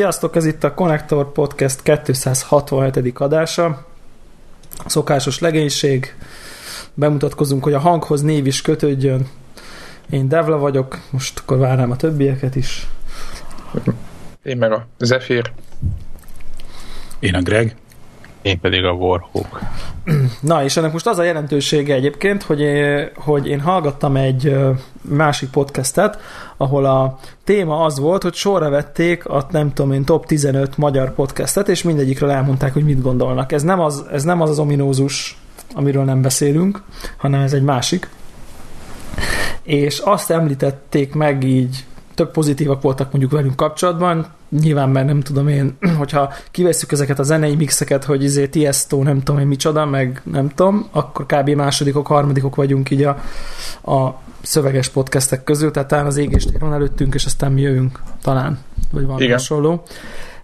Sziasztok, ez itt a Connector Podcast 267. adása. Szokásos legénység. Bemutatkozunk, hogy a hanghoz név is kötődjön. Én Devla vagyok, most akkor várnám a többieket is. Én meg a Zephyr. Én a Greg. Én pedig a Warhawk. Na, és ennek most az a jelentősége egyébként, hogy, hogy én hallgattam egy másik podcastet, ahol a téma az volt, hogy sorra vették a nem tudom én top 15 magyar podcastet, és mindegyikről elmondták, hogy mit gondolnak. Ez nem az ez nem az, az ominózus, amiről nem beszélünk, hanem ez egy másik. És azt említették meg így tök pozitívak voltak mondjuk velünk kapcsolatban, nyilván mert nem tudom én, hogyha kivesszük ezeket a zenei mixeket, hogy izé Tiesto nem tudom én micsoda, meg nem tudom, akkor kb. másodikok, harmadikok vagyunk így a, a szöveges podcastek közül, tehát talán az égést van előttünk, és aztán mi jövünk, talán, vagy valami Igen. hasonló.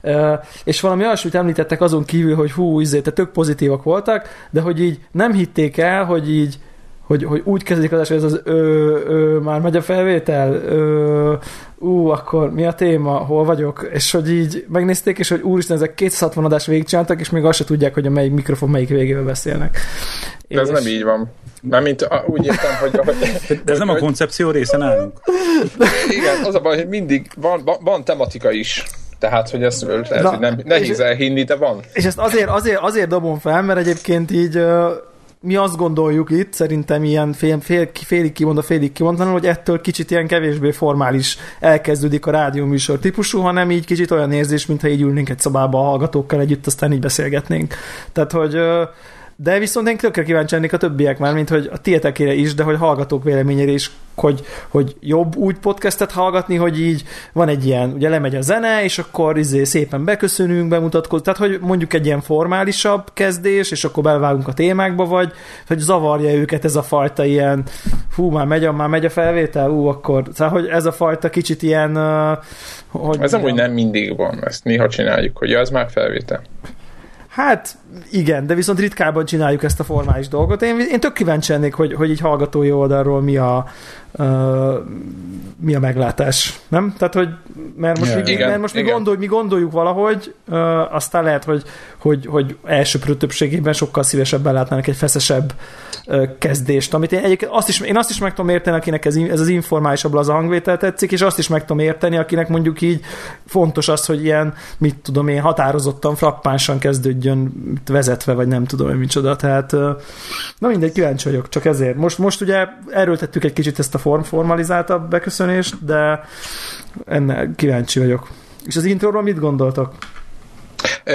Uh, és valami olyasmit említettek azon kívül, hogy hú, izé, te tök pozitívak voltak, de hogy így nem hitték el, hogy így hogy, hogy úgy kezdik az hogy ez az ö, ö, már megy a felvétel, ö, ú, akkor mi a téma, hol vagyok, és hogy így megnézték, és hogy úristen, ezek 260 adás végigcsináltak, és még azt se tudják, hogy a melyik mikrofon melyik végével beszélnek. De ez és... nem így van. mint úgy értem, hogy... hogy De ez nem a koncepció része nálunk. Igen, az a baj, hogy mindig van, van, van tematika is. Tehát, hogy ezt lehet, Na, hogy nem, nehéz elhinni, de van. És ezt azért, azért, azért dobom fel, mert egyébként így mi azt gondoljuk itt, szerintem ilyen fél, fél, félig kimondva, félig kimondva, hogy ettől kicsit ilyen kevésbé formális elkezdődik a rádióműsor típusú, hanem így kicsit olyan érzés, mintha így ülnénk egy szobába a hallgatókkal együtt, aztán így beszélgetnénk. Tehát, hogy de viszont én tökre kíváncsi lennék a többiek már, mint hogy a tietekére is, de hogy hallgatók véleményére is, hogy, hogy jobb úgy podcastet hallgatni, hogy így van egy ilyen, ugye lemegy a zene, és akkor izé szépen beköszönünk, bemutatkozunk, tehát hogy mondjuk egy ilyen formálisabb kezdés, és akkor belvágunk a témákba, vagy hogy zavarja őket ez a fajta ilyen, hú, már megy a, már megy a felvétel, ú, akkor, tehát hogy ez a fajta kicsit ilyen, hogy Ez amúgy nem mindig van, ezt néha csináljuk, hogy ja, ez már felvétel. Hát igen, de viszont ritkában csináljuk ezt a formális dolgot. Én, én tök kíváncsi lennék, hogy, hogy így hallgatói oldalról mi a, uh, mi a meglátás, nem? Tehát, hogy mert most, yeah, mi, igen, mert most mi, gondol, mi gondoljuk valahogy, uh, aztán lehet, hogy, hogy, hogy elsőprő többségében sokkal szívesebben látnának egy feszesebb uh, kezdést, amit én egyébként azt is, én azt is meg tudom érteni, akinek ez, ez az informálisabb az hangvétel tetszik, és azt is meg tudom érteni, akinek mondjuk így fontos az, hogy ilyen, mit tudom én, határozottan, frappánsan kezdődjön vezetve, vagy nem tudom én micsoda, tehát na mindegy, kíváncsi vagyok, csak ezért. Most, most ugye erőltettük egy kicsit ezt a form formalizáltabb beköszönést, de ennek kíváncsi vagyok. És az introról mit gondoltak?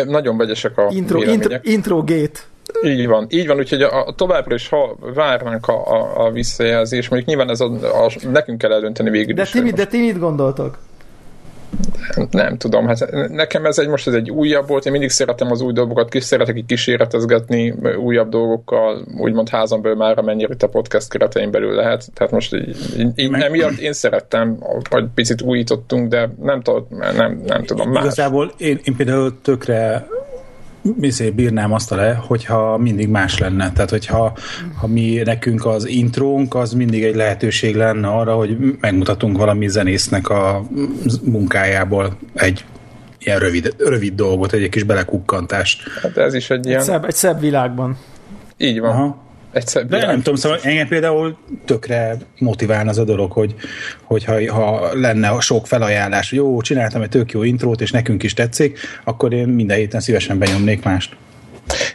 Nagyon vegyesek a intro, intro, intro gate. Így van, így van, úgyhogy a, a továbbra is ha várnánk a, a, a visszajelzés, mondjuk nyilván ez a, a, nekünk kell eldönteni végül de is. Ti, de ti mit gondoltok? Nem tudom, hát nekem ez egy most ez egy újabb volt, én mindig szeretem az új dolgokat, kis szeretek így kísérletezgetni újabb dolgokkal, úgymond házon belül már amennyire itt a podcast keretein belül lehet, tehát most így, így emiatt én szerettem, vagy picit újítottunk, de nem, tudom, nem, nem tudom. Igazából én, én például tökre mizé bírnám azt le, hogyha mindig más lenne. Tehát, hogyha ha mi nekünk az intrónk, az mindig egy lehetőség lenne arra, hogy megmutatunk valami zenésznek a munkájából egy ilyen rövid, rövid dolgot, egy kis belekukkantást. Hát ez is egy ilyen... Egy szebb, egy szebb világban. Így van. Aha. Egyszer, De nem tudom, szóval engem például tökre motiválna az a dolog, hogy, hogy ha, ha lenne sok felajánlás, hogy jó, csináltam egy tök jó intrót, és nekünk is tetszik, akkor én minden héten szívesen benyomnék mást.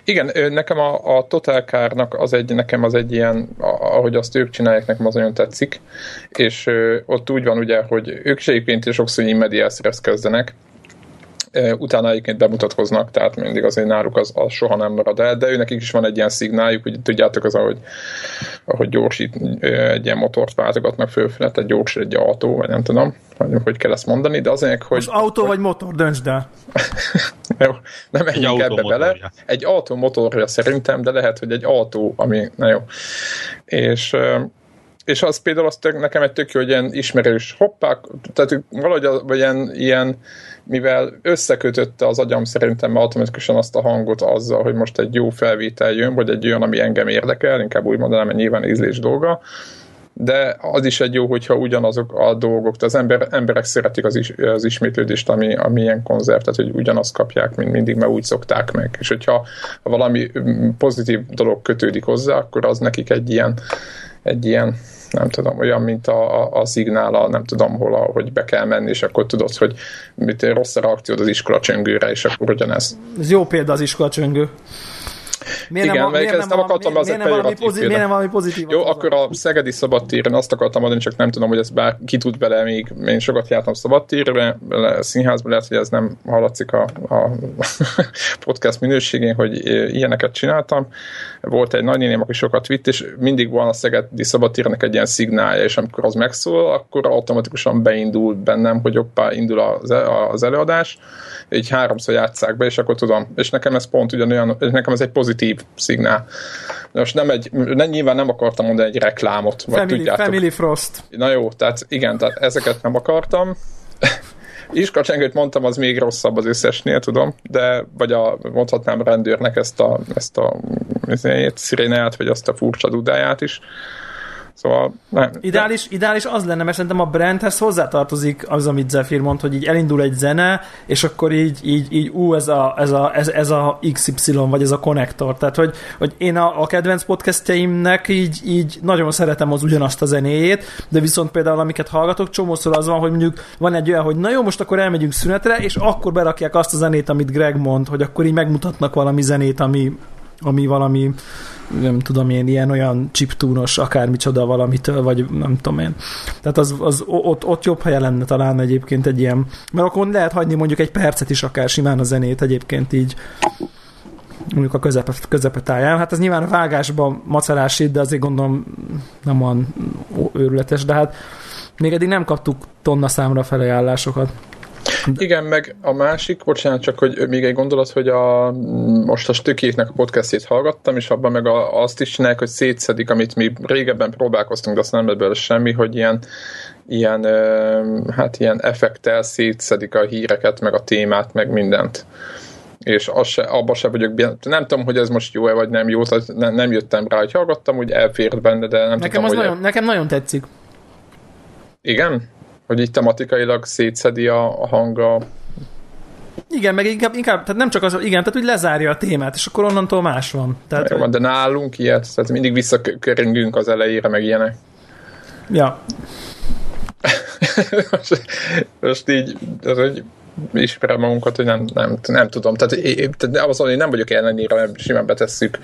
Igen, nekem a, a Total Car-nak az egy, nekem az egy ilyen, ahogy azt ők csinálják, nekem az nagyon tetszik, és ott úgy van ugye, hogy ők is egyébként sokszor így mediászres kezdenek, utána egyébként bemutatkoznak, tehát mindig azért náluk az, az soha nem marad el, de őnek is van egy ilyen szignáljuk, hogy tudjátok az, ahogy, ahogy gyorsít, egy ilyen motort váltogatnak fölfele, tehát gyors egy autó, vagy nem tudom, hogy, hogy kell ezt mondani, de azért, hogy... Most autó hogy, vagy motor, döntsd el. Jó, nem menjünk ebbe bele. Egy autó motorja szerintem, de lehet, hogy egy autó, ami, na jó. És és az például az nekem egy tök jó, hogy ilyen ismerős hoppák, tehát valahogy vagy ilyen, ilyen mivel összekötötte az agyam szerintem automatikusan azt a hangot azzal, hogy most egy jó felvétel jön, vagy egy olyan, ami engem érdekel, inkább úgy mondanám, hogy nyilván ízlés dolga, de az is egy jó, hogyha ugyanazok a dolgok, az ember, emberek szeretik az, is, az ismétlődést, ami, ami ilyen konzert, tehát hogy ugyanazt kapják, mint mindig, mert úgy szokták meg. És hogyha valami pozitív dolog kötődik hozzá, akkor az nekik egy ilyen, egy ilyen nem tudom, olyan, mint a, a, a szignála, nem tudom hol, hogy be kell menni, és akkor tudod, hogy mit rossz a reakciód az iskola csöngőre, és akkor ugyanez. Ez jó példa az iskola csöngő. Miért Igen, nem, miért nem, nem akartam nem valami pozitív, miért nem valami pozitív? Jó, akkor a Szegedi Szabadtéren azt akartam mondani, csak nem tudom, hogy ez bár ki tud bele még. Én sokat jártam Szabadtérre, színházban lehet, hogy ez nem hallatszik a, a podcast minőségén, hogy ilyeneket csináltam. Volt egy nagynéném, aki sokat vitt, és mindig van a Szegedi Szabadtérnek egy ilyen szignálja, és amikor az megszól, akkor automatikusan beindul bennem, hogy oppá, indul az, az előadás, így háromszor játsszák be, és akkor tudom. És nekem ez pont ugyanolyan, nekem ez egy pozitív szignál. Most nem egy, nem, nyilván nem akartam mondani egy reklámot. Vagy Family, tudjátok. Family Frost. Na jó, tehát igen, tehát ezeket nem akartam. Iskacsengőt mondtam, az még rosszabb az összesnél, tudom, de vagy a, mondhatnám rendőrnek ezt a, ezt a szirénáját, vagy azt a furcsa dudáját is. Szóval nem. Ideális, ideális az lenne, mert szerintem a brandhez hozzátartozik az, amit Zephyr mond, hogy így elindul egy zene, és akkor így, így, így ú, ez a, ez, a, ez, ez a XY, vagy ez a konnektor. Tehát, hogy, hogy én a, a kedvenc podcastjaimnek így, így nagyon szeretem az ugyanazt a zenéjét, de viszont például amiket hallgatok, csomószor az van, hogy mondjuk van egy olyan, hogy na jó, most akkor elmegyünk szünetre, és akkor berakják azt a zenét, amit Greg mond, hogy akkor így megmutatnak valami zenét, ami, ami valami nem tudom én, ilyen olyan chiptúnos akármicsoda valamitől, vagy nem tudom én. Tehát az, az ott, ott jobb helye lenne talán egyébként egy ilyen, mert akkor lehet hagyni mondjuk egy percet is akár simán a zenét egyébként így mondjuk a közepe, közepetáján. Hát ez nyilván a vágásban macerás de azért gondolom nem van őrületes, de hát még eddig nem kaptuk tonna számra felajánlásokat. Igen, meg a másik, bocsánat, csak hogy még egy gondolat, hogy a, most a Stökéknek a podcastjét hallgattam, és abban meg a, azt is csinálják, hogy szétszedik, amit mi régebben próbálkoztunk, de azt nem lett belőle semmi, hogy ilyen, ilyen, hát ilyen effektel szétszedik a híreket, meg a témát, meg mindent és az se, abba se vagyok, nem tudom, hogy ez most jó-e vagy nem jó, tehát nem jöttem rá, hogy hallgattam, úgy elfért benne, de nem nekem tudom, az hogy... Nagyon, nekem nagyon tetszik. Igen? Hogy így tematikailag szétszedi a, a hanga igen, meg inkább, inkább, tehát nem csak az, igen, tehát úgy lezárja a témát, és akkor onnantól más van. Tehát, Jó, hogy... de nálunk ilyet, tehát mindig visszaköröngünk az elejére, meg ilyenek. Ja. most, most így, ez egy ismerem magunkat, hogy nem, nem, nem tudom. Tehát, én, tehát az, hogy nem vagyok ellenére, mert simán betesszük,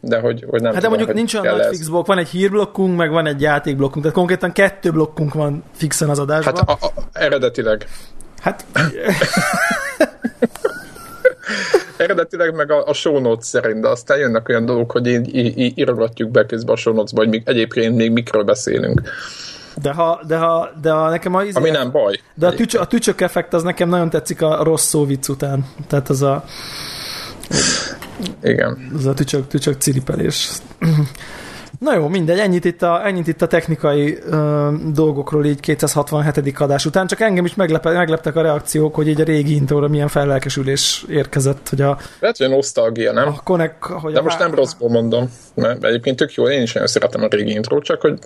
de hogy, hogy nem Hát de mondjuk nincs olyan nagy fix blokk, van egy hírblokkunk, meg van egy játékblokkunk, tehát konkrétan kettő blokkunk van fixen az adásban. Hát a, a, eredetileg. Hát... Eredetileg meg a, a show notes szerint, de aztán jönnek olyan dolgok, hogy így, így írogatjuk be közben a show notes hogy még egyébként még mikről beszélünk. De ha, de ha, de ha nekem a... Izé, Ami nem baj. De a, tücs, a tücsök effekt az nekem nagyon tetszik a rossz szó vicc után. Tehát az a... Igen. Az a tücsök, tücsök ciripelés. Na jó, mindegy, ennyit itt a, ennyit itt a technikai ö, dolgokról így 267. adás után, csak engem is meglepe, megleptek a reakciók, hogy így a régi intóra milyen fellelkesülés érkezett, hogy a... Lehet, hogy a nosztalgia, nem? A connect, hogy De a most nem rosszból mondom, mert egyébként tök jó, én is nagyon szeretem a régi intrót, csak hogy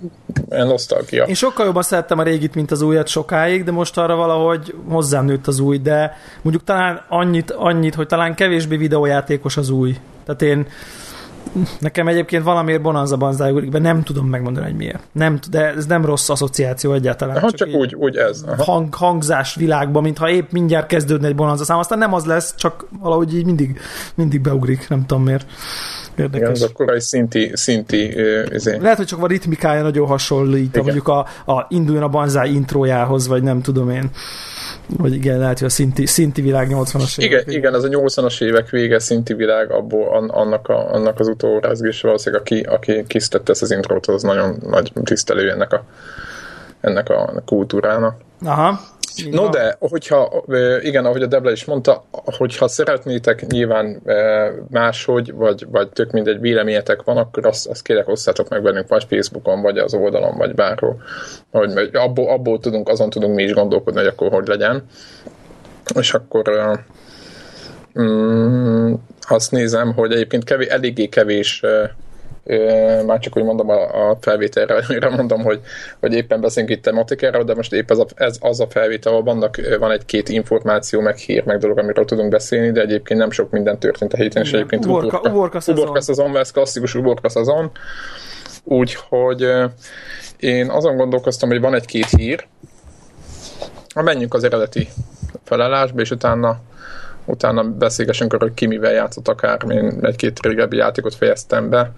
nosztalgia. Én sokkal jobban szerettem a régit, mint az újat sokáig, de most arra valahogy hozzám nőtt az új, de mondjuk talán annyit, annyit, hogy talán kevésbé videójátékos az új. Tehát én Nekem egyébként valamiért Bonanza banzájuk, de nem tudom megmondani, hogy miért. Nem, de ez nem rossz asszociáció egyáltalán. Aha, csak, csak úgy, úgy ez. Hang, hangzás világban, mintha épp mindjárt kezdődne egy Bonanza szám, aztán nem az lesz, csak valahogy így mindig, mindig beugrik, nem tudom miért. Érdekes. Igen, ez a korai szinti, szinti ezért. Lehet, hogy csak a ritmikája nagyon hasonlít, mondjuk a, a induljon a banzai introjához, vagy nem tudom én. Vagy igen, lehet, hogy a szinti, szinti világ 80-as évek. Igen, igen, ez a 80-as évek vége szinti világ, abból annak, a, annak az utórázgés valószínűleg, aki, aki kisztette ezt az intrót, az nagyon nagy tisztelő ennek a, ennek a kultúrának. Aha. No de, hogyha, igen, ahogy a Debla is mondta, hogyha szeretnétek nyilván máshogy, vagy, vagy tök mindegy véleményetek van, akkor azt, azt kérek osszátok meg velünk vagy Facebookon, vagy az oldalon, vagy bárhol. Hogy abból, abból tudunk, azon tudunk mi is gondolkodni, hogy akkor hogy legyen. És akkor mm, azt nézem, hogy egyébként kevés, eléggé kevés már csak úgy mondom a, a felvételre, mondom, hogy, hogy éppen beszélünk itt tematikára, de most épp ez, a, ez az a felvétel, ahol vannak, van egy-két információ, meg hír, meg dolog, amiről tudunk beszélni, de egyébként nem sok minden történt a héten, és egyébként uborka, uborka, szezon. uborka szezon, ez klasszikus uborka szezon, úgyhogy én azon gondolkoztam, hogy van egy-két hír, ha menjünk az eredeti felállásba, és utána utána beszélgessünk arról, hogy ki mivel játszott akár, én egy-két régebbi játékot fejeztem be.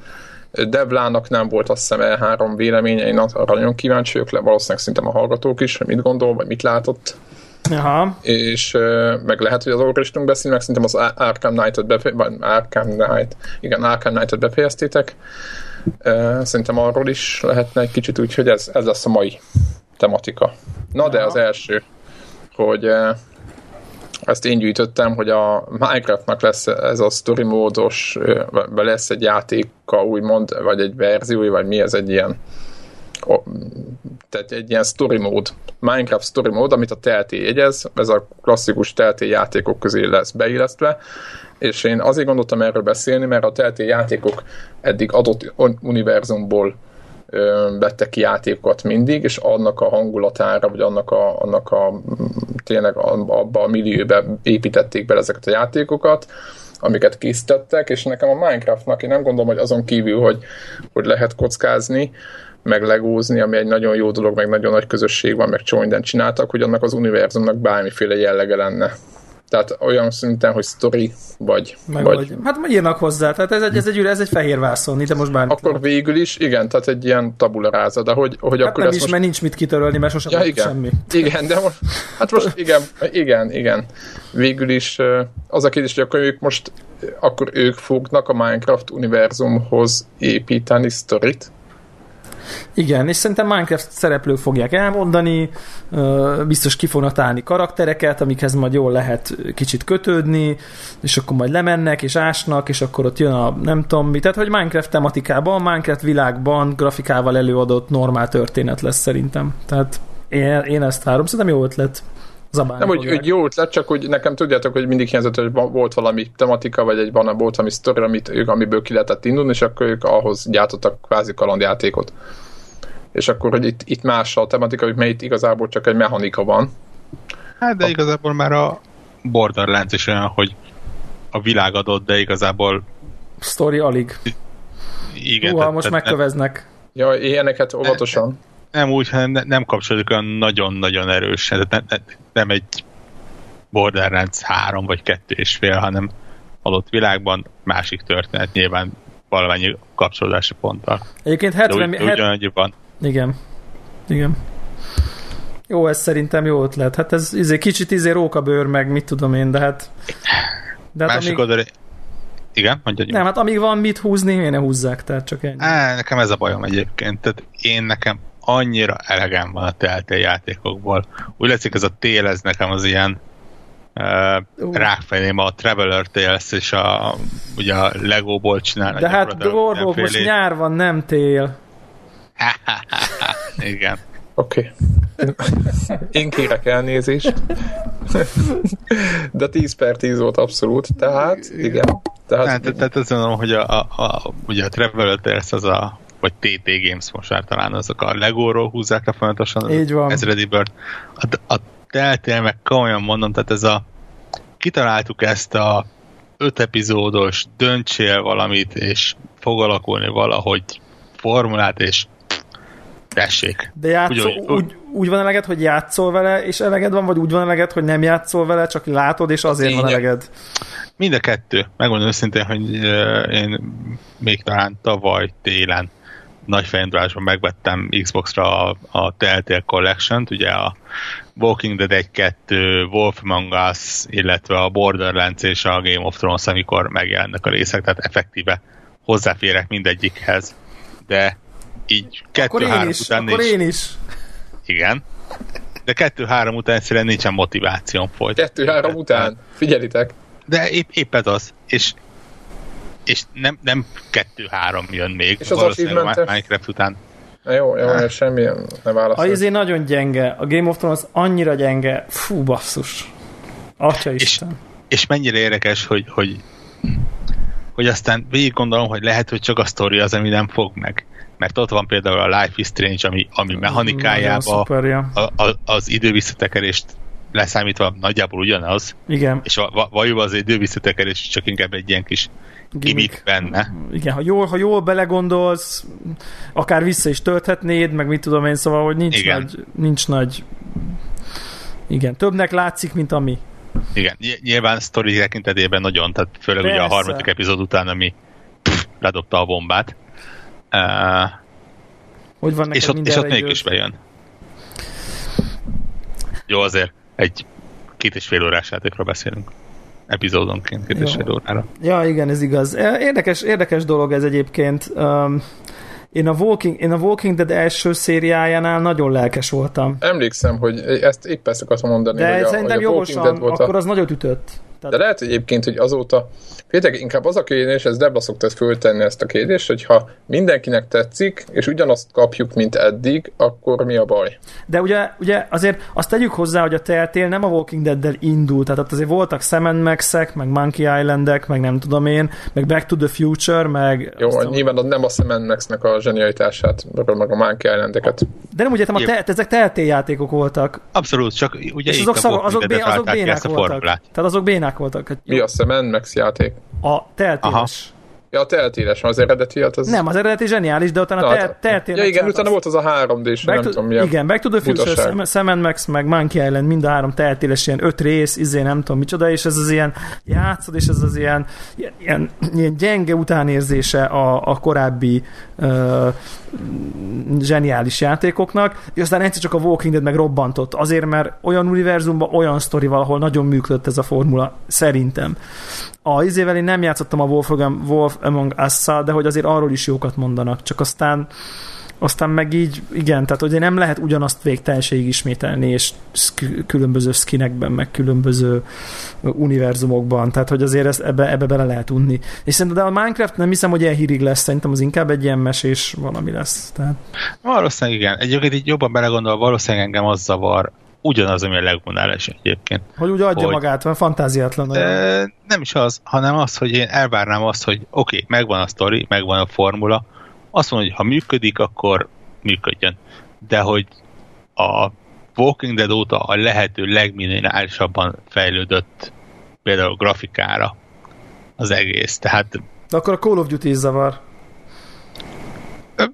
Devlának nem volt azt hiszem E3 véleménye, én arra nagyon kíváncsi vagyok le, valószínűleg szinte a hallgatók is, mit gondol, vagy mit látott. Aha. És meg lehet, hogy az tudunk beszélni, meg szerintem az Arkham Knight-ot befe- vagy Arkham Knight, igen, Arkham Knight-ot befejeztétek. Szerintem arról is lehetne egy kicsit úgy, hogy ez, ez lesz a mai tematika. Na de az első, hogy ezt én gyűjtöttem, hogy a Minecraftnak lesz ez a story módos, lesz egy játéka úgymond, vagy egy verziója, vagy mi ez egy ilyen tehát egy ilyen story mód, Minecraft story mód, amit a TLT jegyez, ez a klasszikus TLT játékok közé lesz beillesztve, és én azért gondoltam erről beszélni, mert a TLT játékok eddig adott univerzumból vettek ki játékokat mindig, és annak a hangulatára, vagy annak a, annak a tényleg abba a millióbe építették be ezeket a játékokat, amiket készítettek, és nekem a Minecraftnak én nem gondolom, hogy azon kívül, hogy, hogy lehet kockázni, meg legózni, ami egy nagyon jó dolog, meg nagyon nagy közösség van, meg csomó mindent csináltak, hogy annak az univerzumnak bármiféle jellege lenne. Tehát olyan szinten, hogy story, vagy... Meg vagy, vagy hát írnak hozzá, tehát ez egy, ez egy, ez egy fehér vászon, de most bármit. Akkor végül is, igen, tehát egy ilyen tabula ráza, de hogy, hogy hát akkor nem is, most... mert nincs mit kitörölni, mert sosem ja, igen. semmi. Igen, de most, hát most igen, igen, igen. Végül is az a kérdés, hogy akkor ők most, akkor ők fognak a Minecraft univerzumhoz építeni sztorit, igen, és szerintem Minecraft szereplők fogják elmondani, biztos ki fognak találni karaktereket, amikhez majd jól lehet kicsit kötődni, és akkor majd lemennek, és ásnak, és akkor ott jön a nem tudom mi. Tehát, hogy Minecraft tematikában, Minecraft világban grafikával előadott normál történet lesz szerintem. Tehát én, én ezt várom, szerintem jó ötlet. Zabálni nem, hogy, hogy jó ötlet, csak hogy nekem tudjátok, hogy mindig hiányzott, hogy volt valami tematika, vagy egy van, volt valami sztori, amit ők, amiből ki lehetett indulni, és akkor ők ahhoz gyártottak kvázi kalandjátékot. És akkor, hogy itt, itt más a tematika, hogy itt igazából csak egy mechanika van. Hát de a... igazából már a Borderlands is olyan, hogy a világ adott, de igazából Story alig. Igen. Uha, most megköveznek. Ja, ilyeneket óvatosan nem úgy, hanem ne, nem kapcsolódik olyan nagyon-nagyon erősen. Tehát ne, ne, nem egy Borderlands 3 vagy 2 és fél, hanem adott világban másik történet nyilván valamennyi kapcsolódási ponttal. Egyébként 70... De ugyanannyi van. Igen. Igen. Jó, ez szerintem jó ötlet. Hát ez izé, kicsit izé rókabőr, meg mit tudom én, de hát... De hát Másik amíg... oldal... Igen, mondja. Nem, hát amíg van mit húzni, én ne húzzák, tehát csak ennyi. Á, nekem ez a bajom egyébként. Tehát én nekem annyira elegem van a Telltale játékokból. Úgy látszik, ez a tél, ez nekem az ilyen uh, rákfejném a Traveler Tales és a, ugye a Legóból csinálnak. De hát Gorgók, most nyár van, nem tél. Igen. Oké. Okay. Én kérek elnézést. De 10 per 10 volt abszolút, tehát igen. Tehát, tehát, tehát azt mondom, hogy a, a, a, ugye a Traveler Tales az a vagy TT Games most már talán azok a Legóról húzzák le folyamatosan. Így van. Ezredi Bird. A, a Telltale meg komolyan mondom, tehát ez a kitaláltuk ezt a öt epizódos döntsél valamit, és fog alakulni valahogy formulát, és tessék. De játszol, úgy, úgy, úgy van eleged, hogy játszol vele, és eleged van, vagy úgy van eleged, hogy nem játszol vele, csak látod, és azért van eleged? Mind a kettő. Megmondom őszintén, hogy én még talán tavaly télen nagy fejendrásban megvettem Xbox-ra a, a Telltale Collection-t, ugye a Walking Dead 1-2, Wolf Among Us, illetve a Borderlands és a Game of Thrones, amikor megjelennek a részek, tehát effektíve hozzáférek mindegyikhez, de így kettő-három után akkor én is. Igen. De kettő-három után egyszerűen nincsen motivációm folyt. Kettő-három után? Figyelitek. De épp, épp ez az. És és nem, nem kettő-három jön még. És az achievement Minecraft után. Na jó, jó, ah. semmi ne válaszol. A izé nagyon gyenge. A Game of Thrones annyira gyenge. Fú, basszus. Atya és, és mennyire érdekes, hogy, hogy hogy aztán végig gondolom, hogy lehet, hogy csak a sztori az, ami nem fog meg. Mert ott van például a Life is Strange, ami, ami mechanikájába a, a, az idővisszatekerést leszámítva nagyjából ugyanaz. Igen. És valójában az idővisszatekerés csak inkább egy ilyen kis gimmick benne. Igen, ha jól, ha jól belegondolsz, akár vissza is tölthetnéd, meg mit tudom én, szóval, hogy nincs Igen. nagy, nincs nagy igen, többnek látszik, mint ami. Igen, nyilván sztori tekintetében nagyon, tehát főleg Persze. ugye a harmadik epizód után, ami pff, ledobta a bombát. Uh, hogy van és ott, és ott mégis bejön. Jó, azért egy két és fél órás játékról beszélünk. Epizódonként két órára. Ja, igen, ez igaz. Érdekes, érdekes dolog ez egyébként. Um, én a, Walking, én a Walking Dead első szériájánál nagyon lelkes voltam. Emlékszem, hogy ezt épp ezt akartam mondani. De hogy a, szerintem hogy a jogosan, akkor az nagyot ütött. Tehát... De lehet hogy egyébként, hogy azóta Féltek, inkább az a kérdés, ez Debla szokta föltenni ezt a kérdést, hogy ha mindenkinek tetszik, és ugyanazt kapjuk, mint eddig, akkor mi a baj? De ugye, ugye azért azt tegyük hozzá, hogy a Telltale nem a Walking Dead-del indult, tehát ott azért voltak Sam Max-ek, meg Monkey Islandek, meg nem tudom én, meg Back to the Future, meg... Jó, aztán... nyilván nem a Sam Max-nek a zsenialitását, meg a Monkey Islandeket. De nem úgy értem, a te, ezek Telltale játékok voltak. Abszolút, csak ugye és azok, szava, azok, bé, azok bénák voltak. Tehát azok bénák voltak. Mi a Sam Max játék? A teltéles. Ja, a teltéles, az eredeti hát az... Nem, az eredeti zseniális, de utána a tel- teltéles... Ja igen, utána az... volt az a 3 d nem to, tudom Igen, Back to the Future, Sam Max, meg Monkey Island, mind a három teltéles, ilyen öt rész, izé nem tudom micsoda, és ez az ilyen játszod, és ez az ilyen, ilyen, ilyen gyenge utánérzése a, a korábbi uh, zseniális játékoknak, és aztán egyszer csak a Walking Dead meg robbantott, azért, mert olyan univerzumban, olyan sztorival, ahol nagyon működött ez a formula, szerintem. A izével én nem játszottam a Wolf, Wolf Among us de hogy azért arról is jókat mondanak, csak aztán aztán meg így, igen, tehát hogy nem lehet ugyanazt végtelenségig ismételni, és különböző skinekben, meg különböző univerzumokban, tehát hogy azért ezt ebbe, ebbe bele lehet unni. És szerintem de a Minecraft nem hiszem, hogy ilyen hírig lesz, szerintem az inkább egy ilyen mesés valami lesz. Tehát... Valószínűleg igen. Egyébként így jobban belegondol, valószínűleg engem az zavar, ugyanaz, ami a legmondális egyébként. Hogy úgy adja hogy, magát, van fantáziátlan. E, nem is az, hanem az, hogy én elvárnám azt, hogy oké, okay, megvan a sztori, megvan a formula, azt mondom, hogy ha működik, akkor működjön. De hogy a Walking Dead óta a lehető legminimálisabban fejlődött például grafikára az egész. Tehát de akkor a Call of Duty is zavar.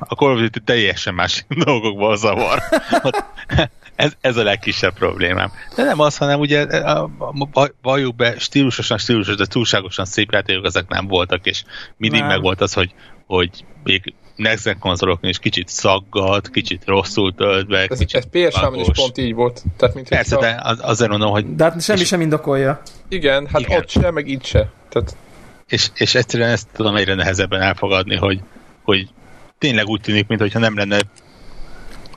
A Call of Duty teljesen más dolgokban zavar. ez, ez a legkisebb problémám. De nem az, hanem ugye valljuk be, stílusosan, stílusos, de túlságosan szép játékok ezek nem voltak, és mindig nem. meg volt az, hogy, hogy még Next konzolokon is kicsit szaggat, kicsit rosszul tölt be. Ez, ez ps is pont így volt. Tehát, mint Persze, de az, azért mondom, hogy... De hát semmi sem indokolja. Igen, hát igen. ott se, meg itt se. Tehát... És, és egyszerűen ezt tudom egyre nehezebben elfogadni, hogy, hogy tényleg úgy tűnik, mintha nem lenne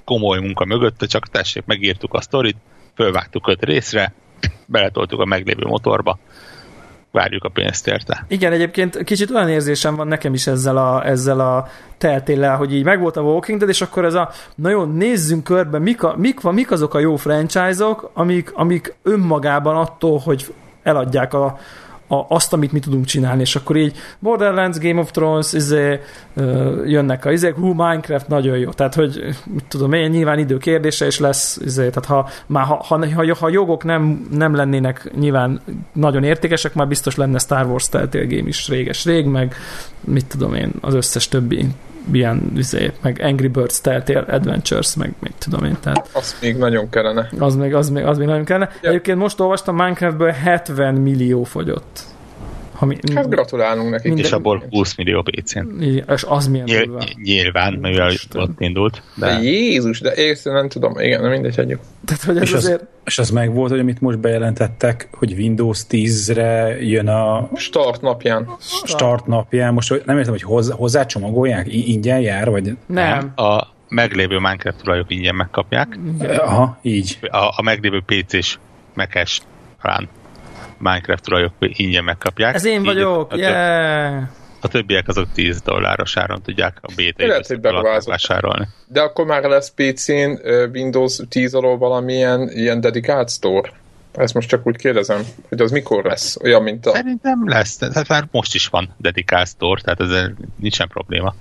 komoly munka mögötte, csak tessék, megírtuk a sztorit, fölvágtuk öt részre, beletoltuk a meglévő motorba, várjuk a pénzt érte. Igen, egyébként kicsit olyan érzésem van nekem is ezzel a, ezzel a teltéllel, hogy így megvolt a Walking Dead, és akkor ez a, nagyon nézzünk körbe, mik, a, mik, mik azok a jó franchise-ok, amik, amik önmagában attól, hogy eladják a, a, azt, amit mi tudunk csinálni, és akkor így Borderlands, Game of Thrones, izé, jönnek a izék, hú, Minecraft nagyon jó, tehát hogy mit tudom én, nyilván idő kérdése is lesz, izé, tehát ha, már ha, ha, ha, jogok nem, nem lennének nyilván nagyon értékesek, már biztos lenne Star Wars Telltale Game is réges-rég, meg mit tudom én, az összes többi ilyen, izé, meg Angry Birds Telltale Adventures, meg mit tudom én. Tehát az még nagyon kellene. Az még, az még, az még nagyon kellene. Ja. Egyébként most olvastam, Minecraftből 70 millió fogyott. Mi, hát gratulálunk nekik. Minden, és abból 20 millió PC-n. És az milyen Nyilv, Nyilván, mivel ott indult. De... Jézus, de észre nem tudom. Igen, mindegy, hagyjuk. Tehát, hogy ez és, azért... az, és az meg volt, hogy amit most bejelentettek, hogy Windows 10-re jön a... Start napján. Start napján. Most nem értem, hogy hozzá, hozzácsomagolják? Ingyen jár? Vagy... Nem. A meglévő Minecraft tulajok ingyen megkapják. Aha, így. A, a meglévő PC-s Mac-es talán Minecraft tulajok ingyen megkapják. Ez én vagyok, a, yeah! A többiek azok 10 dolláros áron tudják a BT-t vásárolni. De akkor már lesz PC-n Windows 10 alól valamilyen ilyen dedikált store? Ezt most csak úgy kérdezem, hogy az mikor lesz? Olyan, mint a... Szerintem lesz, tehát már most is van dedikált store, tehát ezzel nincsen probléma.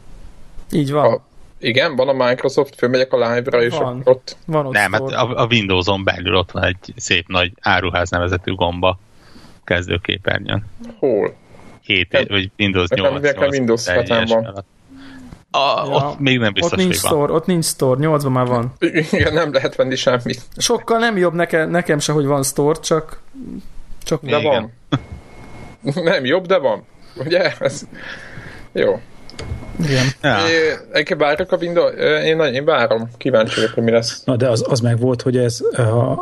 Így van. A, igen, van a Microsoft, fölmegyek a live-ra, és Van. ott... van ott Nem, hát store. a, a Windows-on belül ott van egy szép nagy áruház nevezetű gomba kezdőképernyőn. Hol? 7 Nem. vagy Windows Nekem 8. nekem Windows 7-en teljes van. A, Ja. Ott még nem Ott biztos, nincs hogy van. store, ott nincs store, 8 már van. Igen, nem lehet venni semmit. Sokkal nem jobb nekem, nekem se, hogy van store, csak csak De Igen. van. Nem jobb, de van. Ugye? Ez... Jó. igen. Ja. É, várok a Windows... Én, én várom. Kíváncsi vagyok, hogy mi lesz. Na, de az, az meg volt, hogy ez a,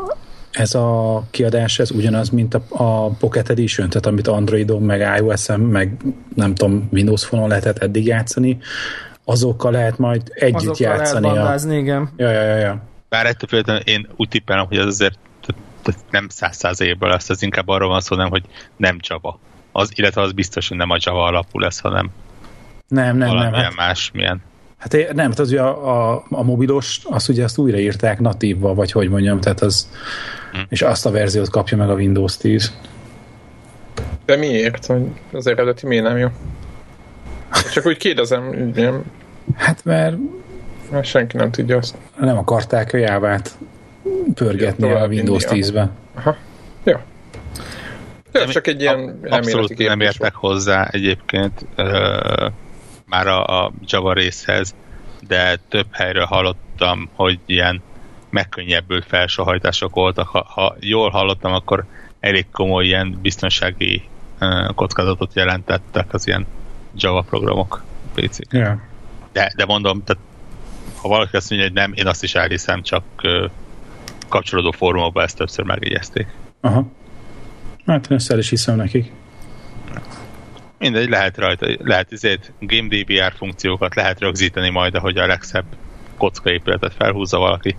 ez a kiadás, ez ugyanaz, mint a, a Pocket Edition, tehát amit Androidon, meg iOS-en, meg nem tudom, Windows Phone-on lehetett eddig játszani, azokkal lehet majd együtt Azokkal lehet játszani. A... bandázni, igen. Ja, ja, ja, ja. Bár ettől például én úgy tippelem, hogy ez azért nem száz százalékban lesz, ez inkább arról van szó, nem, hogy nem Java. Az, illetve az biztos, hogy nem a Java alapú lesz, hanem Nem, nem, nem. Hát, más, milyen. Hát é- nem, hát az ugye a, a, a mobilos, azt ugye azt újraírták natívval, vagy hogy mondjam, tehát az, Hm. és azt a verziót kapja meg a Windows 10. De miért? Az eredeti miért nem jó? Csak úgy kérdezem, nem, Hát mert mert senki nem tudja azt. nem akarták a jávát pörgetni Ja, a Windows vinni, 10-be. Jó. Ja, Nem- csak egy ilyen Abszolút nem értek hozzá egyébként ö, már a, a Java részhez, de több helyről hallottam, hogy ilyen megkönnyebbült felsohajtások voltak. Ha, ha jól hallottam, akkor elég komoly ilyen biztonsági ö, kockázatot jelentettek az ilyen Java programok PC. Ja. De, de mondom, tehát, ha valaki azt mondja, hogy nem, én azt is elhiszem, csak ö, kapcsolódó fórumokban ezt többször megjegyezték. Aha. Hát én ezt el is hiszem nekik. Mindegy, lehet rajta, lehet ezért GameDBR funkciókat lehet rögzíteni majd, ahogy a legszebb kockaépületet felhúzza valaki.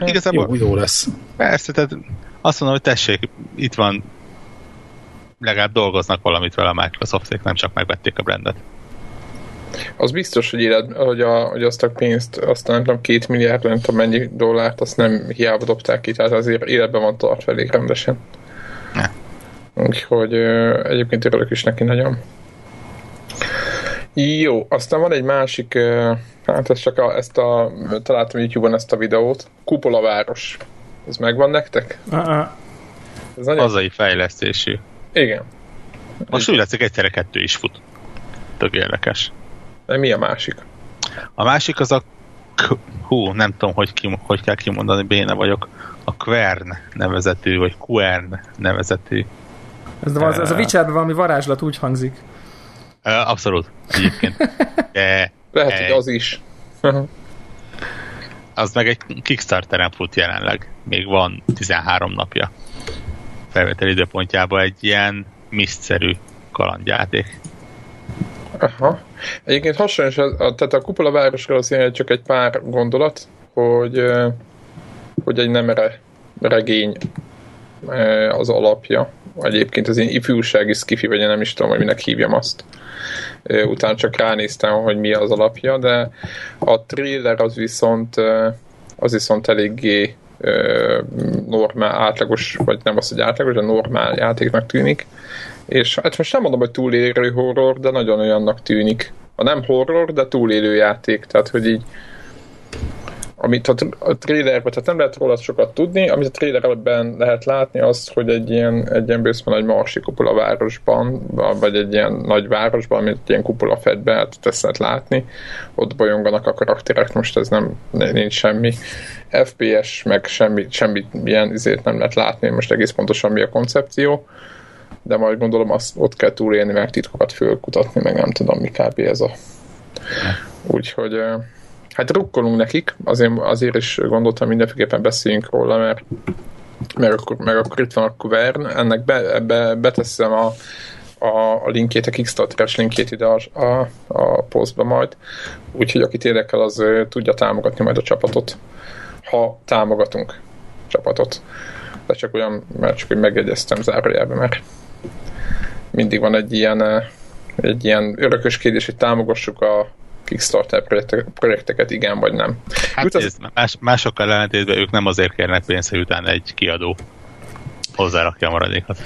Igazából Jó, jó lesz. persze, tehát azt mondom, hogy tessék, itt van legalább dolgoznak valamit vele a Microsofték, nem csak megvették a brandet. Az biztos, hogy, élet, hogy, a, hogy azt a pénzt, azt nem tudom, két milliárd, nem tudom mennyi dollárt, azt nem hiába dobták ki, tehát azért életben van tartva elég rendesen. Ne. Úgyhogy egyébként örülök is neki nagyon. Jó, aztán van egy másik, hát ez csak a, ezt a, találtam YouTube-on ezt a videót, Kupola város. Ez megvan nektek? Uh-uh. Ez nagyon... Hazai fejlesztésű. Igen. Most úgy látszik, egyszerre kettő is fut. Tök érdekes. De mi a másik? A másik az a K- hú, nem tudom, hogy, ki, hogy kell kimondani, béne vagyok. A Quern nevezetű, vagy Quern nevezetű. Ez, az, ez a Witcherben valami varázslat úgy hangzik. Abszolút, egyébként. De Lehet, Egy. hogy az is. az meg egy Kickstarteren fut jelenleg. Még van 13 napja. Felvétel időpontjában egy ilyen misztszerű kalandjáték. Aha. Egyébként hasonló, tehát a kupola városról azért csak egy pár gondolat, hogy, ö, hogy egy nemere regény ö, az alapja. Egyébként az ilyen ifjúsági skifi, vagy én nem is tudom, hogy minek hívjam azt. Utána csak ránéztem, hogy mi az alapja, de a trailer az viszont az viszont eléggé normál, átlagos, vagy nem az, hogy átlagos, de normál játéknak tűnik. És hát most nem mondom, hogy túlélő horror, de nagyon olyannak tűnik. A nem horror, de túlélő játék. Tehát, hogy így amit a, a trailerben, tehát nem lehet róla sokat tudni, amit a trailerben lehet látni, az, hogy egy ilyen, egy ilyen bőszben nagy marsi kupola városban, vagy egy ilyen nagy városban, amit egy ilyen kupola fed be, hát ezt lehet látni, ott bolyonganak a karakterek, most ez nem, nincs semmi. FPS, meg semmi, semmi ilyen izét nem lehet látni, most egész pontosan mi a koncepció, de majd gondolom azt ott kell túlélni, meg titkokat fölkutatni, meg nem tudom mi kb. ez a... Úgyhogy hát rukkolunk nekik, azért, azért is gondoltam mindenféleképpen beszéljünk róla, mert meg akkor, meg akkor itt van a Kuvern, ennek be, be, beteszem a, a, a linkjét, a Kickstarter-es linkjét ide a, a, a posztba majd, úgyhogy akit érdekel, az tudja támogatni majd a csapatot, ha támogatunk csapatot. De csak olyan, mert csak hogy megjegyeztem zárójelben, mert mindig van egy ilyen, egy ilyen örököskérdés, hogy támogassuk a Kickstarter projekteket, igen vagy nem. Hát Jut, az... más, másokkal ellentétben ők nem azért kérnek pénzt, hogy utána egy kiadó hozzárakja a maradékot.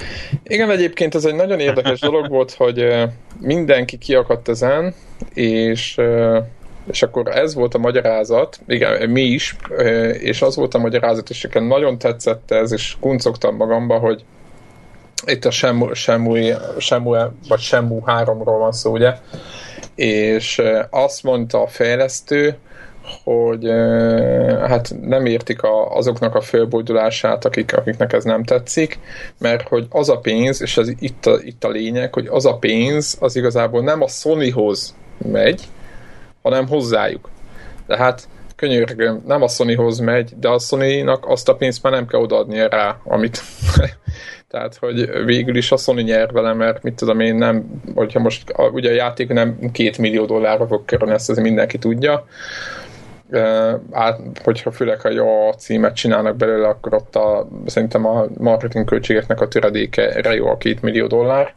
Igen, egyébként ez egy nagyon érdekes dolog volt, hogy mindenki kiakadt ezen, és és akkor ez volt a magyarázat, igen, mi is, és az volt a magyarázat, és nekem nagyon tetszett ez, és kuncogtam magamba, hogy itt a Semu, Semu, vagy Semu 3-ról van szó, ugye, és azt mondta a fejlesztő, hogy hát nem értik a, azoknak a fölbojdulását, akik, akiknek ez nem tetszik, mert hogy az a pénz, és ez itt a, itt a lényeg, hogy az a pénz az igazából nem a Sonyhoz megy, hanem hozzájuk. Tehát könyörgöm, nem a Sonyhoz megy, de a Sony-nak azt a pénzt már nem kell odaadnia rá, amit tehát, hogy végül is a Sony nyer vele, mert mit tudom én, nem, hogyha most a, ugye a játék nem két millió dollárra fog kerülni, ezt azért mindenki tudja, át, hogyha főleg ha jó címet csinálnak belőle, akkor ott a, szerintem a marketing költségeknek a töredéke jó a két millió dollár.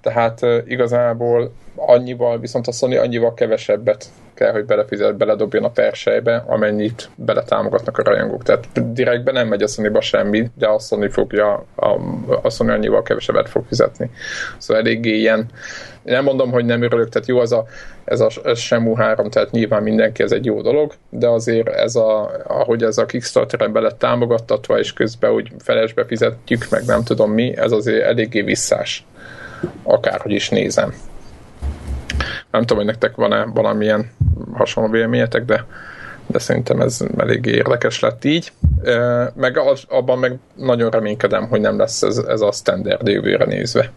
Tehát igazából annyival, viszont a Sony annyival kevesebbet kell, hogy belefizet, beledobjon a persejbe, amennyit beletámogatnak a rajongók. Tehát direktben nem megy a sony semmi, de a Sony fogja, a, a Sony annyival kevesebbet fog fizetni. Szóval eléggé ilyen, nem mondom, hogy nem örülök, tehát jó az a, ez a ez Semu 3, tehát nyilván mindenki ez egy jó dolog, de azért ez a, ahogy ez a Kickstarter-en bele támogattatva, és közben úgy felesbe fizetjük, meg nem tudom mi, ez azért eléggé visszás akárhogy is nézem. Nem tudom, hogy nektek van-e valamilyen hasonló véleményetek, de, de szerintem ez elég érdekes lett így. Meg az, abban meg nagyon reménykedem, hogy nem lesz ez, ez a standard jövőre nézve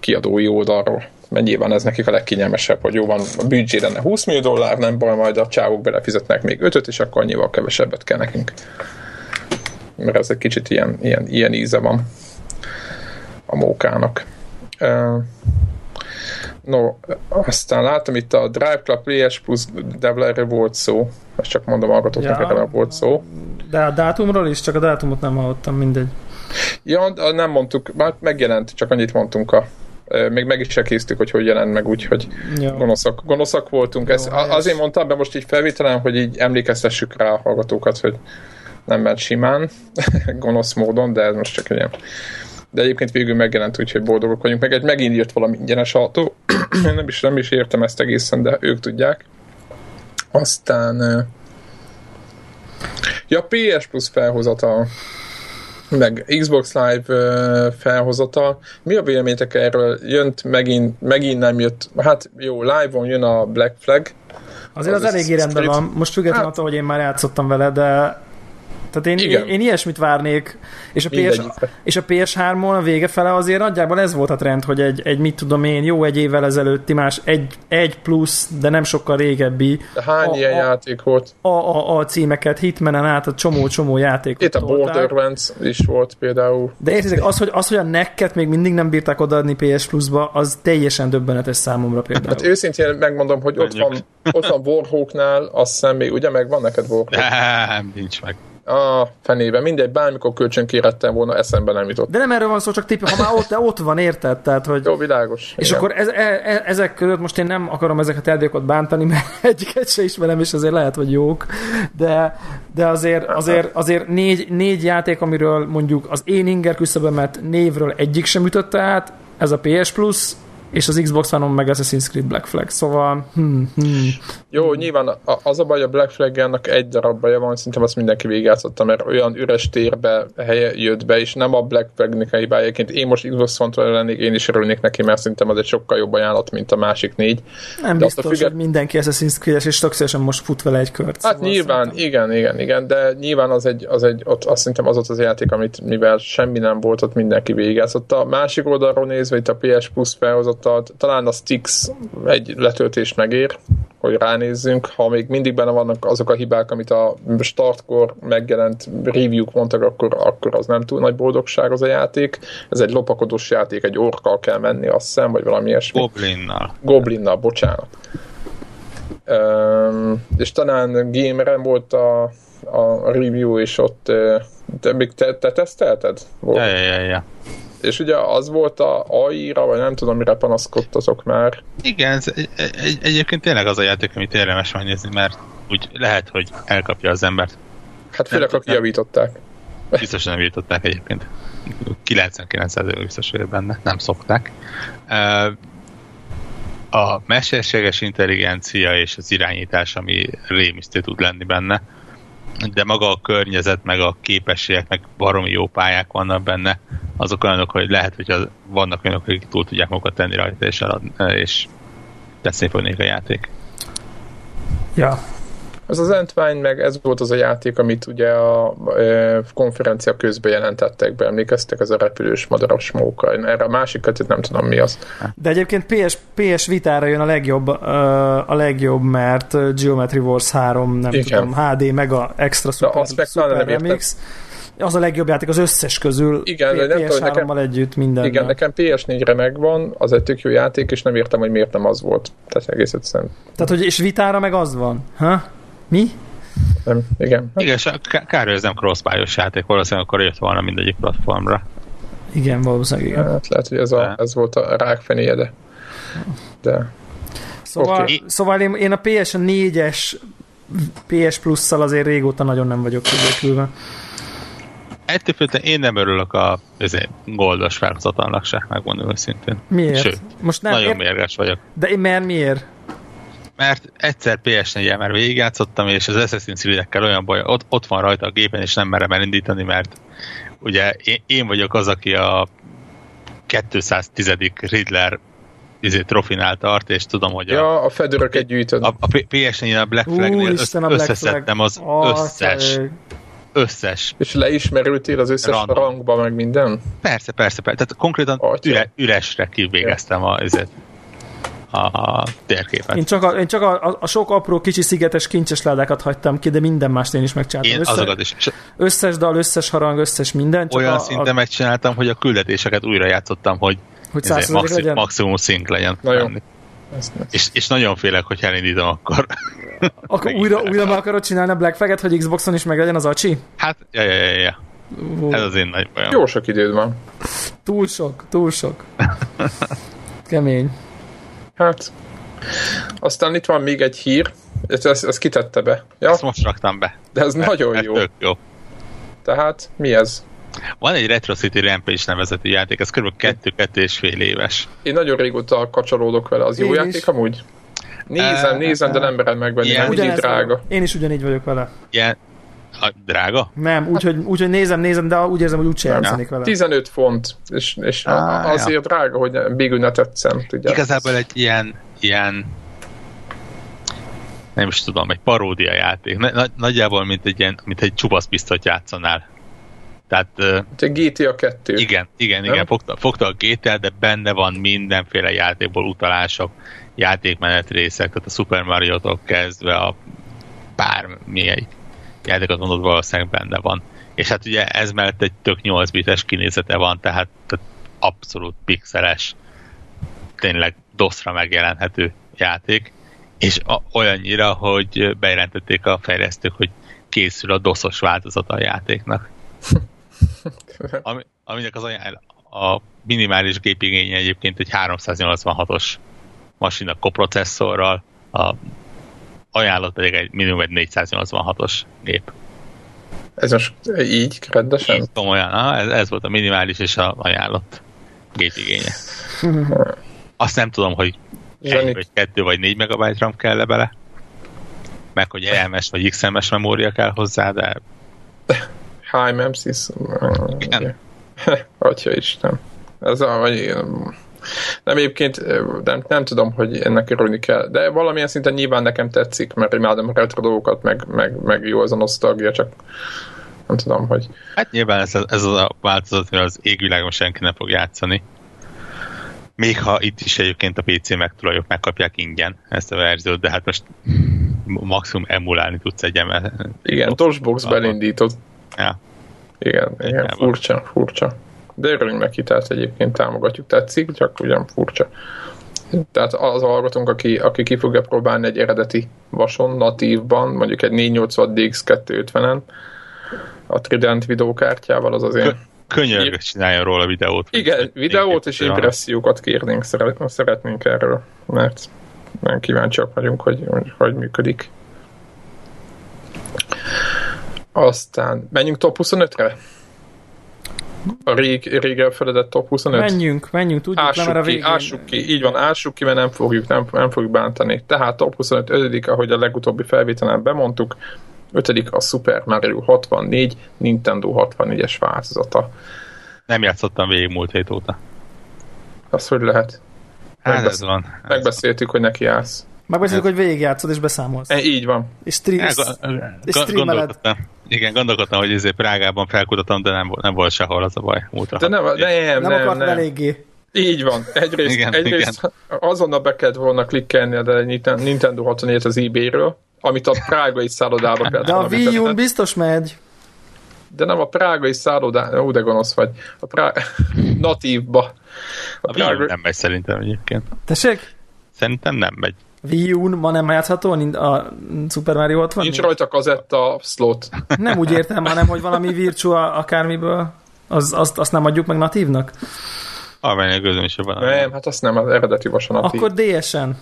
kiadói oldalról. Mert nyilván ez nekik a legkényelmesebb, hogy jó van, a büdzsé lenne 20 millió dollár, nem baj, majd a csávok belefizetnek még 5 és akkor annyival kevesebbet kell nekünk. Mert ez egy kicsit ilyen, ilyen, ilyen íze van a mókának. No, aztán látom itt a Drive Club PS Plus Devlerre volt szó, ezt csak mondom hallgatóknak, ja, erre volt szó. De a dátumról is, csak a dátumot nem hallottam, mindegy. Ja, nem mondtuk, már megjelent, csak annyit mondtunk a még meg is késztük, hogy hogy jelent meg úgy, hogy ja. gonoszak, gonoszak voltunk. Jó, Ezt, azért mondtam be most így felvételen, hogy így emlékeztessük rá a hallgatókat, hogy nem ment simán, gonosz módon, de ez most csak ilyen de egyébként végül megjelent, úgyhogy boldogok vagyunk. Meg egy megint írt valami ingyenes autó. nem, is, nem is értem ezt egészen, de ők tudják. Aztán ja, PS Plus felhozata meg Xbox Live felhozata. Mi a véleményetek erről? Jönt megint, megint nem jött. Hát jó, live-on jön a Black Flag. Azért az, az eléggé rendben van. Most függetlenül hát, attól, hogy én már játszottam vele, de tehát én, én, én ilyesmit várnék, és a, PS, és a PS3-on a vége fele azért nagyjából ez volt a trend, hogy egy, egy mit tudom én, jó egy évvel ezelőtti más, egy, egy plusz, de nem sokkal régebbi. De hány a, ilyen a, játék volt? A, a, a címeket, Hitmanen át a csomó-csomó játékot. Itt a Borderlands is volt például. De értitek, az, hogy, az, hogy a nekket még mindig nem bírták odaadni PS Plus-ba, az teljesen döbbenetes számomra például. Hát őszintén megmondom, hogy ott van, ott van Warhawknál, azt hiszem még, ugye meg van neked Warhawk? Nem, nincs meg a fenébe, mindegy, bármikor kölcsön kérettem volna, eszembe nem jutott. De nem erről van szó, csak tipp, ha már ott, ott van, érted? Tehát, hogy... Jó, világos. És igen. akkor ez, e, e, ezek között most én nem akarom ezeket játékokat bántani, mert egyiket se ismerem, és azért lehet, hogy jók, de, de azért, azért, azért négy, négy játék, amiről mondjuk az én inger küszöbömet névről egyik sem ütötte át, ez a PS Plus, és az Xbox One-on meg Assassin's Creed Black Flag, szóval hmm, hmm. Jó, nyilván az a baj, a Black flag egy darab baja van, szerintem azt mindenki végigjátszotta, mert olyan üres térbe helye jött be, és nem a Black Flag-nek a hibájaként. Én most Xbox One-tól lennék, én is örülnék neki, mert szerintem az egy sokkal jobb ajánlat, mint a másik négy. Nem de biztos, függet... hogy mindenki Assassin's Creed-es, és tökéletesen most fut vele egy kört. Hát szóval nyilván, szerintem. igen, igen, igen, de nyilván az egy, az egy ott azt szerintem az ott az játék, amit mivel semmi nem volt, ott mindenki végigjátszotta. A másik oldalról nézve, itt a PS Plus felhozott a, talán a Stix egy letöltés megér, hogy ránézzünk, ha még mindig benne vannak azok a hibák, amit a startkor megjelent review-k mondtak, akkor, akkor az nem túl nagy boldogság az a játék. Ez egy lopakodós játék, egy orkkal kell menni, azt hiszem, vagy valami ilyesmi. Goblinnal. Goblinnal, bocsánat. Um, és talán Gameren volt a, a review, és ott te, te, te tesztelted? Volt? Ja, ja, ja, ja És ugye az volt a AI-ra, vagy nem tudom, mire panaszkodtatok már. Igen, ez egy, egy, egyébként tényleg az a játék, amit érdemes megnézni, mert úgy lehet, hogy elkapja az embert. Hát főleg, Nem, aki javították. Biztos nem jutották egyébként. 99% biztos vagyok benne, nem szokták. A mesterséges intelligencia és az irányítás, ami rémisztő tud lenni benne, de maga a környezet, meg a képességek, meg baromi jó pályák vannak benne, azok olyanok, hogy lehet, hogy az, vannak olyanok, akik túl tudják magukat tenni rajta, és, elad, és tetszeni fog nekik a játék. Ja. Ez az Entwine meg ez volt az a játék, amit ugye a e, konferencia közben jelentettek be, emlékeztek, ez a repülős madaras móka. Erre a másikat nem tudom mi az. De egyébként PS, PS Vitára jön a legjobb, a legjobb, mert Geometry Wars 3, nem Igen. tudom, HD, mega extra super, meg talán super értem. remix. Az a legjobb játék az összes közül. Igen, de nem tudom, hogy PS3-mal együtt minden. Igen, nekem PS4-re megvan, az egy tök jó játék, és nem értem, hogy miért nem az volt. Tehát egész egyszerűen. Tehát, hogy és Vitára meg az van. Ha? Mi? Nem, igen. Igen, k- kár, hogy ez nem crossbuy-os játék, valószínűleg akkor jött volna mindegyik platformra. Igen, valószínűleg igen. Hát lehet, hogy ez, a, ez volt a rákfenéje, de... de Szóval, Oké. szóval én, én a PS4-es PS Plus-szal azért régóta nagyon nem vagyok kibékülve. Ettől függetlenül én nem örülök a ezért, goldos felhozatalnak se, megmondom őszintén. Miért? Sőt, Most nem, Nagyon ér, mérges vagyok. de én mert miért? Mert egyszer PS4-el már végigjátszottam, és az Assassin's Creed-ekkel olyan baj, ott, ott van rajta a gépen, és nem merem elindítani, mert ugye én, én vagyok az, aki a 210. Riddler izé, trofinál tart, és tudom, hogy a, ja, a fedőröket gyűjtöd. a, a PS4-en a Black Flag-nél a össz, Black összeszedtem az Flag. összes, Atya, És összes leismerültél az összes Random. rangba, meg minden? Persze, persze, persze. Tehát konkrétan üre, üresre kivégeztem a, ezért, a, a térképet. Én csak, a, én csak a, a, a sok apró kicsi szigetes kincses ládákat hagytam ki, de minden mást én is megcsináltam. Én Össze, azokat is. Összes dal, összes harang, összes minden. Csak olyan a, szinten a, megcsináltam, hogy a küldetéseket újra játszottam, hogy hogy ezért százszerzalék maxi, legyen. maximum szink legyen. Na jó. És, és nagyon félek, hogy elindítom akkor. Akkor újra, újra meg akarod csinálni a Black Flag-et, hogy Xboxon is meg legyen az acsi? Hát, ja, ja, ja, ja. Ú, Ez az én nagy bajom. Jó sok időd van. Túl sok, túl sok. Kemény. Hát. Aztán itt van még egy hír, ezt, ezt, ezt kitette be. Ja, Ezt most raktam be. de ez nagyon Ez jó. Tök jó. Tehát mi ez? Van egy Retro City Rampage nevezetű játék, ez kb. 2-2 és fél éves. Én nagyon régóta kacsalódok vele. Az jó Én játék is. amúgy? Nézem, Eh, nézem, de nem merem megvenni, mert drága. Én is ugyanígy vagyok vele. Ilyen, a, drága? Nem, úgyhogy úgy, hogy nézem, nézem, de úgy érzem, hogy úgyse játszanék vele. 15 font, és, és Á, azért drága, hogy végül ne tetszem. Tudja. Igazából egy ilyen, ilyen nem is tudom, egy paródia játék. Na, nagyjából, mint egy, ilyen, mint egy csupasz pisztolyt játszanál. Tehát Egy GTA 2. igen, igen, Nem? igen, fogta, fogta a GTA, de benne van mindenféle játékból utalások, játékmenet részek, tehát a Super Mario-tól kezdve a bármilyen játékot mondod, valószínűleg benne van. És hát ugye ez mellett egy tök 8 bites kinézete van, tehát, tehát abszolút pixeles, tényleg DOS-ra megjelenhető játék, és a, olyannyira, hogy bejelentették a fejlesztők, hogy készül a DOS-os változata a játéknak. Ami, aminek az ajánl, a minimális gépigénye egyébként egy 386-os masina koprocesszorral, a ajánlott pedig egy minimum egy 486-os gép. Ez most így, rendesen? Így komolyan, aha, ez, ez volt a minimális és a ajánlott gépigénye. Azt nem tudom, hogy egy, vagy kettő, vagy négy megabyte RAM kell -e bele, meg hogy EMS vagy XMS memória kell hozzá, de High Memsis. Igen. Atya Isten. Ez a, vagy, nem egyébként nem, nem tudom, hogy ennek örülni kell, de valamilyen szinten nyilván nekem tetszik, mert imádom a retro dolgokat, meg, meg, meg jó ez a nosztalgia, csak nem tudom, hogy hát nyilván ez, ez az a változat, hogy az égvilágon senki nem fog játszani. Még ha itt is egyébként a PC megtulajok megkapják ingyen ezt a verziót, de hát most maximum emulálni tudsz egy emel. igen, Tosbox Abba. belindítod. Ja. Igen, igen, furcsa, furcsa. De örülünk neki, tehát egyébként támogatjuk, tetszik, csak ugyan furcsa. Tehát az hallgatónk, aki, aki ki fogja próbálni egy eredeti vason, natívban, mondjuk egy 480 DX250-en, a Trident videókártyával, az azért Könyörgök csináljon róla videót. Igen, videót és impressziókat kérnénk, szeretnénk erről, mert nagyon kíváncsiak vagyunk, hogy hogy, hogy működik. Aztán menjünk top 25-re? A rég, rég elfeledett top 25? Menjünk, menjünk, tudjuk ássuk le, mert a ki, végén... ássuk ki, így van, ássuk ki, mert nem fogjuk, nem, nem fogjuk bántani. Tehát top 25 ötödik, ahogy a legutóbbi felvételen bemondtuk, ötödik a Super Mario 64, Nintendo 64-es változata. Nem játszottam végig múlt hét óta. Az hogy lehet? Hát Megbesz- ez van. Ez Megbeszéltük, hogy neki állsz. Megbeszéljük, hogy végigjátszod és beszámolsz. E, így van. És, stream, van. és, és streameled. Igen, gondolkodtam, hogy ezért Prágában felkutatom, de nem, volt- nem volt sehol az a baj. Múltra De nem, nem, nem, nem, akart nem. eléggé. Így van. Egyrészt, Igen, egyrészt azonnal be kellett volna klikkelni a Nintendo 64 az eBay-ről, amit a prágai szállodába kellett De a Wii U-n betenni. biztos megy. De nem a prágai szállodá... Ó, de gonosz vagy. A prá... natívba. A Wii U nem megy szerintem egyébként. Tessék? Szerintem nem megy. Wii U-n ma nem játszható a Super Mario 60? Nincs rajta kazetta slot. Nem úgy értem, hanem hogy valami virtual akármiből, az, azt, azt nem adjuk meg natívnak? Armányos gözöm is van. Nem, hát azt nem, az eredeti vasanatív. Akkor DS-en.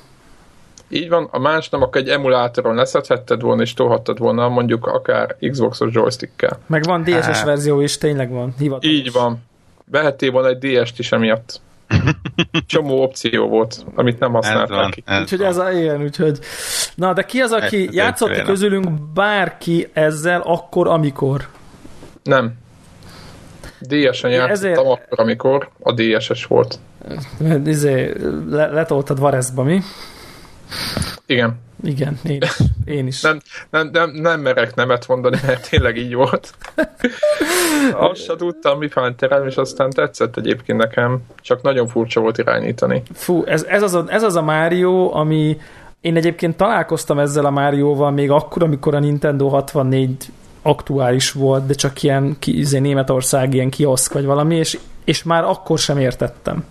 Így van, a más nem, akkor egy emulátoron leszedhetted volna, és tolhattad volna mondjuk akár Xboxos joystickkel. Meg van DSS Hát. verzió is, tényleg van. Hivatalos. Így van. Vehettél volna egy DS-t is emiatt. Csomó opció volt, amit nem Ez használták van. ki. Ez Úgyhogy van. ez a ilyen, úgyhogy... Na, de ki az, aki Ez- játszott ez közülünk bárki ezzel akkor, amikor? Nem. DS-en játszottam ezért- akkor, amikor a DS-es volt. Izé, le, letoltad Vareszba, mi? Igen. Igen, én is. Én is. Nem, nem, nem, nem merek nemet mondani, mert tényleg így volt. Azt se tudtam, mi terem, és aztán tetszett egyébként nekem, csak nagyon furcsa volt irányítani. Fú, ez, ez, az a, ez az a Mario, ami én egyébként találkoztam ezzel a Márióval még akkor, amikor a Nintendo 64 aktuális volt, de csak ilyen ki, izé, Németország ilyen kioszk vagy valami, és, és már akkor sem értettem.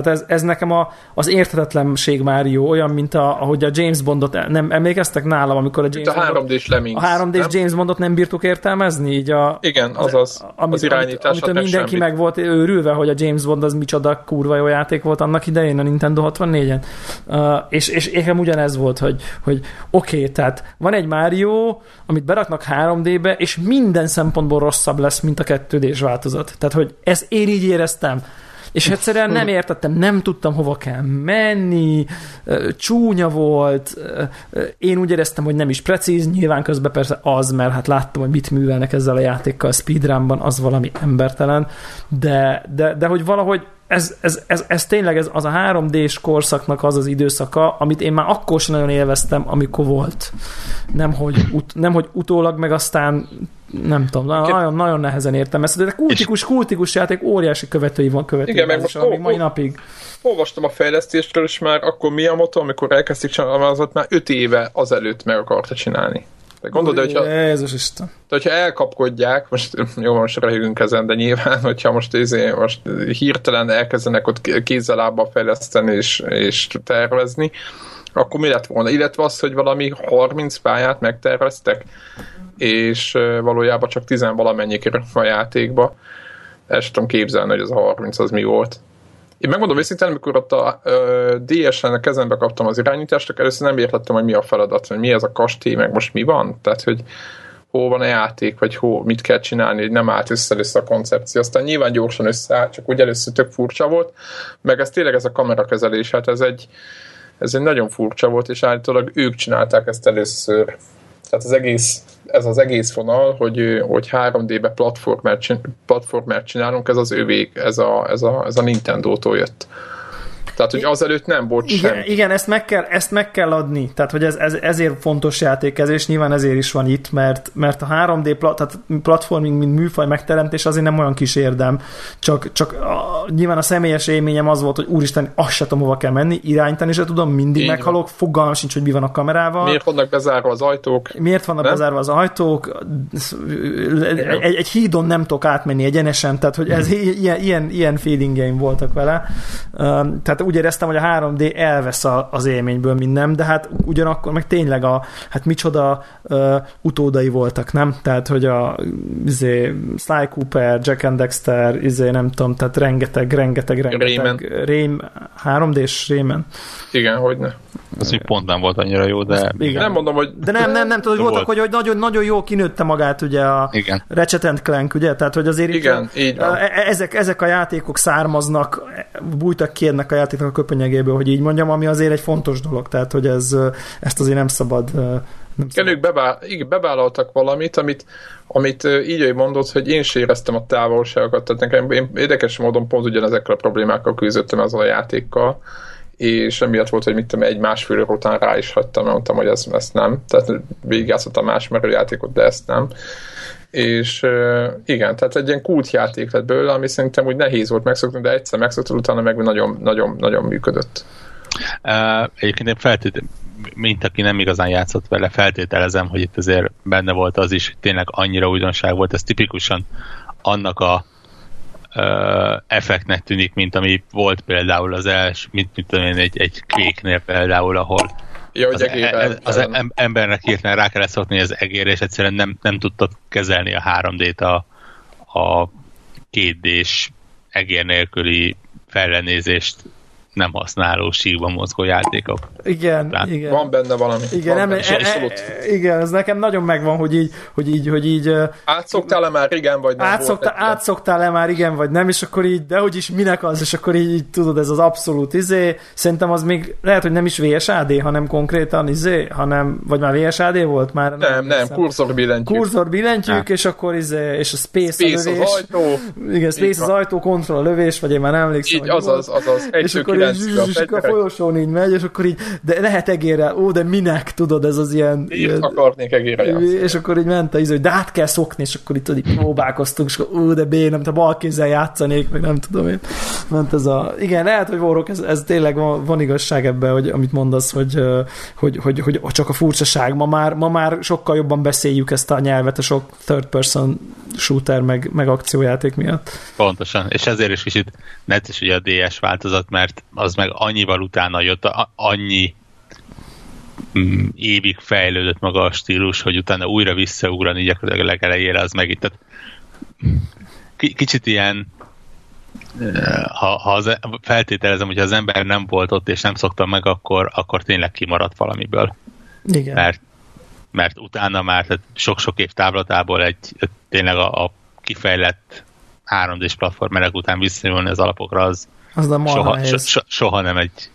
Tehát ez, ez nekem a, az érthetetlenség Mário olyan, mint a, ahogy a James Bondot, nem emlékeztek nálam, amikor a Itt James a Bondot, 3D-s Lemmings. a 3D-s nem? James Bondot nem bírtuk értelmezni, így a, Igen, azaz. amit, az irányítás. amit, amit mindenki meg volt őrülve, hogy a James Bond az micsoda kurva jó játék volt annak idején a Nintendo 64-en. Uh, és, és nekem ugyanez volt, hogy, hogy oké, okay, tehát van egy Mario, amit beraknak 3D-be, és minden szempontból rosszabb lesz, mint a 2D-s változat. Tehát, hogy ez én így éreztem. És egyszerűen nem értettem, nem tudtam hova kell menni, csúnya volt, én úgy éreztem, hogy nem is precíz, nyilván közben persze az, mert hát láttam, hogy mit művelnek ezzel a játékkal a speedrunban, az valami embertelen, de, de, de hogy valahogy ez, ez, ez, ez tényleg ez, az a 3D-s korszaknak az az időszaka, amit én már akkor sem nagyon élveztem, amikor volt. Nem hogy, ut, nem, hogy utólag meg aztán nem tudom, nagyon, nagyon nehezen értem ezt, de kultikus, kultikus játék óriási követői van követői Igen, meg most ó- mai ó- napig. Olvastam a fejlesztésről, és már akkor mi a motor, amikor elkezdték csinálni, az már 5 éve azelőtt meg akarta csinálni. De gondolod, hogyha, Jézus Isten. de hogyha elkapkodják, most jó, most röhögünk ezen, de nyilván, hogyha most, izé, most hirtelen elkezdenek ott kézzel lábbal fejleszteni és, és tervezni, akkor mi lett volna? Illetve az, hogy valami 30 pályát megterveztek, és valójában csak 10 valamennyi kerül a játékba. El sem tudom képzelni, hogy az a 30 az mi volt. Én megmondom őszintén, amikor ott a ö, DS-en a kezembe kaptam az irányítást, akkor először nem értettem, hogy mi a feladat, hogy mi ez a kastély, meg most mi van. Tehát, hogy hol van a játék, vagy hol, mit kell csinálni, hogy nem állt össze a koncepció. Aztán nyilván gyorsan összeállt, csak úgy először tök furcsa volt, meg ez tényleg ez a kamerakezelés, hát ez egy, ez egy nagyon furcsa volt, és állítólag ők csinálták ezt először. Tehát az egész, ez az egész vonal, hogy, hogy 3D-be platformert, platformert csinálunk, ez az övék, ez a, ez a, ez a Nintendo-tól jött. Tehát, hogy azelőtt nem volt Igen, semmi. igen ezt, meg kell, ezt meg kell adni. Tehát, hogy ez, ez ezért fontos játék ez, és nyilván ezért is van itt, mert, mert a 3D plat, tehát platforming, mint műfaj megteremtés azért nem olyan kis érdem. Csak, csak a, nyilván a személyes élményem az volt, hogy úristen, azt se tudom, hova kell menni, irányítani se tudom, mindig Így meghalok, fogalmam sincs, hogy mi van a kamerával. Miért vannak bezárva az ajtók? Miért vannak Nem? bezárva az ajtók? Egy, egy hídon nem tudok átmenni egyenesen, tehát hogy ez ilyen, ilyen, ilyen feelingeim voltak vele. Tehát úgy éreztem, hogy a 3D elvesz a, az élményből minden, de hát ugyanakkor meg tényleg a, hát micsoda uh, utódai voltak, nem? Tehát, hogy a izé, Sly Cooper, Jack and Dexter, izé, nem tudom, tehát rengeteg, rengeteg, rengeteg Rayman. 3D-s Rayman. Igen, hogy ne. Az még pont nem volt annyira jó, de... Igen. Nem mondom, hogy... De nem, nem, nem, tudod, hogy voltak, volt. hogy, hogy nagyon, nagyon jó kinőtte magát ugye a Igen. Ratchet Clank, ugye? Tehát, hogy azért Igen, így, így van. E- e- ezek, ezek a játékok származnak, bújtak ki ennek a játéknak a köpönyegéből, hogy így mondjam, ami azért egy fontos dolog, tehát, hogy ez, ezt azért nem szabad nem Igen, ők bevál, igen, bevállaltak valamit, amit, amit így, mondod, hogy én sem éreztem a távolságokat, tehát nekem én érdekes módon pont ugyanezekkel a problémákkal küzdöttem ezzel a játékkal, és emiatt volt, hogy mit tudom, egy másfél óra után rá is hagytam, mondtam, hogy ezt, ezt nem. Tehát végigjátszottam más játékot, de ezt nem. És igen, tehát egy ilyen kultjáték lett belőle, ami szerintem úgy nehéz volt megszokni, de egyszer megszoktad, utána meg nagyon, nagyon, nagyon működött. Uh, egyébként én feltétlenül, mint aki nem igazán játszott vele, feltételezem, hogy itt azért benne volt az is, hogy tényleg annyira újdonság volt, ez tipikusan annak a uh, effektnek tűnik, mint ami volt például az els, mint, mint tudom én, egy, egy kvéknél például, ahol ja, az, e, az em, embernek hirtelen rá kellett szokni az egérre, és egyszerűen nem, nem tudta kezelni a 3D-t a, a 2D-s egér nélküli fellenézést nem használó síkban mozgó játékok. Igen, Tehát igen. Van benne valami. Igen, van benne, e, e, igen, ez nekem nagyon megvan, hogy így, hogy így, hogy így átszoktál-e már igen, vagy nem átszoktál, átszoktál-e már igen, vagy nem, és akkor így, de hogy is minek az, és akkor így, így tudod, ez az abszolút izé, szerintem az még lehet, hogy nem is VSAD, hanem konkrétan izé, hanem, vagy már VSAD volt már? Nem, nem, nem kurzor billentyűk. Kurzor billentyűk, és akkor izé, és a space, space a lövés. az ajtó. Igen, space az ajtó, kontroll a lövés, vagy én már nem emlékszem. Így, azaz, azaz, egy és akkor és akkor a folyosón így megy, és akkor így, de lehet egérrel, ó, de minek, tudod, ez az ilyen... Ilyen, akarnék egérrel játszani. És akkor így ment a iző, hogy de át kell szokni, és akkor itt így próbálkoztunk, és akkor ó, de bér, nem, te bal kézzel játszanék, meg nem tudom én. Ment ez a... Igen, lehet, hogy vorok, ez, ez tényleg van, van igazság ebben, hogy amit mondasz, hogy, hogy, hogy, hogy, csak a furcsaság. Ma már, ma már sokkal jobban beszéljük ezt a nyelvet a sok third person shooter meg, meg akciójáték miatt. Pontosan, és ezért is kicsit necces ugye a DS változat, mert az meg annyival utána jött, annyi mm, évig fejlődött maga a stílus, hogy utána újra visszaugrani gyakorlatilag a legelejére, az megint. Tehát, kicsit ilyen ha, ha az, e- feltételezem, hogy az ember nem volt ott és nem szokta meg, akkor, akkor tényleg kimaradt valamiből. Igen. Mert, mert utána már tehát sok-sok év távlatából egy tényleg a, a kifejlett 3D-s platformerek után visszajönni az alapokra, az, az nem soha, so, so, soha nem egy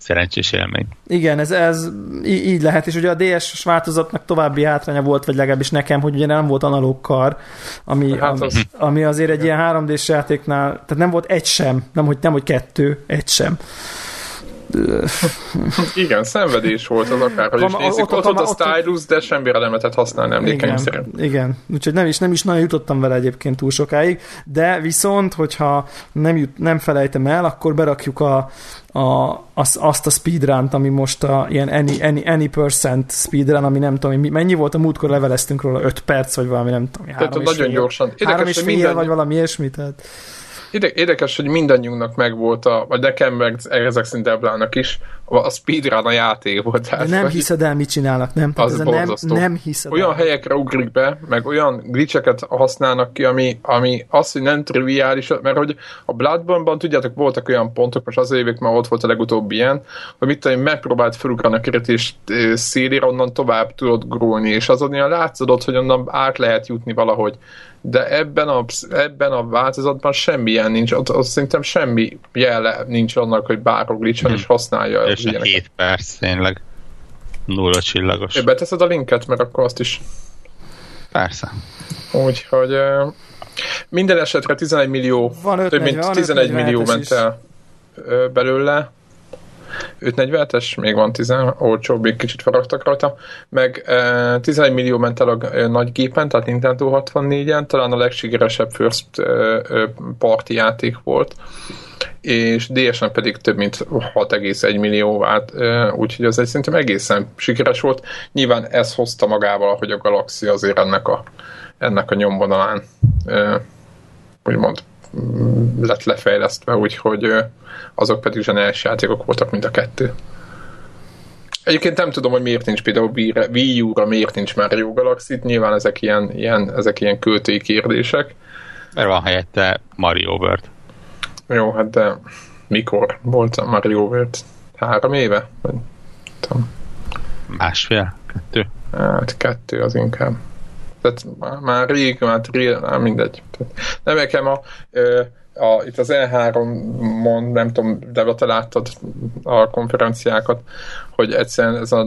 szerencsés élmény. Igen, ez, ez így lehet, és ugye a DS-s változatnak további hátránya volt, vagy legalábbis nekem, hogy ugye nem volt analóg kar, ami, hát az, ami azért egy ilyen 3D-s játéknál, tehát nem volt egy sem, nem hogy, nem hogy kettő, egy sem. Igen, szenvedés volt az akár, hogy is nézzük. Ott, ott, ott, a stylus, de semmire nem lehetett használni emlékeim szerint. Igen, úgyhogy nem is, nem is nagyon jutottam vele egyébként túl sokáig, de viszont, hogyha nem, jut, nem felejtem el, akkor berakjuk a, a, az, azt a speedrun ami most a ilyen any, any, any percent speedrun, ami nem tudom, mennyi volt a múltkor leveleztünk róla, 5 perc, vagy valami, nem tudom, három Tehát nagyon fél, gyorsan. Érdekes, három és fél, minden... vagy valami ilyesmi, tehát Érdekes, hogy mindannyiunknak megvolt, a, vagy nekem meg ezek szerint Deblának is, a speedrun a játék volt. Tehát, nem hiszed el, mit csinálnak, nem? Az nem, nem hiszed Olyan el. helyekre ugrik be, meg olyan glitcheket használnak ki, ami, ami az, hogy nem triviális, mert hogy a Bloodborne-ban, tudjátok, voltak olyan pontok, most az évek már ott volt a legutóbbi ilyen, hogy mit tudom, megpróbált felugrani a kerítés szélére, onnan tovább tudod grólni, és azon ilyen látszódott, hogy onnan át lehet jutni valahogy de ebben a, ebben a változatban semmilyen nincs, ott, ott szerintem semmi jele nincs annak, hogy bárhol glitch hmm. és használja. És 7 perc, tényleg. Nulla csillagos. É, beteszed a linket, mert akkor azt is... Persze. Úgyhogy minden esetre 11 millió, van több mint 11 millió ment el belőle, 547-es, még van 10, olcsóbb, még kicsit faragtak rajta, meg e, 11 millió ment el a nagy gépen, tehát Nintendo 64-en, talán a legsikeresebb first e, e, party játék volt, és DS-en pedig több mint 6,1 millió vált, úgyhogy az egy szerintem egészen sikeres volt. Nyilván ez hozta magával, hogy a Galaxy azért ennek a, ennek a nyomvonalán úgymond mm, lett lefejlesztve, úgyhogy azok pedig zseniális játékok voltak, mind a kettő. Egyébként nem tudom, hogy miért nincs például Wii U-ra, miért nincs Mario Galaxy, nyilván ezek ilyen, ilyen, ezek ilyen költői kérdések. Mert van helyette Mario World. Jó, hát de mikor volt a Mario World? Három éve? Vagy, tudom. Másfél? Kettő? Hát kettő az inkább. Tehát már rég, már rég, már mindegy. Nem nekem a, a, itt az E3-on, nem tudom, de te láttad a konferenciákat, hogy egyszerűen ez a,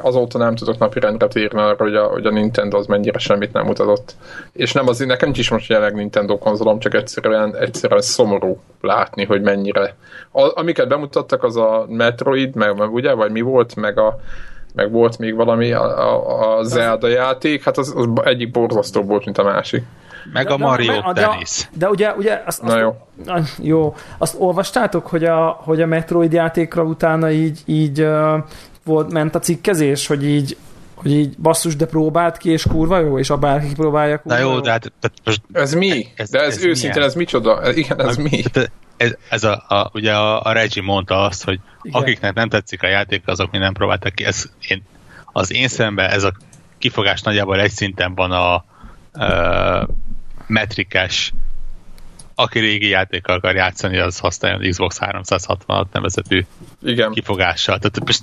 azóta nem tudok napirendre térni arra, hogy a, hogy a Nintendo az mennyire semmit nem mutatott. És nem az, nekem is most jelenleg Nintendo konzolom, csak egyszerűen, egyszerűen szomorú látni, hogy mennyire. A, amiket bemutattak, az a Metroid, meg, meg ugye, vagy mi volt, meg a meg volt még valami a, a, a Zelda játék, hát az, az egyik borzasztó volt, mint a másik. Meg a Mario de, Tennis. De, de ugye, ugye azt, azt, Na jó. jó. Azt olvastátok, hogy a, hogy a Metroid játékra utána így, így uh, volt, ment a cikkezés, hogy így hogy így basszus, de próbált ki, és kurva jó, és a bárki próbálja kurva Na jó, de hát... most, ez mi? Ez, de ez, ez őszintén, ez micsoda? Igen, ez mi? Ez, ez a, a, ugye a, a Reggie mondta azt, hogy Igen. akiknek nem tetszik a játék, azok mi nem próbáltak ki. Ez, én, az én szemben ez a kifogás nagyjából egy szinten van a, a metrikás aki régi játékkal akar játszani, az használjon Xbox 360 nevezetű Igen. kifogással. Tehát most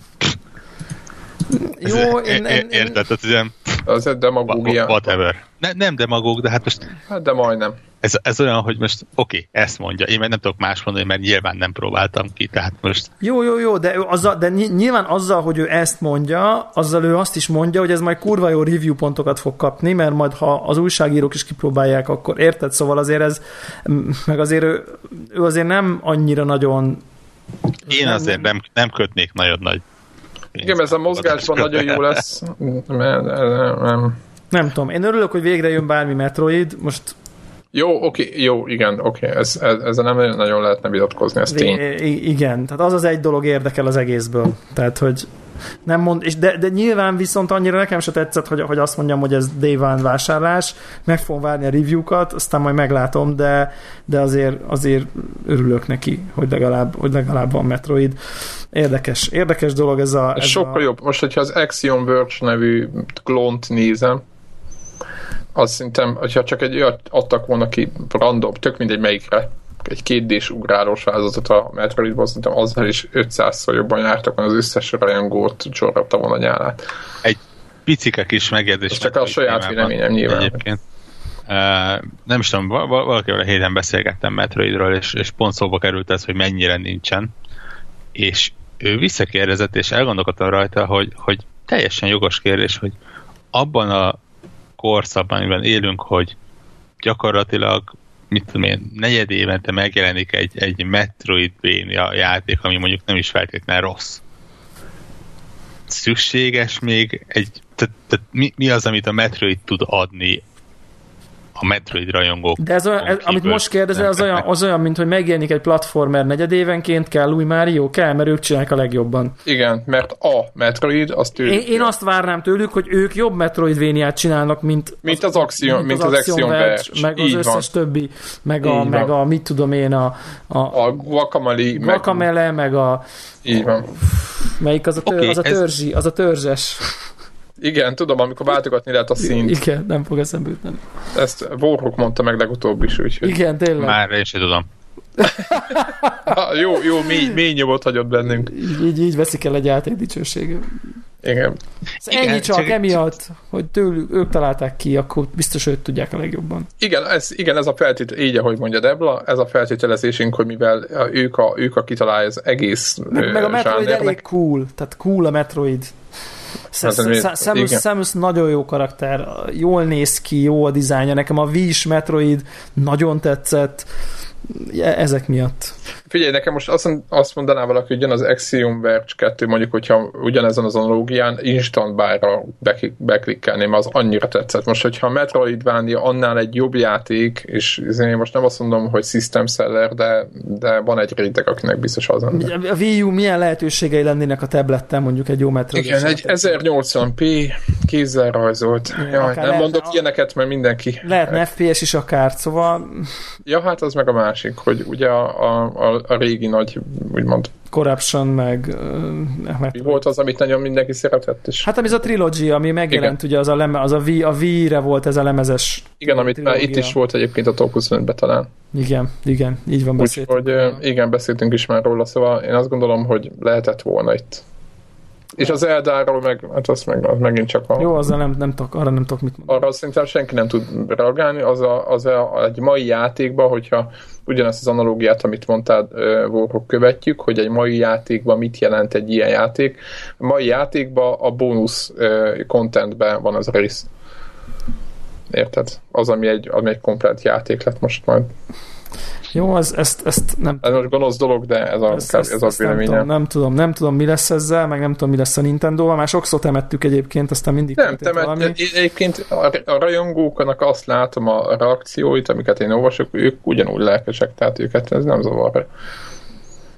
jó, én, én, érted, tehát ilyen, az egy demagógia. Whatever. Ne, nem demagóg, de hát most... Hát de majdnem. Ez, ez olyan, hogy most oké, okay, ezt mondja, én meg nem tudok más mondani, mert nyilván nem próbáltam ki, tehát most... Jó, jó, jó, de, azzal, de nyilván azzal, hogy ő ezt mondja, azzal ő azt is mondja, hogy ez majd kurva jó review pontokat fog kapni, mert majd ha az újságírók is kipróbálják, akkor érted? Szóval azért ez, meg azért ő, ő azért nem annyira nagyon én azért nem, nem kötnék nagyon nagy igen, ez a mozgásban nagyon jó lesz. Nem, nem. nem tudom, én örülök, hogy végre jön bármi Metroid, most jó, oké, jó, igen, oké, ez, ez, ezzel nem nagyon lehetne vitatkozni, ez tény. igen, tehát az az egy dolog érdekel az egészből. Tehát, hogy nem mond, és de, de nyilván viszont annyira nekem se tetszett, hogy, hogy azt mondjam, hogy ez day one vásárlás, meg fogom várni a review-kat, aztán majd meglátom, de, de azért, azért örülök neki, hogy legalább, hogy legalább van Metroid. Érdekes, érdekes dolog ez a... Ez sokkal a... jobb. Most, hogyha az Axiom Verge nevű klónt nézem, azt szerintem, hogyha csak egy olyat adtak volna ki random, tök mindegy melyikre, egy kétdés ugrálós vázatot a Metroidból, szerintem azzal is 500-szor jobban jártak, az összes rajongót csorrapta volna nyálát. Egy picike kis megjegyzés. Ez csak a saját véleményem nyilván. Egyébként. Uh, nem is tudom, val- valakivel a héten beszélgettem Metroidról, és, és pont szóba került ez, hogy mennyire nincsen, és ő visszakérdezett, és elgondolkodtam rajta, hogy, hogy teljesen jogos kérdés, hogy abban a korszakban, amiben élünk, hogy gyakorlatilag mit tudom én, negyed évente megjelenik egy, egy Metroidvania játék, ami mondjuk nem is feltétlenül rossz. Szükséges még egy, tehát, tehát mi, mi az, amit a Metroid tud adni a Metroid rajongók. De ez olyan, ez, amit most kérdezel, az olyan, az olyan, mint hogy megjelenik egy platformer negyedévenként, kell új Mario? Kell, mert ők csinálják a legjobban. Igen, mert a Metroid, azt tőlük. Én, én azt várnám tőlük, hogy ők jobb Metroidvéniát csinálnak, mint, mint az, az Axiom, mint, mint az, az Axiom Verge, meg az összes van. többi, meg a, meg a, mit tudom én, a, a, a Guacamole, Guacamele, meg, meg a így van. Melyik az a, tör, okay, az a törzsi, ez... az a törzses. Igen, tudom, amikor váltogatni lehet a színt. Igen, nem fog eszembe jutni. Ezt Warhawk mondta meg legutóbb is, úgyhogy... Igen, tényleg. Már én sem tudom. jó, jó, mély, mély nyomot hagyott bennünk. Így, így, így veszik el egy játék dicsősége. Igen. Ez Igen, ennyi csak, csak emiatt, hogy tőlük, ők találták ki, akkor biztos őt tudják a legjobban. Igen, ez, igen, ez a feltétel, így ahogy mondja Debla, ez a feltételezésünk, hogy mivel ők a, ők a kitalálja az egész Meg, meg a Metroid elég cool, tehát cool a Metroid. Samus, Samus nagyon jó karakter, jól néz ki, jó a dizájnja, nekem a Wii Metroid nagyon tetszett, ezek miatt. Figyelj, nekem most azt, azt mondaná valaki, hogy jön az Axiom Verge 2, mondjuk, hogyha ugyanezen az analógián instant bárra beklikkelném, az annyira tetszett. Most, hogyha a Metroidvania annál egy jobb játék, és én most nem azt mondom, hogy system seller, de, de van egy réteg, akinek biztos az lenne. A Wii U milyen lehetőségei lennének a tabletten, mondjuk egy jó Metroid? Igen, egy 1080p kézzel rajzolt. Ja, Jaj, nem lehetne, mondok ilyeneket, mert mindenki... Lehetne FPS is akár, szóval... Ja, hát az meg a másik, hogy ugye a, a, a régi nagy, úgymond Corruption, meg... Uh, Mi volt az, amit nagyon mindenki szeretett is? Hát ami az a trilogy, ami megjelent, Igen. ugye az a, leme, az a, v, a V-re volt ez a lemezes Igen, amit már itt is volt egyébként a top 25-ben talán. Igen, igen, így van beszéltünk. Úgyhogy igen, beszéltünk is már róla, szóval én azt gondolom, hogy lehetett volna itt és az Eldáról meg, hát azt meg, az megint csak a... Jó, azzal nem, nem tudok, arra nem tudok mit mondani. Arra szerintem senki nem tud reagálni, az, a, az a, egy mai játékban, hogyha ugyanazt az analógiát, amit mondtál, Warhawk követjük, hogy egy mai játékban mit jelent egy ilyen játék. A mai játékban a bónusz contentben van az rész. Érted? Az, ami egy, ami egy komplet játék lett most majd. Jó, az, ezt, ezt nem Ez most gonosz dolog, de ez a, ezt, ez ezt, a véleményem. Nem tudom, nem tudom, nem tudom, mi lesz ezzel, meg nem tudom, mi lesz a Nintendo-val. Már sokszor temettük egyébként, aztán mindig Nem, temet, valami. Egyébként a, a rajongóknak azt látom a reakcióit, amiket én olvasok, ők ugyanúgy lelkesek, tehát őket ez nem zavar.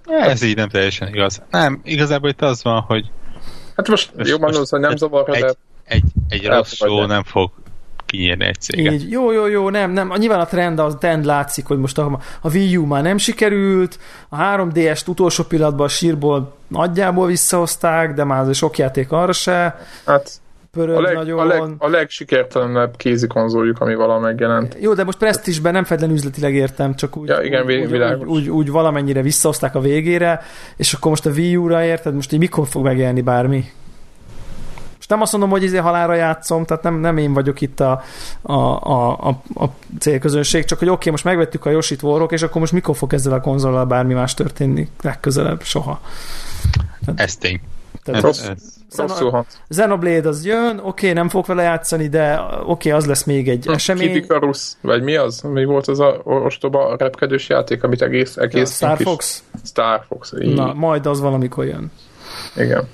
Ez így nem teljesen igaz. Nem, igazából itt az van, hogy Hát most, most jó mondom, hogy nem zavar, egy, de... Egy, egy rossz show nem fog kinyírni egy céget. Így, jó, jó, jó, nem, nem. Nyilván a trend, az trend látszik, hogy most a, a Wii U már nem sikerült, a 3DS-t utolsó pillanatban a sírból nagyjából visszahozták, de már az sok játék arra se. Hát a, leg, nagyon. A, leg, a legsikertelenebb kézi konzoljuk, ami valaha megjelent. Jó, de most Prestige-ben nem feltétlenül üzletileg értem, csak úgy, ja, igen, úgy, úgy, úgy, úgy, valamennyire visszahozták a végére, és akkor most a Wii U-ra érted, most így mikor fog megjelenni bármi? És nem azt mondom, hogy izé halára játszom, tehát nem, nem én vagyok itt a, a, a, a, a célközönség, csak hogy oké, okay, most megvettük a Yoshi-t Warrock, és akkor most mikor fog ezzel a konzollal bármi más történni? Legközelebb soha. Tehát, ez tény. Tehát rossz, rosszul Xenoblade az jön, oké, okay, nem fog vele játszani, de oké, okay, az lesz még egy hm, esemény. Kid Icarus, vagy mi az? Mi volt az a ostoba repkedős játék, amit egész, egész Star Fox? Star Fox, így. Na, majd az valamikor jön. Igen.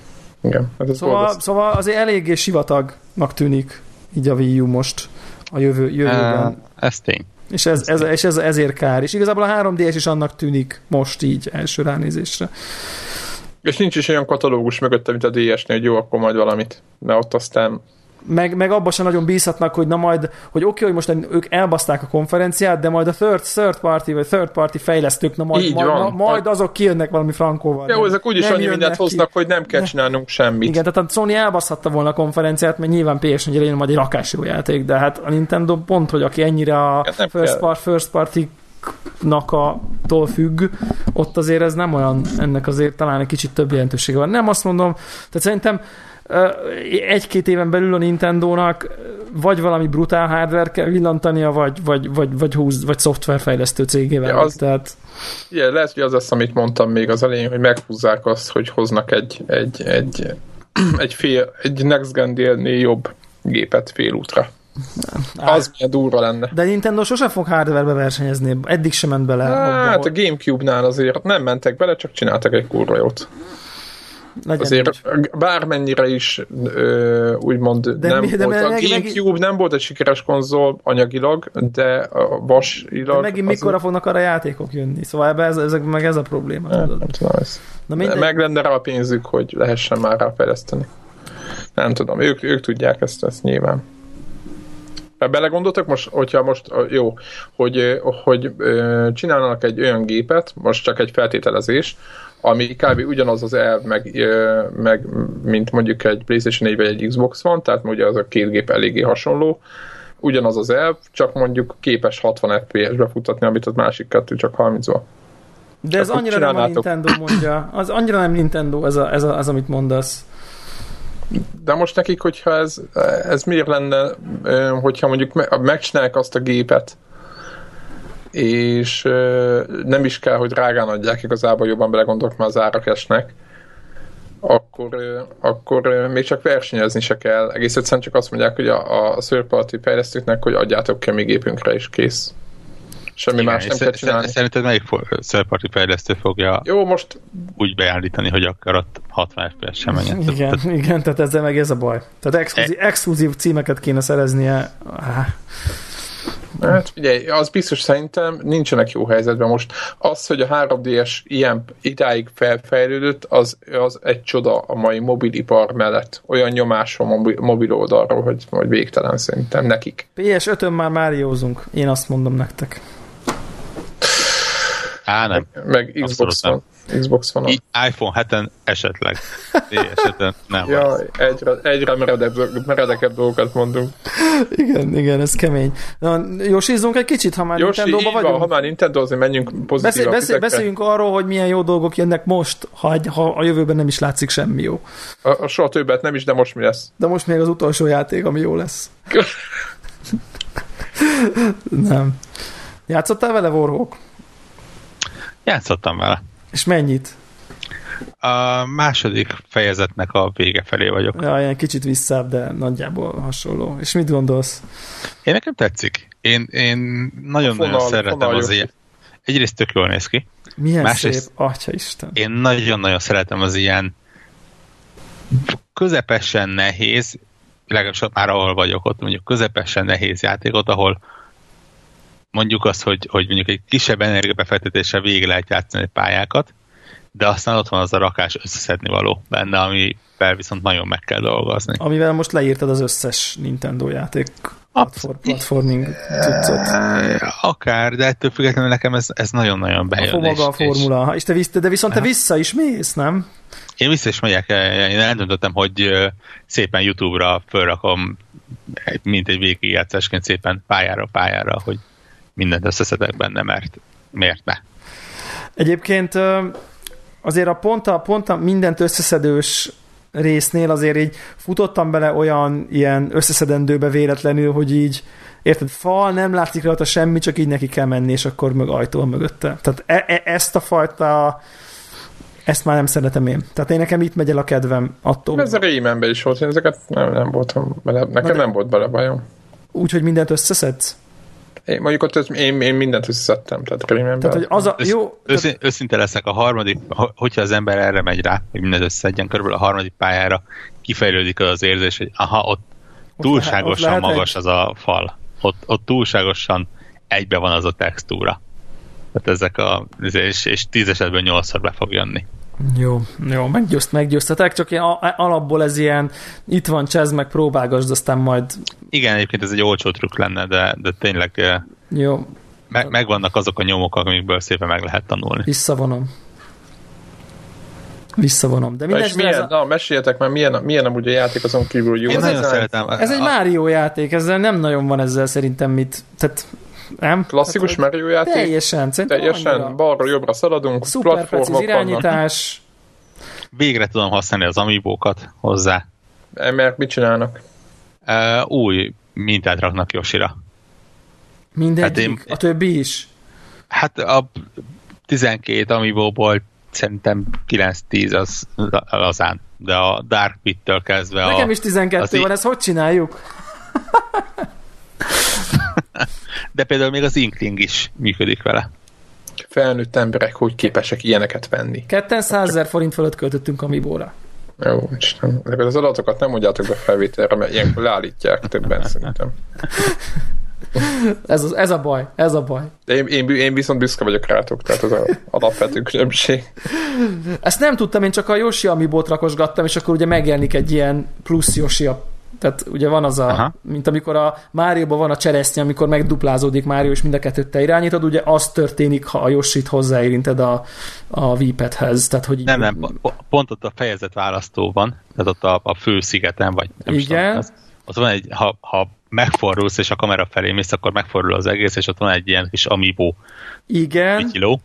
Igen. Hát ez szóval, szóval azért eléggé sivatagnak tűnik így a Wii U most a jövő, jövőben. Uh, ez tény. És ez, ez, és ez ezért kár. És igazából a 3DS is annak tűnik most így első ránézésre. És nincs is olyan katalógus mögötte, mint a DS-nél, hogy jó, akkor majd valamit. Mert ott aztán meg, meg abban sem nagyon bízhatnak, hogy na majd, hogy oké, okay, hogy most ők elbaszták a konferenciát, de majd a third, third party vagy third party fejlesztők, na majd, majd, na, majd azok kijönnek valami frankóval. Jó, ezek úgyis annyi mindent hoznak, ki. hogy nem kell csinálnunk semmit. Igen, tehát a Sony elbaszhatta volna a konferenciát, mert nyilván ps 4 jön majd egy rakásjó játék, de hát a Nintendo pont, hogy aki ennyire a ja, first, part, first party tól függ, ott azért ez nem olyan, ennek azért talán egy kicsit több jelentősége van. Nem azt mondom, tehát szerintem egy-két éven belül a Nintendo-nak vagy valami brutál hardware kell villantania, vagy, vagy, vagy, vagy, húz, vagy szoftverfejlesztő cégével. Ja, az, tehát... Igen, lehet, hogy az lesz, amit mondtam még az elején, hogy meghúzzák azt, hogy hoznak egy, egy, egy, egy, fél, egy Next gen jobb gépet félútra. Nem. Az milyen durva lenne. De Nintendo sosem fog hardware versenyezni, eddig sem ment bele. Hát abba, a Gamecube-nál azért nem mentek bele, csak csináltak egy kurva jót. Legyen Azért úgy. bármennyire is ö, úgymond de nem de volt. A Gamecube meg... nem volt egy sikeres konzol anyagilag, de a vasilag... De megint az mikorra fognak arra játékok jönni? Szóval ebbe ez, ezek, meg ez a probléma. Nem, nem tudom ezt. Na minden... Meg lenne rá a pénzük, hogy lehessen már rá fejleszteni. Nem tudom, ők, ők tudják ezt, ezt nyilván. Belegondoltak most, hogyha most jó, hogy, hogy csinálnak egy olyan gépet, most csak egy feltételezés, ami kb. ugyanaz az elv, meg, meg mint mondjuk egy PlayStation 4 vagy egy Xbox van, tehát ugye az a két gép eléggé hasonló, ugyanaz az elv, csak mondjuk képes 60 FPS-be futatni, amit az másik kettő csak 30-ban. De ez annyira nem a Nintendo mondja. Az annyira nem Nintendo ez, a, ez a, az, amit mondasz. De most nekik, hogyha ez, ez miért lenne, hogyha mondjuk megcsinálják azt a gépet, és nem is kell, hogy drágán adják, igazából jobban belegondolok, mert az árak esnek, akkor, akkor még csak versenyezni se kell. Egész egyszerűen csak azt mondják, hogy a, a third fejlesztőknek, hogy adjátok ki a mi gépünkre, és kész. Semmi Igen, más nem kell csinálni. Szerinted melyik third fejlesztő fogja Jó, most úgy beállítani, hogy akkor ott 60 FPS sem menjen? Igen, igen, tehát ezzel meg ez a baj. Tehát exkluzív, E- exkluzív címeket kéne szereznie. Ah, Hát figyelj, az biztos szerintem nincsenek jó helyzetben most. Az, hogy a 3DS ilyen idáig felfejlődött, az, az egy csoda a mai mobilipar mellett. Olyan nyomás a mobil, mobil oldalról, hogy, hogy végtelen szerintem nekik. PS5-ön már Máriózunk, én azt mondom nektek. Á, nem. Meg Xbox Abszolút van. Xbox van. I- iPhone 7-en esetleg. esetben nem. van. Ja, egyre, egyre meredebb, meredekebb dolgokat mondunk. Igen, igen, ez kemény. Na, jósízzunk egy kicsit, ha már így Nintendo-ba van, vagyunk. ha már Nintendo, menjünk Beszél, pozitív beszél, beszéljünk arról, hogy milyen jó dolgok jönnek most, ha, egy, ha a jövőben nem is látszik semmi jó. A, a soha többet nem is, de most mi lesz? De most még az utolsó játék, ami jó lesz. nem. Játszottál vele, Warhawk? Játszottam vele. És mennyit? A második fejezetnek a vége felé vagyok. Ja, ilyen kicsit visszább, de nagyjából hasonló. És mit gondolsz? Én nekem tetszik. Én, én nagyon-nagyon szeretem fonal az ilyen. Egyrészt tök jól néz ki. Milyen Másrészt- szép, atya Isten. Én nagyon-nagyon szeretem az ilyen közepesen nehéz, legalábbis már ahol vagyok ott, mondjuk közepesen nehéz játékot, ahol mondjuk azt, hogy, hogy mondjuk egy kisebb energiabefektetéssel végig lehet játszani pályákat, de aztán ott van az a rakás összeszedni való benne, amivel viszont nagyon meg kell dolgozni. Amivel most leírtad az összes Nintendo játék platform, platforming cuccot. Akár, de ettől függetlenül nekem ez, ez nagyon-nagyon A bejön. fo- maga a és- és formula. És te, visz, de viszont te vissza is mész, nem? Én vissza is megyek, én eldöntöttem, hogy ö, szépen YouTube-ra fölrakom, mint egy végigjátszásként szépen pályára pályára, hogy mindent összeszedek benne, mert miért ne? Egyébként azért a pont a, pont a mindent összeszedős résznél azért így futottam bele olyan ilyen összeszedendőbe véletlenül, hogy így érted, fal, nem látszik rajta semmi, csak így neki kell menni, és akkor meg ajtó van mögötte. Tehát e- e- ezt a fajta ezt már nem szeretem én. Tehát én nekem itt megy el a kedvem attól. Ez a Raymanben is volt, én ezeket nem, nem voltam bele, nekem de- nem volt bele bajom. Úgy, hogy mindent összeszedsz? Én, mondjuk ott össz- én, én mindent összeszedtem, tehát Raymanben. Tehát, hogy az a... Össz, Jó, őszín, őszinte leszek, a harmadik, ho- hogyha az ember erre megy rá, hogy mindent összeszedjen, körülbelül a harmadik pályára kifejlődik az az érzés, hogy aha, ott túlságosan lehet magas egy- az a fal. Ott, ott túlságosan egybe van az a textúra. Tehát ezek a, és, és tíz esetben nyolcszor be fog jönni. Jó, jó, meggyőzt, meggyőztetek, csak én alapból ez ilyen, itt van csez, meg próbálgasd, aztán majd Igen, egyébként ez egy olcsó trükk lenne, de, de tényleg eh, jó, me, megvannak azok a nyomok, amikből szépen meg lehet tanulni. visszavonom. Visszavonom. De mindesetre milyen, ez, a, na, meséljetek már, milyen, milyen amúgy a játék azon kívül, hogy jó Én az nagyon design? szeretem. ez egy a, Mario játék, ezzel nem nagyon van ezzel szerintem mit, tehát nem? Klasszikus tehát, Mario játék? Teljesen, Teljesen, annyira. balra jobbra szaladunk, Szuper precíz platformok vannak. irányítás, Végre tudom használni az amibókat hozzá. Mert mit csinálnak? Uh, új mintát raknak Yoshira. mindegyik, Hát én- a többi is. Hát a 12 amibóból szerintem 9-10 az lazán, de a Dark Pit-től kezdve Nekem a, is 12 az van, i- ezt hogy csináljuk? de például még az Inkling is működik vele. Felnőtt emberek hogy képesek ilyeneket venni? Ketten 100 ezer forint fölött költöttünk a Mibóra. Jó, Isten. Ezeket az adatokat nem mondjátok be felvételre, mert ilyenkor leállítják többen szerintem. Ez, az, ez a baj, ez a baj. De én, én, én viszont büszke vagyok rátok, tehát az a alapvető különbség. Ezt nem tudtam, én csak a Yoshi Amiibót rakosgattam, és akkor ugye megjelenik egy ilyen plusz Yoshi tehát ugye van az a, Aha. Mint amikor a Márióban van a cseresznye, amikor megduplázódik Mário, és mind a kettőt te irányítod, ugye az történik, ha a Yoshit hozzáérinted a, a V-padhez. Tehát, hogy Nem, nem, po- pont ott a fejezet választó van, tehát ott a, a fő szigeten, vagy nem is Igen. tudom, az, ott van egy, ha, ha megfordulsz, és a kamera felé mész, akkor megfordul az egész, és ott van egy ilyen kis amiibo Igen, pityiló,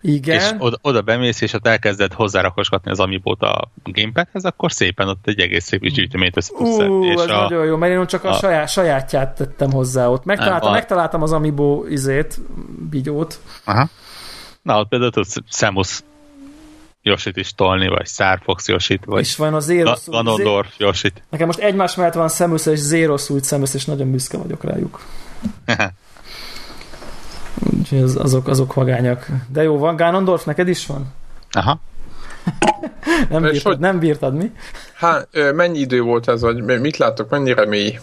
és igen. oda, oda bemész, és ott elkezded hozzárakosgatni az amibót a gamepadhez, akkor szépen ott egy egész szép kis gyűjteményt össze tudsz Ú, és ez a, nagyon jó, mert én csak a, a- saját, sajátját tettem hozzá ott. Megtaláltam, a- megtaláltam az Amiibo izét, bigyót. Aha. Na, ott például tudsz Samus Yoshit is tolni, vagy Star Fox Yoshit, vagy És van a Zero Ganondorf Yoshit. Nekem most egymás mellett van Samus és Zero Suit Samus, és nagyon büszke vagyok rájuk. Úgyhogy az, azok, azok vagányak. De jó, van Ganondorf, neked is van? Aha. nem, bírtad, hogy- nem bírtad, mi? Hát, ö, mennyi idő volt ez, vagy mit láttok, mennyire mély?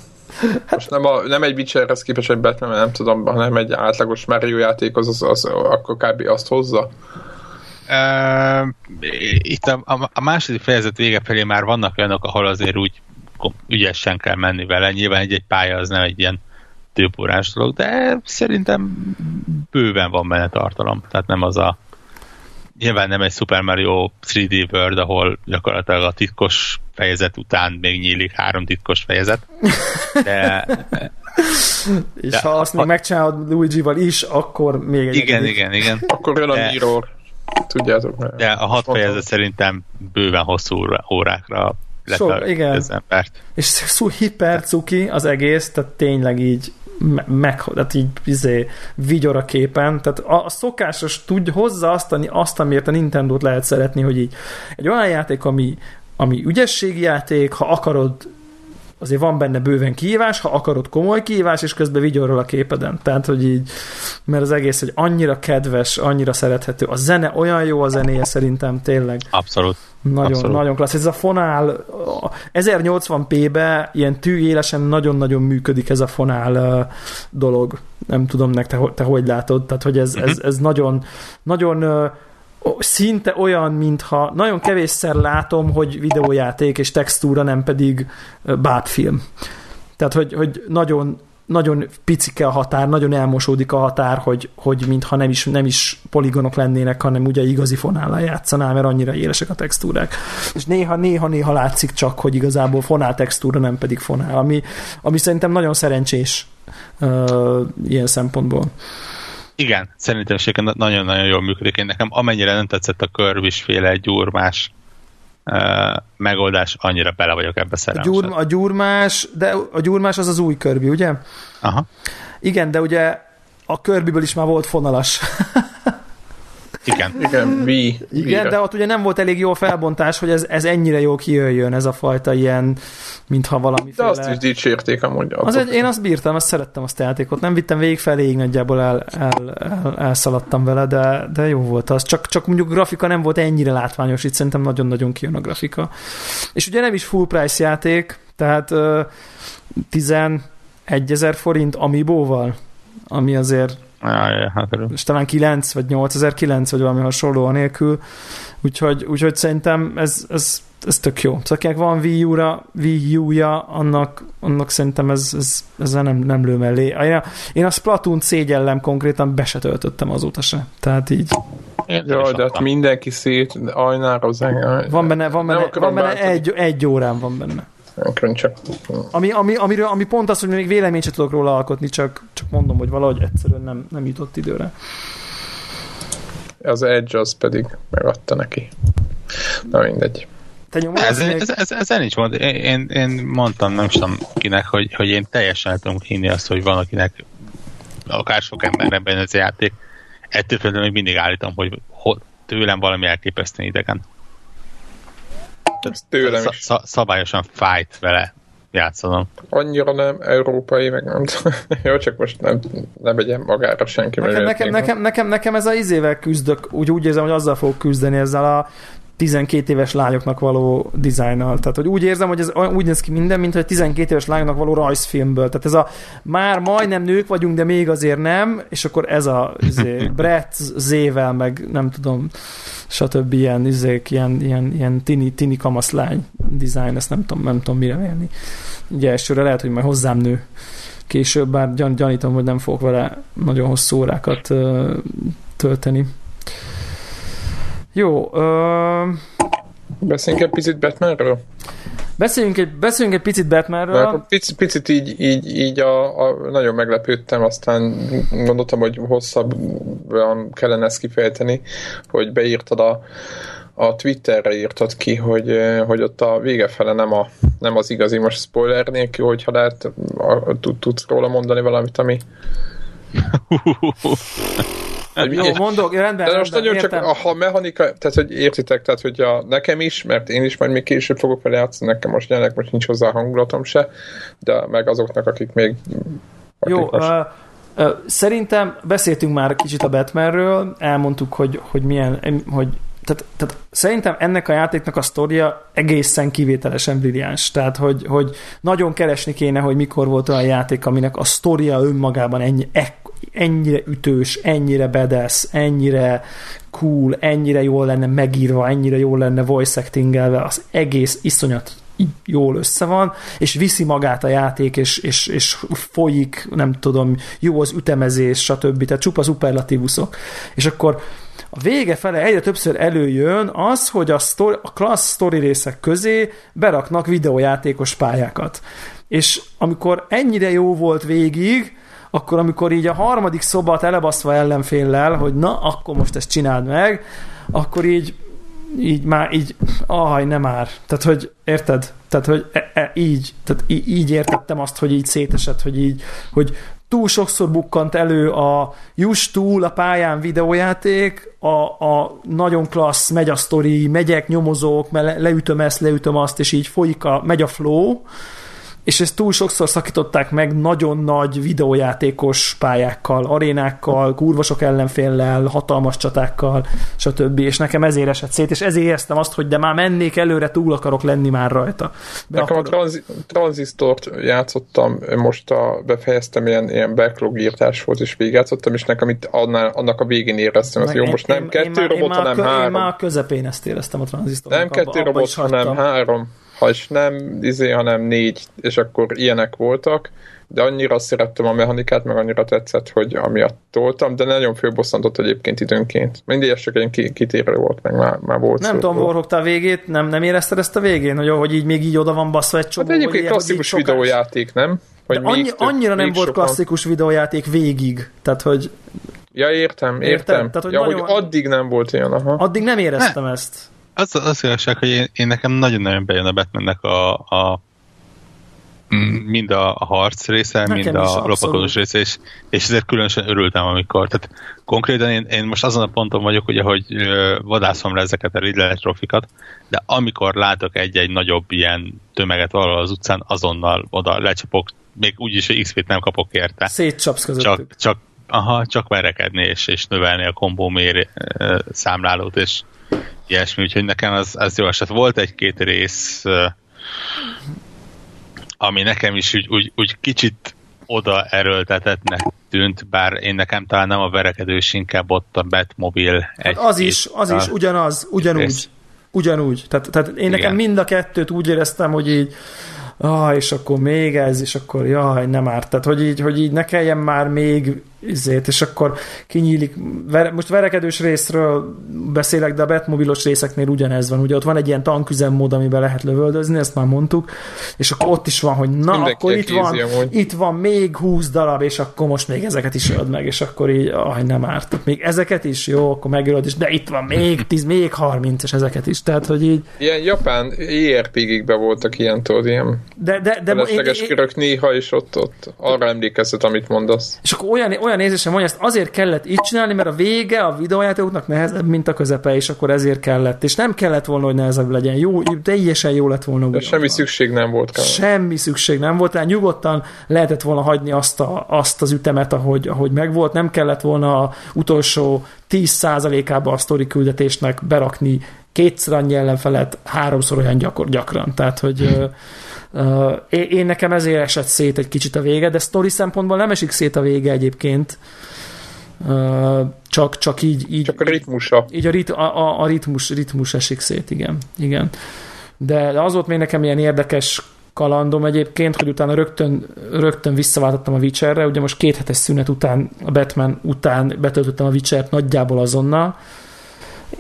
Most nem, a, nem egy Witcherhez képest egy Batman, nem tudom, hanem egy átlagos Mario játék, az, az, az akkor kb. azt hozza. Uh, itt a, a, a második fejezet vége felé már vannak olyanok, ahol azért úgy ügyesen kell menni vele. Nyilván egy-egy pálya az nem egy ilyen többórás dolog, de szerintem bőven van benne tartalom. Tehát nem az a nyilván nem egy Super Mario 3D World, ahol gyakorlatilag a titkos fejezet után még nyílik három titkos fejezet. De És De ha azt ha- még megcsinálod Luigi-val is, akkor még egy igen, negyedik. igen, igen. Akkor jön a De- Mirror. Tudjátok. De a hat fejezet szerintem bőven hosszú órá- órákra Sok, letartja igen. az embert. És szó hiper cuki az egész, tehát tényleg így meg, tehát így izé, vigyor a képen, tehát a, a szokásos tud, hozza azt, azt, amiért a Nintendo-t lehet szeretni, hogy így egy olyan játék, ami, ami ügyességi játék, ha akarod azért van benne bőven kihívás, ha akarod komoly kihívás, és közben vigyorról a képeden. Tehát, hogy így, mert az egész, hogy annyira kedves, annyira szerethető. A zene olyan jó a zenéje szerintem, tényleg. Abszolút. Nagyon, Abszolút. nagyon klassz. Ez a fonál a 1080p-be ilyen tűélesen nagyon-nagyon működik ez a fonál dolog. Nem tudom, nek te, te hogy látod. Tehát, hogy ez, ez, ez nagyon, nagyon szinte olyan, mintha nagyon kevésszer látom, hogy videójáték és textúra, nem pedig ö, bátfilm. Tehát, hogy, hogy nagyon nagyon picike a határ, nagyon elmosódik a határ, hogy, hogy mintha nem is, nem is poligonok lennének, hanem ugye igazi fonállal játszanál, mert annyira élesek a textúrák. És néha, néha, néha látszik csak, hogy igazából fonál textúra, nem pedig fonál, ami, ami szerintem nagyon szerencsés uh, ilyen szempontból. Igen, szerintem nagyon-nagyon jól működik. Én nekem amennyire nem tetszett a Körvis féle gyurmás uh, megoldás, annyira bele vagyok ebbe A, szerelmes. gyúr, a gyurmás, de a gyurmás az az új körbi, ugye? Aha. Igen, de ugye a körbiből is már volt fonalas. Igen. Igen, Wii. Igen, de ott ugye nem volt elég jó a felbontás, hogy ez, ez ennyire jó kijöjjön, ez a fajta ilyen, mintha De valamiféle... azt is dicsérték amúgy. Az egy, én azt bírtam, azt szerettem azt a játékot. Nem vittem végig feléig, nagyjából el, el, el, elszaladtam vele, de, de jó volt az. Csak, csak mondjuk grafika nem volt ennyire látványos, itt szerintem nagyon-nagyon kijön a grafika. És ugye nem is full price játék, tehát uh, 11 ezer forint Amiibo-val, ami azért Jaj, hát és talán 9 vagy 8009 vagy valami hasonló anélkül, úgyhogy, úgyhogy szerintem ez, ez, ez tök jó. Szóval akinek van Wii U-ra, Wii U-ja, annak, annak szerintem ez, ez, ezzel nem, nem lő mellé. Én a, én a Splatoon szégyellem konkrétan be se töltöttem azóta se. Tehát így Jaj, de hát mindenki szét, ajnároz engem. van benne, van benne, van benne egy, egy órán van benne. Nem csak. Ami, ami, amiről, ami pont az, hogy még véleményt sem tudok róla alkotni, csak, csak mondom, hogy valahogy egyszerűen nem, nem jutott időre. Az Edge az pedig megadta neki. Na mindegy. Te nyomod Ez, ez, ez, ezzel nincs mond. Én, én, mondtam, nem is tudom kinek, hogy, hogy én teljesen el tudom hinni azt, hogy van, akinek akár sok embernek benne ez a játék. Ettől függetlenül még mindig állítom, hogy ho, tőlem valami elképesztően idegen. Tőlem is. sz- szabályosan fájt vele játszanom. Annyira nem európai, meg nem. Jó, csak most nem, nem vegyem magára senki. Nekem, nekem, nekem, nekem, nekem ez a izével küzdök, úgy, úgy érzem, hogy azzal fogok küzdeni ezzel a 12 éves lányoknak való dizájnnal. Tehát, hogy úgy érzem, hogy ez úgy néz ki minden, mint hogy 12 éves lányoknak való rajzfilmből. Tehát ez a már majdnem nők vagyunk, de még azért nem, és akkor ez a izé, Brett Z-vel, meg nem tudom, stb. ilyen, izék, ilyen, ilyen, ilyen tini, tini kamaszlány dizájn, ezt nem tudom, nem tudom mire mérni. Ugye elsőre lehet, hogy majd hozzám nő később, bár gyan, gyanítom, hogy nem fogok vele nagyon hosszú órákat tölteni. Jó, ö, Beszéljünk egy picit Batmanről? beszéljünk, egy, beszéljünk egy picit Batmanről. akkor picit, picit így, így, így a, a, nagyon meglepődtem, aztán gondoltam, hogy hosszabban kellene ezt kifejteni, hogy beírtad a, a Twitterre írtad ki, hogy, hogy ott a vége fele nem, a, nem az igazi, most spoiler nélkül, hogyha lehet, a, tud, tudsz róla mondani valamit, ami... Hogy Jó, mondok, rendben, de most rendben, nagyon csak értem. a, ha mechanika, tehát hogy értitek, tehát hogy a, nekem is, mert én is majd még később fogok vele játszani, nekem most jelenleg most nincs hozzá hangulatom se, de meg azoknak, akik még akik Jó, most, ö, Szerintem beszéltünk már kicsit a Batmanről, elmondtuk, hogy, hogy milyen, hogy tehát, tehát szerintem ennek a játéknak a sztoria egészen kivételesen brilliáns. Tehát, hogy, hogy nagyon keresni kéne, hogy mikor volt olyan játék, aminek a sztoria önmagában ennyi, ennyire ütős, ennyire bedesz, ennyire cool, ennyire jól lenne megírva, ennyire jól lenne voice actingelve, az egész iszonyat jól össze van, és viszi magát a játék, és, és, és folyik, nem tudom, jó az ütemezés, stb. Tehát csupa szuperlatívuszok. És akkor a vége fele egyre többször előjön az, hogy a, story, a klassz story részek közé beraknak videójátékos pályákat. És amikor ennyire jó volt végig, akkor amikor így a harmadik szobat elebaszva ellenféllel, hogy na, akkor most ezt csináld meg, akkor így így már így, ahaj, nem már. Tehát, hogy érted? Tehát, hogy e, e, így, tehát így, így értettem azt, hogy így szétesett, hogy így, hogy túl sokszor bukkant elő a juss túl a pályán videójáték, a, a nagyon klassz, megy a sztori, megyek, nyomozók, le, leütöm ezt, leütöm azt, és így folyik a, megy a flow, és ezt túl sokszor szakították meg nagyon nagy videójátékos pályákkal, arénákkal, kurvasok ellenféllel, hatalmas csatákkal, stb. És nekem ezért esett szét, és ezért éreztem azt, hogy de már mennék előre, túl akarok lenni már rajta. Be nekem akarok... a tranzi- tranzisztort játszottam, most a, befejeztem, ilyen, ilyen backlog írtás volt, és végigjátszottam, és nekem itt annál, annak a végén éreztem, hogy jó, most nem én, kettő én robot, hanem három. Én már a közepén ezt éreztem a tranzisztort. Nem kettő abba, robot, abba hanem három ha is nem, izé, hanem négy, és akkor ilyenek voltak, de annyira szerettem a mechanikát, meg annyira tetszett, hogy amiatt toltam, de nagyon főbosszantott egyébként időnként. Mindig ez csak egy kitérő volt, meg már, már volt Nem tudom, Warhawk, a végét, nem, nem érezted ezt a végén, hogy, hogy így még így oda van basszva egy csomó? Hát egyébként ilyen, klasszikus sokáig... videójáték, nem? Hogy annyi, több, annyira nem volt sokan... klasszikus videójáték végig, tehát hogy... Ja, értem, értem. értem? Tehát, hogy, ja, nagyon... hogy addig nem volt ilyen, aha. Addig nem éreztem ne. ezt az, az igazság, hogy én, én nekem nagyon-nagyon bejön a Batmannek a, a mind a, a harc része, nekem mind a lopakodós része, és, és ezért különösen örültem, amikor. Tehát konkrétan én, én most azon a ponton vagyok, ugye, hogy vadászom le ezeket a Riddler trofikat, de amikor látok egy-egy nagyobb ilyen tömeget valahol az utcán, azonnal oda lecsapok, még úgyis, hogy XP-t nem kapok érte. Szétcsapsz közöttük. Csak, csak, aha, csak verekedni és, és növelni a kombó mér számlálót, és ilyesmi, úgyhogy nekem az, az jó eset. Volt egy-két rész, ami nekem is úgy, úgy, úgy kicsit oda erőltetetnek tűnt, bár én nekem talán nem a verekedős, inkább ott a Batmobil. Egy hát az is, az is, ugyanaz, ugyanúgy. Rész. Ugyanúgy. Tehát, tehát én nekem Igen. mind a kettőt úgy éreztem, hogy így ah, és akkor még ez, és akkor jaj, nem árt. Tehát, hogy így, hogy így ne kelljen már még izét, és akkor kinyílik, most verekedős részről beszélek, de a Batmobilos részeknél ugyanez van, ugye ott van egy ilyen tanküzemmód, amiben lehet lövöldözni, ezt már mondtuk, és akkor ott is van, hogy na, Mindenki akkor itt van, itt van még 20 darab, és akkor most még ezeket is öld meg, és akkor így, aj, nem árt. Még ezeket is, jó, akkor megölöd is, de itt van még 10, még 30, és ezeket is, tehát, hogy így... Ilyen japán ERPG-ikben voltak ilyen, tudod, ilyen de, de, de, felesleges körök néha is ott, ott arra emlékeztet, amit mondasz. És akkor olyan, olyan érzésem hogy ezt azért kellett így csinálni, mert a vége a videójátékoknak nehezebb, mint a közepe, és akkor ezért kellett. És nem kellett volna, hogy nehezebb legyen. Jó, teljesen jó lett volna. De semmi szükség nem volt. Kell. Semmi szükség nem volt, tehát nyugodtan lehetett volna hagyni azt, a, azt az ütemet, ahogy, ahogy megvolt. Nem kellett volna a utolsó 10%-ába a sztori küldetésnek berakni kétszer annyi ellenfelet, háromszor olyan gyakor, gyakran. Tehát, hogy Uh, én nekem ezért esett szét egy kicsit a vége, de sztori szempontból nem esik szét a vége egyébként. Uh, csak, csak így, így... Csak a ritmusa. Így a, rit, a, a, a ritmus, ritmus esik szét, igen. igen. De, de az volt még nekem ilyen érdekes kalandom egyébként, hogy utána rögtön, rögtön visszaváltottam a Witcherre, ugye most két hetes szünet után, a Batman után betöltöttem a Witchert nagyjából azonnal,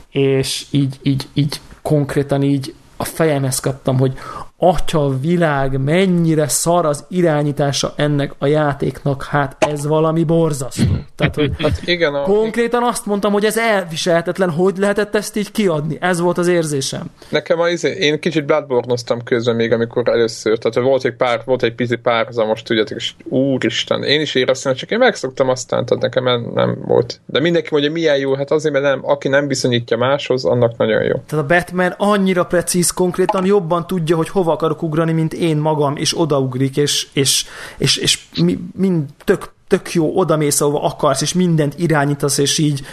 és így, így, így konkrétan így a fejemhez kaptam, hogy atya világ, mennyire szar az irányítása ennek a játéknak, hát ez valami borzasztó. Tehát, hogy hát igen, a... konkrétan azt mondtam, hogy ez elviselhetetlen, hogy lehetett ezt így kiadni. Ez volt az érzésem. Nekem az, én kicsit bloodborne közben még, amikor először, tehát volt egy pár, volt egy pici párhuzamos, tudjátok, és úristen, én is éreztem, csak én megszoktam aztán, tehát nekem nem volt. De mindenki mondja, milyen jó, hát azért, mert nem, aki nem bizonyítja máshoz, annak nagyon jó. Tehát a Batman annyira precíz, konkrétan jobban tudja, hogy hova akarok ugrani, mint én magam, és odaugrik, és, és, és, és mi, mind tök tök jó, odamész, ahova akarsz, és mindent irányítasz, és így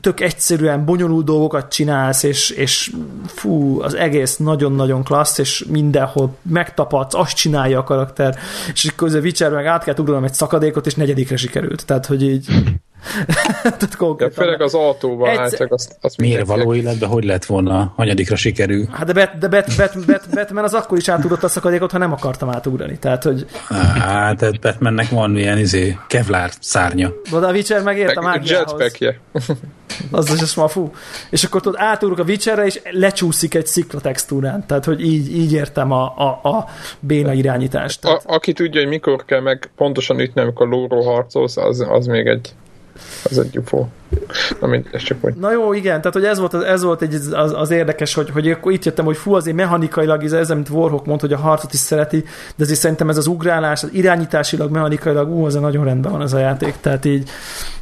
tök egyszerűen bonyolult dolgokat csinálsz, és, és fú, az egész nagyon-nagyon klassz, és mindenhol megtapadsz, azt csinálja a karakter, és a Witcher meg át kell ugranom egy szakadékot, és negyedikre sikerült. Tehát, hogy így Tehát konkrétan. Ja, főleg az autóval, Egyszer... csak azt, azt Miért való életben hogy lett volna hanyadikra sikerül? Hát de, bet, de bet, bet, bet, Batman az akkor is átugrott a szakadékot, ha nem akartam átugrani. Tehát, hogy... Hát, tehát Batmannek van ilyen izé, kevlár szárnya. De a Witcher megért a mágiához. Jetpackje. Az is az ma fú. És akkor tudod, átugrok a Witcherre, és lecsúszik egy szikla textúrán. Tehát, hogy így, így értem a, a, a béna irányítást. Tehát... A, aki tudja, hogy mikor kell meg pontosan ütni, amikor lóról harcolsz, az, az még egy az egy UFO. Na, mindegy, csak hogy... Na jó, igen, tehát hogy ez volt, ez volt egy, az, az, érdekes, hogy, hogy akkor itt jöttem, hogy fú, azért mechanikailag, ez, ez mint Warhawk mondta, hogy a harcot is szereti, de azért szerintem ez az ugrálás, az irányításilag, mechanikailag, ú, az nagyon rendben van ez a játék, tehát így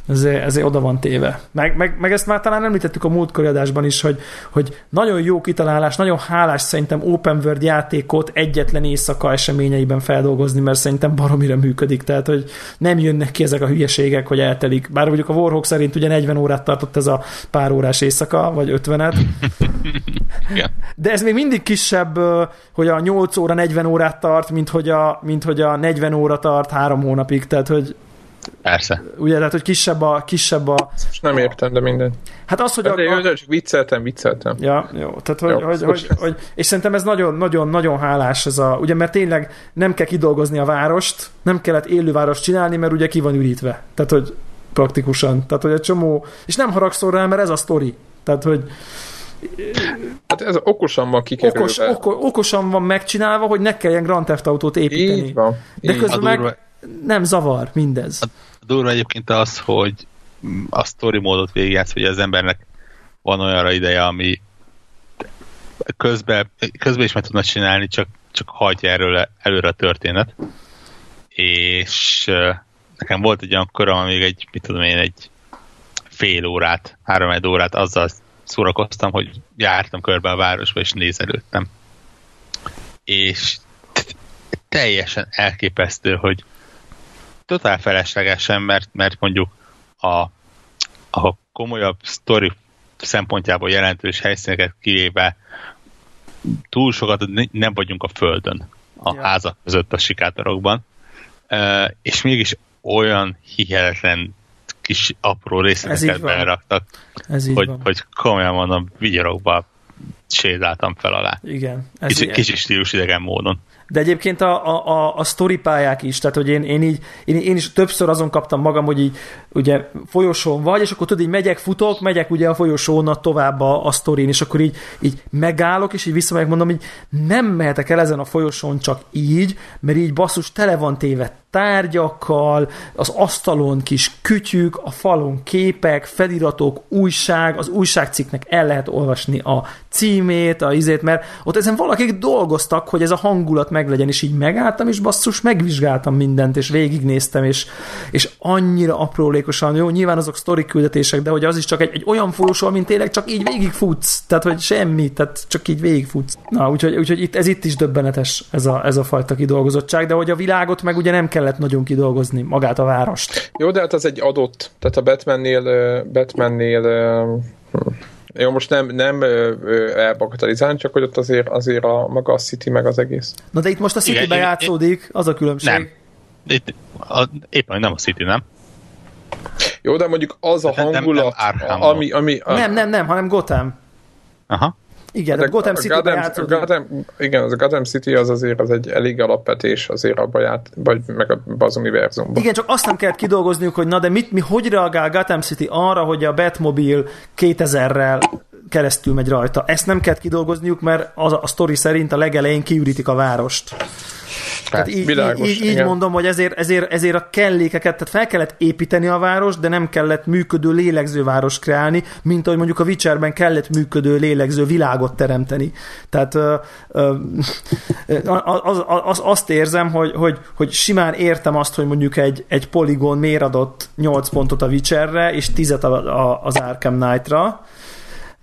ezért, ezért oda van téve. Meg, meg, meg ezt már talán említettük a múltkori adásban is, hogy, hogy nagyon jó kitalálás, nagyon hálás szerintem open world játékot egyetlen éjszaka eseményeiben feldolgozni, mert szerintem baromira működik, tehát hogy nem jönnek ki ezek a hülyeségek, hogy eltelik. Bár mondjuk a Warhawk szerint ugye 40 órát tartott ez a pár órás éjszaka, vagy 50-et. De ez még mindig kisebb, hogy a 8 óra 40 órát tart, mint hogy a, mint hogy a 40 óra tart három hónapig, tehát hogy Persze. Ugye, tehát, hogy kisebb a... Kisebb a Most nem értem, de minden. Hát az, hogy... Hát, a, a... Csak vicceltem, vicceltem. Ja, jó. Tehát, hogy, jó, hogy, hogy, hogy, és szerintem ez nagyon, nagyon, nagyon hálás ez a... Ugye, mert tényleg nem kell kidolgozni a várost, nem kellett élővárost csinálni, mert ugye ki van ürítve. Tehát, hogy praktikusan. Tehát, hogy egy csomó... És nem haragszol rá, mert ez a sztori. Tehát, hogy Hát ez okosan van kikerülve. Okos, oko, okosan van megcsinálva, hogy ne kelljen Grand Theft Autót építeni. Így van. De közben meg nem zavar mindez. A, a durva egyébként az, hogy a story módot végigjátsz, hogy az embernek van olyanra ideje, ami közben, közben is meg tudna csinálni, csak, csak hagyja erről előre a történet. És nekem volt egy olyan köröm, amíg egy, mit tudom én, egy fél órát, három egy órát azzal szórakoztam, hogy jártam körbe a városba, és nézelődtem. És teljesen elképesztő, hogy totál feleslegesen, mert, mert mondjuk a, a komolyabb sztori szempontjából jelentős helyszíneket kivéve túl sokat nem vagyunk a földön, a ja. házak között a sikátorokban, és mégis olyan hihetetlen kis apró részleteket beraktak, hogy, hogy komolyan mondom, vigyorokba sétáltam fel alá. Igen. Ez kicsi, kicsi stílus idegen módon de egyébként a, a, a, a story pályák is, tehát hogy én, én így, én, én is többször azon kaptam magam, hogy így ugye folyosón vagy, és akkor tudod, így megyek, futok, megyek ugye a folyosón tovább a, a sztorin, és akkor így, így megállok, és így visszamegyek, mondom, hogy nem mehetek el ezen a folyosón csak így, mert így basszus tele van téve tárgyakkal, az asztalon kis kütyük, a falon képek, feliratok, újság, az újságcikknek el lehet olvasni a címét, a izét, mert ott ezen valakik dolgoztak, hogy ez a hangulat meglegyen, és így megálltam, és basszus, megvizsgáltam mindent, és végignéztem, és, és annyira aprólékosan, jó, nyilván azok sztori küldetések, de hogy az is csak egy, egy olyan folyosó, mint tényleg csak így végigfutsz, tehát hogy semmi, tehát csak így végigfutsz. Na, úgyhogy, úgyhogy itt, ez itt is döbbenetes, ez a, ez a fajta kidolgozottság, de hogy a világot meg ugye nem kellett nagyon kidolgozni, magát a várost. Jó, de hát az egy adott, tehát a Batmannél, Batmannél hm. Jó, most nem, nem elbakatalizálni, csak hogy ott azért, azért a maga a City meg az egész. Na de itt most a City-be játszódik, az a különbség. Nem. Itt, a, éppen nem a City, nem? Jó, de mondjuk az a hangulat, nem, nem ami, ami... A... Nem, nem, nem, hanem Gotham. Aha. Igen, de Gotham city Gotham, játszódik. Gotham, igen, az a Gotham City az azért az egy elég alapvetés azért abba ját, vagy meg az univerzumban. Igen, csak azt nem kellett kidolgozniuk, hogy na de mit, mi, hogy reagál Gotham City arra, hogy a Batmobile 2000-rel keresztül megy rajta. Ezt nem kellett kidolgozniuk, mert az a, a sztori szerint a legelején kiürítik a várost. Tehát így, Világos, így, így mondom, hogy ezért, ezért, ezért a kellékeket, tehát fel kellett építeni a város, de nem kellett működő lélegző város kreálni, mint ahogy mondjuk a Witcherben kellett működő lélegző világot teremteni. Tehát az, az, azt érzem, hogy, hogy, hogy simán értem azt, hogy mondjuk egy, egy poligon miért adott 8 pontot a Witcherre, és 10 az Arkham Knight-ra,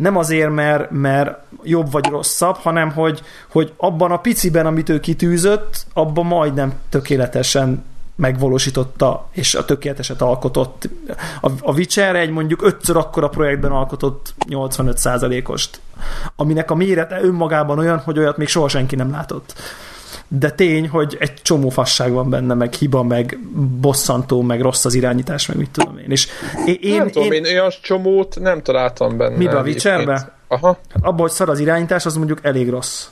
nem azért, mert, mert jobb vagy rosszabb, hanem hogy, hogy abban a piciben, amit ő kitűzött, abban majdnem tökéletesen megvalósította, és a tökéleteset alkotott. A, a Witcher egy mondjuk ötször akkora projektben alkotott 85%-ost, aminek a mérete önmagában olyan, hogy olyat még soha senki nem látott. De tény, hogy egy csomó fasság van benne, meg hiba, meg bosszantó, meg rossz az irányítás, meg mit tudom én. És én, én nem tudom, én, én olyan csomót nem találtam benne. Miben, a Witcherbe? Aha. Abban, hogy szar az irányítás, az mondjuk elég rossz.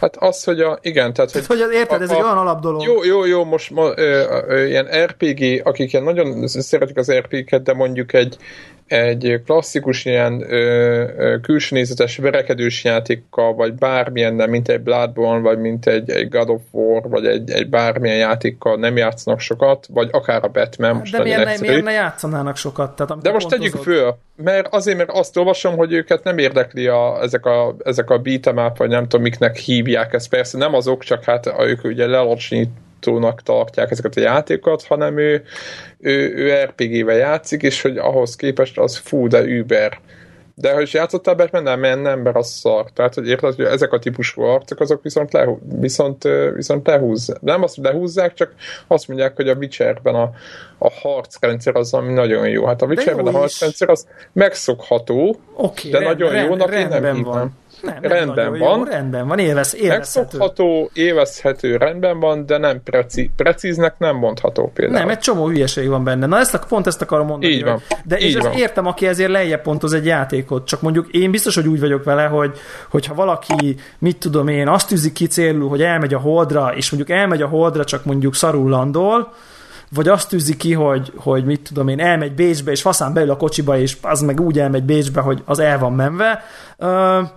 Hát az, hogy a, igen, tehát, hogy, hogy az, érted, a, ez a, egy olyan alap dolog. Jó, jó, jó, most ma, ö, ö, ilyen RPG, akik ilyen nagyon szeretik az RPG-ket, de mondjuk egy, egy klasszikus ilyen ö, külső nézetes verekedős játékkal, vagy bármilyen, nem, mint egy Bloodborne, vagy mint egy, egy God of War, vagy egy, egy bármilyen játékkal nem játszanak sokat, vagy akár a Batman. Most de miért ne, miért ne játszanának sokat? Tehát, de most tegyük föl, mert azért, mert azt olvasom, hogy őket nem érdekli a, ezek a, ezek a beat'em vagy nem tudom, miknek hívják ezt. Persze nem azok, csak hát ők ugye lelacsonyít tónak tartják ezeket a játékokat, hanem ő, ő, ő RPG-vel játszik, és hogy ahhoz képest az fú, de Uber. De hogy játszottál Batman, nem, nem, ember az szar. Tehát, hogy érted, hogy ezek a típusú arcok, azok viszont, le, viszont, viszont lehúzzák. Nem azt, hogy lehúzzák, csak azt mondják, hogy a Witcherben a, a harcrendszer az, ami nagyon jó. Hát a Witcherben a harcrendszer az megszokható, okay, de rend, nagyon rend, jónak én nem hívnám. Van. Nem, nem rendben van. Jó, rendben van, élvez, élvezhető. Megszokható, élvezhető, rendben van, de nem preci, precíznek nem mondható például. Nem, egy csomó hülyeség van benne. Na ezt a, pont ezt akarom mondani. Így van. De Így és van. értem, aki ezért lejjebb pontoz egy játékot. Csak mondjuk én biztos, hogy úgy vagyok vele, hogy hogyha valaki, mit tudom én, azt tűzik ki célul, hogy elmegy a holdra, és mondjuk elmegy a holdra, csak mondjuk szarul landol, vagy azt tűzi ki, hogy, hogy mit tudom én, elmegy Bécsbe, és faszán belül a kocsiba, és az meg úgy elmegy Bécsbe, hogy az el van menve. Uh,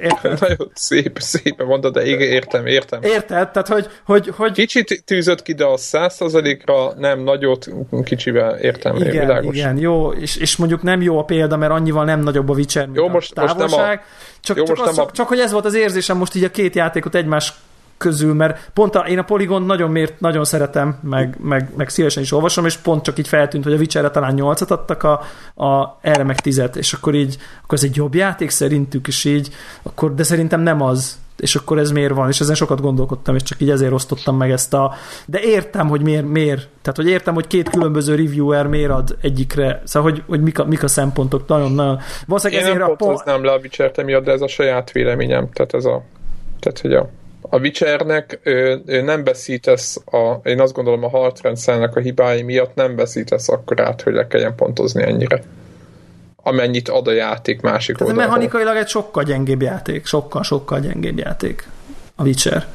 Érted? Nagyon szép, szépen mondod, de igen, értem, értem. Érted? Tehát, hogy, hogy, hogy... Kicsit tűzött ki, de a százszerzalékra nem nagyot, kicsivel értem. Igen, világos. igen, jó, és, és mondjuk nem jó a példa, mert annyival nem nagyobb a Witcher, mint jó, most, a távolság. Most nem a, csak, jó, csak, most az, nem a... csak hogy ez volt az érzésem most így a két játékot egymás közül, mert pont a, én a Polygon nagyon mért, nagyon szeretem, meg, meg, meg szívesen is olvasom, és pont csak így feltűnt, hogy a Witcherre talán 8 adtak, a, a, erre meg 10 és akkor így, akkor ez egy jobb játék szerintük, és így, akkor, de szerintem nem az, és akkor ez miért van, és ezen sokat gondolkodtam, és csak így ezért osztottam meg ezt a... De értem, hogy miért, miért. Tehát, hogy értem, hogy két különböző reviewer miért ad egyikre, szóval, hogy, hogy mik, a, mik a szempontok, nagyon-nagyon... Valószínűleg Én nem pontoznám a... le a Witcher-t de ez a saját véleményem, tehát ez a... Tehát, hogy a a Witchernek ő, ő nem beszítesz, a, én azt gondolom a harcrendszernek a hibái miatt nem beszítesz akkor át, hogy le kelljen pontozni ennyire. Amennyit ad a játék másik Tehát oldalról. mechanikailag egy sokkal gyengébb játék, sokkal-sokkal gyengébb játék a Witcher.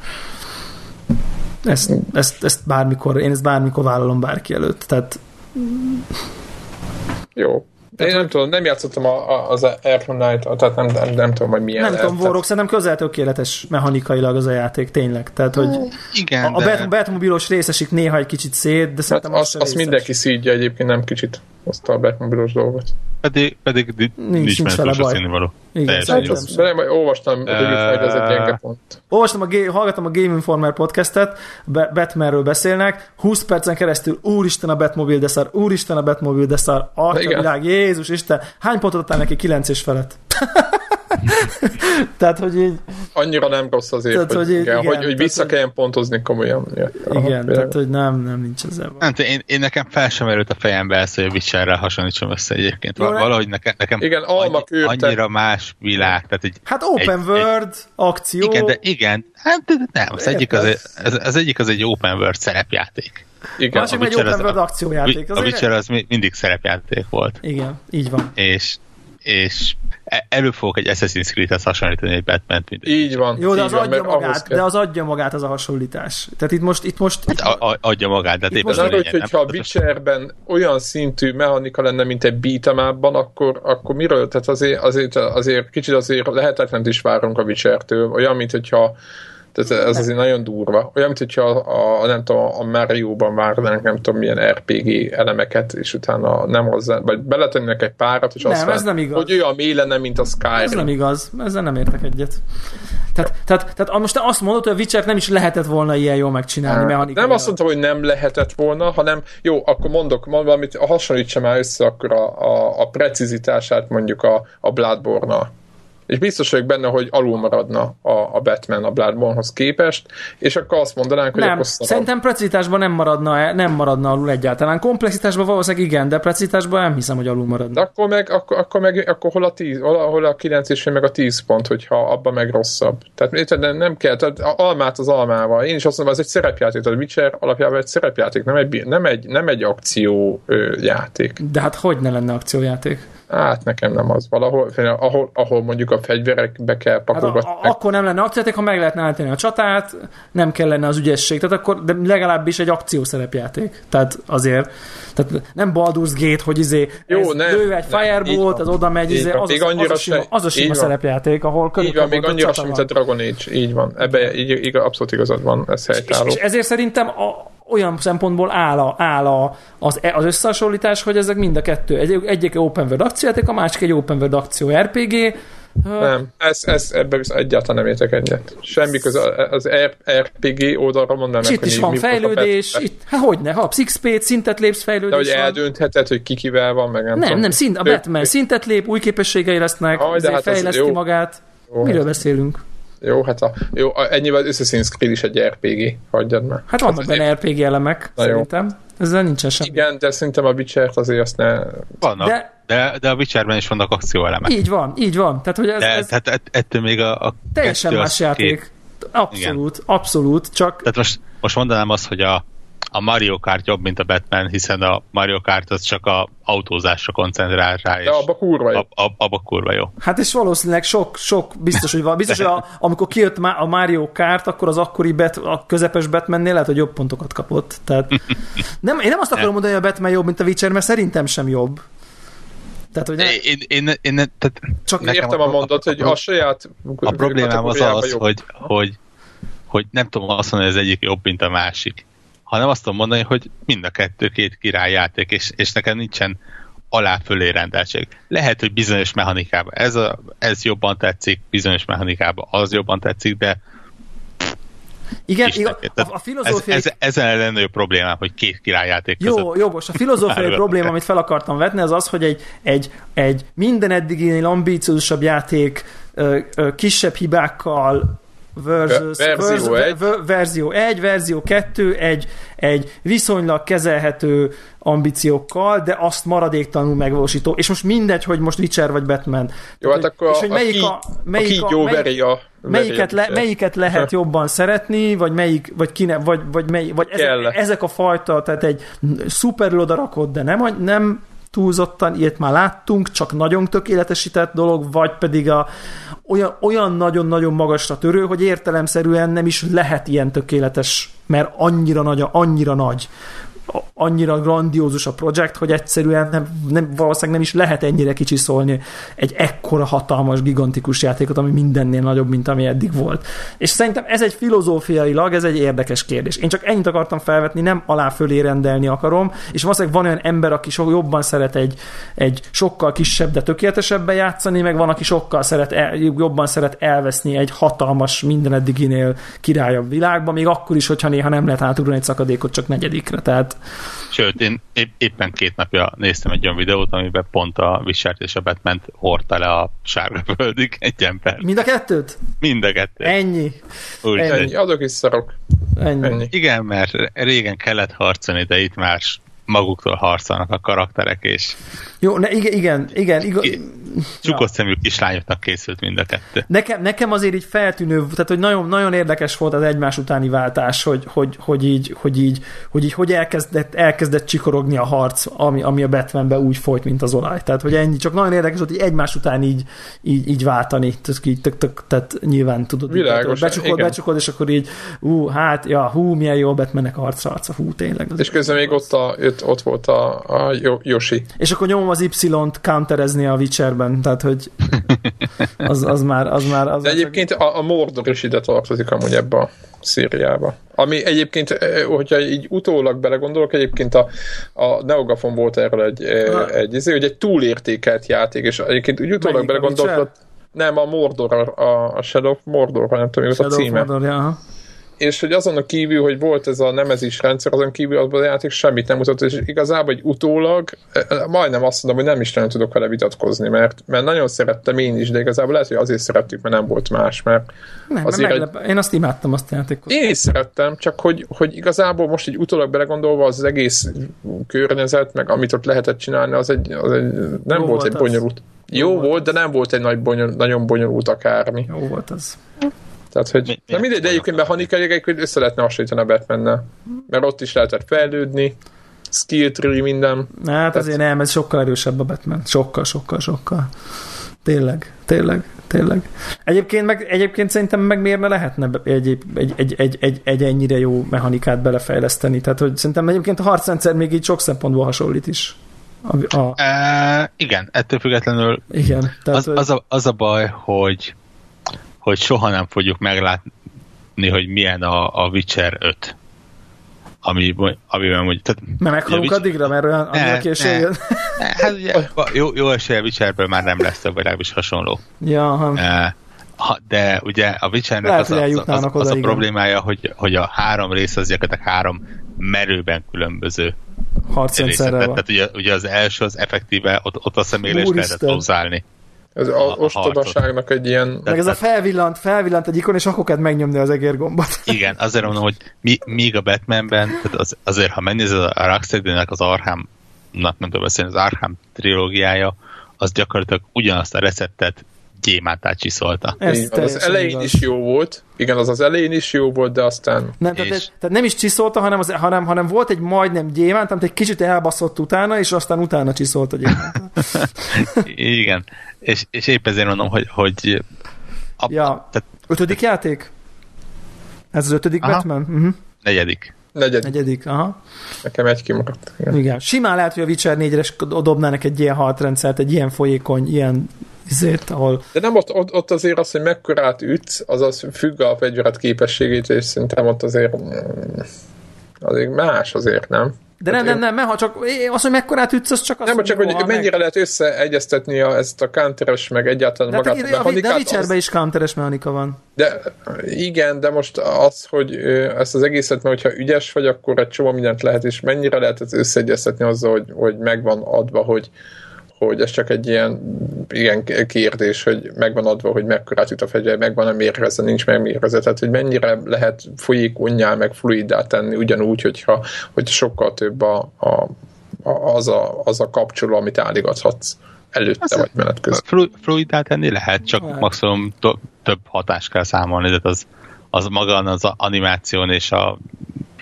Ezt, ezt, ezt bármikor, én ezt bármikor vállalom bárki előtt, tehát jó. Tehát, én nem tudom, nem játszottam a, a, az Arkham Knight, tehát nem, nem, nem tudom, hogy milyen. Nem tudom, Vorok, szerintem közel tökéletes mechanikailag az a játék, tényleg. Tehát, hogy Igen, a, de... a Batmobilos részesik néha egy kicsit szét, de szerintem hát az, az, az mindenki szídja egyébként, nem kicsit azt a Batmobilos dolgot. Pedig, pedig nincs, nincs, nincs vele baj. való. Igen, szerintem. olvastam, hogy ez egy gyenge pont. Olvastam, a, hallgattam a Game Informer podcastet, Batmanről beszélnek, 20 percen keresztül, úristen a Batmobile de szar, úristen a Batmobile de szar, atya világ, Jézus Isten, hány pontot adtál neki? 9 és felett. tehát, hogy így... Annyira nem rossz azért, tehát, hogy, hogy, igen, hogy, hogy vissza tehát, kelljen pontozni komolyan. Igen, Aha, tehát, hogy nem, nem nincs ezzel. Nem, én, én nekem fel sem erőtt a fejembe ezt, hogy a Witcherrel hasonlítsam össze egyébként. Jó, Valahogy nekem, nekem igen, annyi, annyira más világ. Tehát egy, hát open egy, world, egy, akció. Igen, de igen, hát nem, az egyik az, az, az egyik az egy open world szerepjáték. Igen, a egy open world akciójáték. A Witcher az mindig szerepjáték volt. Igen, így van. És, és E, elő fogok egy Assassin's Creed-hez hasonlítani egy batman mint Így van. Jó, de az, van, adja magát, de az adja magát az a hasonlítás. Tehát itt most... Itt most hát a, a, adja magát, de itt most az, hogy, hogyha a Witcherben olyan szintű mechanika lenne, mint egy beat'em akkor, akkor miről? Tehát azért, azért, azért kicsit azért lehetetlen is várunk a Witcher-től. Olyan, mint hogyha tehát ez azért nagyon durva. Olyan, mint hogyha a, a, nem tudom, a Mario-ban várnánk nem tudom milyen RPG elemeket, és utána nem hozzá, vagy beletennének egy párat, és nem, azt ez nem igaz. hogy olyan mély lenne, mint a Skyrim. Ez nem igaz, ezzel nem értek egyet. Tehát, tehát, tehát most te azt mondod, hogy a Witcher nem is lehetett volna ilyen jól megcsinálni hát, Nem azt mondtam, hogy nem lehetett volna, hanem jó, akkor mondok valamit, hasonlítsam már össze akkor a, a, a precizitását mondjuk a, a Bloodborne-nal és biztos vagyok benne, hogy alul maradna a, a Batman a Bloodborne-hoz képest, és akkor azt mondanánk, hogy nem, akkor szarabb. szerintem precitásban nem maradna, nem maradna alul egyáltalán. Komplexitásban valószínűleg igen, de precitásban nem hiszem, hogy alul maradna. De akkor meg, akkor, akkor meg akkor hol a 10, hol a, hol a 9 és meg a 10 pont, hogyha abban meg rosszabb. Tehát nem, nem kell, tehát almát az almával. Én is azt mondom, ez egy szerepjáték, tehát Witcher alapjában egy szerepjáték, nem egy, nem egy, nem egy akció játék. De hát hogy ne lenne akciójáték? Hát nekem nem az. Valahol, ahol, ahol mondjuk a fegyverekbe kell Hát a, pakolgatni. a, akkor nem lenne akciójáték, ha meg lehetne állítani a csatát, nem kellene az ügyesség, tehát akkor, de legalábbis egy akciószerepjáték. Tehát azért, tehát nem Baldur's Gate, hogy izé Jó, ez nem, lő egy firebolt, az oda megy, izé, van, az, még az, az, a sima, az a sima szerepjáték, ahol Így van, még annyira sem, mint a Dragon Age. Így van. Ebbe így, így, abszolút igazad van, ez és, helytálló. és ezért szerintem a, olyan szempontból áll, a, áll a, az, az összehasonlítás, hogy ezek mind a kettő. Egy, egyik egy open world akciójáték, a másik egy open world akció RPG. Nem, ez, ez, ebbe viszont egyáltalán nem értek egyet. Semmi köze az RPG oldalra mondanak, És itt is van a fejlődés, bet- itt, hát hogyne, ha XP-t, szintet lépsz, De hogy fejlődés van. eldöntheted, hogy ki kivel van, meg nem Nem, tudom. nem, szint, a Batman szintet lép, új képességei lesznek, Aj, de hát fejleszti jó. magát. Jó, Miről hát- beszélünk? Jó, hát a, jó, a, ennyivel Assassin's Creed is egy RPG, hagyjad már. Hát vannak azért- benne RPG elemek, Na jó. szerintem. Ezzel nincsen semmi. Igen, de szerintem a Witcher-t azért azt ne... Vannak, De- de, de, a Witcherben is vannak akcióelemek. Így van, így van. Tehát, hogy ez, De ez tehát ett- ettől még a, a teljesen más két. játék. Abszolút, abszolút, csak Tehát most, most mondanám azt, hogy a, a Mario Kart jobb, mint a Batman, hiszen a Mario Kart az csak a autózásra koncentrál rá, De abba kurva jó. ab, ab, abba kurva jó. Hát és valószínűleg sok, sok biztos, hogy van. Biztos, hogy a, amikor kijött a Mario Kart, akkor az akkori bet, a közepes Batmannél lehet, hogy jobb pontokat kapott. Tehát nem, én nem azt akarom mondani, hogy a Batman jobb, mint a Witcher, mert szerintem sem jobb. Tehát, hogy ne, Én, én, én, én tehát csak nekem Értem a mondat, hogy a saját A problémám az az, hogy, hogy, hogy nem tudom azt mondani, hogy az egyik jobb, mint a másik, hanem azt tudom mondani, hogy mind a kettő két királyjáték, és, és nekem nincsen alá-fölé rendeltség. Lehet, hogy bizonyos mechanikában ez, a, ez jobban tetszik, bizonyos mechanikában az jobban tetszik, de igen, igen a, a filozófiai ez, ez, ezen a legnagyobb problémám, hogy két királyjáték között. Jó, jogos. A filozófiaiÁrulok. probléma, amit fel akartam vetni, az az, hogy egy, egy, egy minden eddiginél ambíciózusabb játék kisebb hibákkal versus, Ver- verzió vers- egy. ver- verzió 1, verzió 2, egy, egy viszonylag kezelhető ambíciókkal, de azt maradéktalanul megvalósító. És most mindegy, hogy most Witcher vagy Batman. Jó, hát akkor és hogy a, melyik a, a, kígy, melyik a melyik- veri a... melyiket, le, a- melyiket lehet jobban szeretni, vagy melyik, vagy kine, vagy, vagy, mely, vagy ezek, ezek, a fajta, tehát egy szuperül odarakott, de nem, nem túlzottan, ilyet már láttunk, csak nagyon tökéletesített dolog, vagy pedig a, olyan, olyan nagyon-nagyon magasra törő, hogy értelemszerűen nem is lehet ilyen tökéletes, mert annyira nagy, annyira nagy annyira grandiózus a projekt, hogy egyszerűen nem, nem, valószínűleg nem is lehet ennyire kicsiszolni egy ekkora hatalmas, gigantikus játékot, ami mindennél nagyobb, mint ami eddig volt. És szerintem ez egy filozófiailag, ez egy érdekes kérdés. Én csak ennyit akartam felvetni, nem alá fölé rendelni akarom, és valószínűleg van olyan ember, aki so, jobban szeret egy, egy sokkal kisebb, de tökéletesebben játszani, meg van, aki sokkal szeret el, jobban szeret elveszni egy hatalmas, minden eddiginél királyabb világba, még akkor is, hogyha néha nem lehet átugrani egy szakadékot csak negyedikre. Tehát Sőt, én épp, éppen két napja néztem egy olyan videót, amiben pont a witcher és a batman hordta le a sárga földig egy ember. mind a kettőt? Mind a kettő. Ennyi. Úgyhogy- Ennyi, azok is szarok. Ennyi. Ennyi. Igen, mert régen kellett harcolni, de itt már maguktól harcolnak a karakterek, és Jó, ne, igen, igen, igen, igen. csukott szemű kislányoknak készült mind a kettő. Nekem, nekem azért így feltűnő, tehát hogy nagyon, nagyon érdekes volt az egymás utáni váltás, hogy, hogy, hogy így, hogy így, hogy így, hogy elkezdett, elkezdett csikorogni a harc, ami, ami a Batmanbe úgy folyt, mint az olaj. Tehát, hogy ennyi, csak nagyon érdekes volt, hogy egymás után így, így, így váltani. Tehát, így, tök, tök, tehát nyilván tudod. Világos, becsukod, igen. becsukod, és akkor így, ú, hát, ja, hú, milyen jó a Batmannek a harca, harca, hú, tényleg. És közben még ott, a, ott, ott volt a, a Yo- Yoshi. És akkor nyomom az Y-t counterezni a Witcherben, tehát, hogy az, az már, az már, az De egyébként a, a Mordor is ide tartozik amúgy ebbe a szériába. Ami egyébként, hogyha így utólag belegondolok, egyébként a, a Neogafon volt erről egy, Ha. egy, egy, hogy egy túlértékelt játék, és egyébként úgy utólag belegondolok, nem, a Mordor, a, a Shadow of Mordor, vagy nem tudom, mi volt a címe. Mordor, ja, aha. És hogy azon a kívül, hogy volt ez a nemezis rendszer, azon kívül az a játék semmit nem mutatott, és igazából egy utólag majdnem azt mondom, hogy nem is nagyon tudok vele vitatkozni, mert, mert nagyon szerettem én is, de igazából lehet, hogy azért szerettük, mert nem volt más, mert nem, azért meglep... egy... Én azt imádtam azt a játékot. Én is szerettem, csak hogy, hogy igazából most egy utólag belegondolva az, az egész környezet, meg amit ott lehetett csinálni, az egy, az egy nem Jó volt, volt egy bonyolult. Jó, Jó volt, volt de nem volt egy nagy bonyol, nagyon bonyolult akármi. Jó volt az. Tehát, hogy Mi, na mindegy, de egyébként mechanikailag hogy össze lehetne hasonlítani a batman Mert ott is lehetett fejlődni, skill tree, minden. Hát Tehát... azért nem, ez sokkal erősebb a Batman. Sokkal, sokkal, sokkal. Tényleg, tényleg, tényleg. Egyébként, meg, egyébként szerintem meg miért ne lehetne egy, egy, egy, egy, egy, egy, egy ennyire jó mechanikát belefejleszteni. Tehát, hogy szerintem egyébként a harcrendszer még így sok szempontból hasonlít is. A, a... E, igen, ettől függetlenül igen, tehát, az, az, a, az a baj, hogy hogy soha nem fogjuk meglátni, hogy milyen a, a Witcher 5. Ami, amiben mondjuk... Tehát, mert meghalunk addigra, mert olyan ne, késő jön. Hát ugye, jó, jó esélye Witcherből már nem lesz több, legalábbis hasonló. Ja. Ha, de ugye a Witchernek az, az, az, az, az a problémája, hogy, hogy a három rész az gyakorlatilag három merőben különböző harcrendszerre van. Tehát ugye, ugye az első az effektíve, ott, ott a személés lehetett hozzálni. Ez a, a ostobaságnak egy ilyen... Meg ez a felvillant, felvillant egy ikon, és akkor kell megnyomni az egérgombot. Igen, azért mondom, hogy mi, míg a Batmanben, tehát az, azért, ha megnézed a Rocksteady-nek az Arkham, nem tudom beszélni, az Arkham trilógiája, az gyakorlatilag ugyanazt a receptet gyémántát csiszolta. Ez az elején igaz. is jó volt, igen, az az elején is jó volt, de aztán... Nem, tehát, és... tehát nem is csiszolta, hanem, az, hanem, hanem volt egy majdnem gyémánt, amit egy kicsit elbaszott utána, és aztán utána csiszolt a gyémánt. igen, és, és épp ezért mondom, hogy, hogy a, ja. tehát... Ötödik játék? Ez az ötödik aha. Batman? Uh-huh. Negyedik. Negyedik. Negyedik, aha. Nekem egy kimaradt. Igen. igen. Simán lehet, hogy a Witcher 4-re dobnának egy ilyen hartrendszert, egy ilyen folyékony, ilyen izét, ahol... De nem ott, ott, ott azért az, hogy mekkorát ütsz, az az függ a fegyveret képességét, és szerintem ott azért mm, azért más azért, nem? De nem, nem, nem, mert ha csak az, hogy mekkorát ütsz, az csak az, Nem, csak hogy mennyire meg... lehet összeegyeztetni a, ezt a counteres, meg egyáltalán de magát a mechanikát. De a Witcherben az... is counteres mechanika van. De igen, de most az, hogy ezt az egészet, mert hogyha ügyes vagy, akkor egy csomó mindent lehet, és mennyire lehet ezt összeegyeztetni azzal, hogy, hogy megvan adva, hogy, hogy ez csak egy ilyen ilyen kérdés, hogy megvan adva, hogy mekkorát jut a fegyver, megvan a mérgezve, nincs megmérgezve, tehát hogy mennyire lehet folyékonyá, meg fluidá tenni ugyanúgy, hogyha, hogy sokkal több a, a, a, az, a, az a kapcsoló, amit álligathatsz előtte az vagy menet közben. Flu, fluidá tenni lehet, csak lehet. maximum to, több hatást kell számolni, tehát az, az maga az animáción és a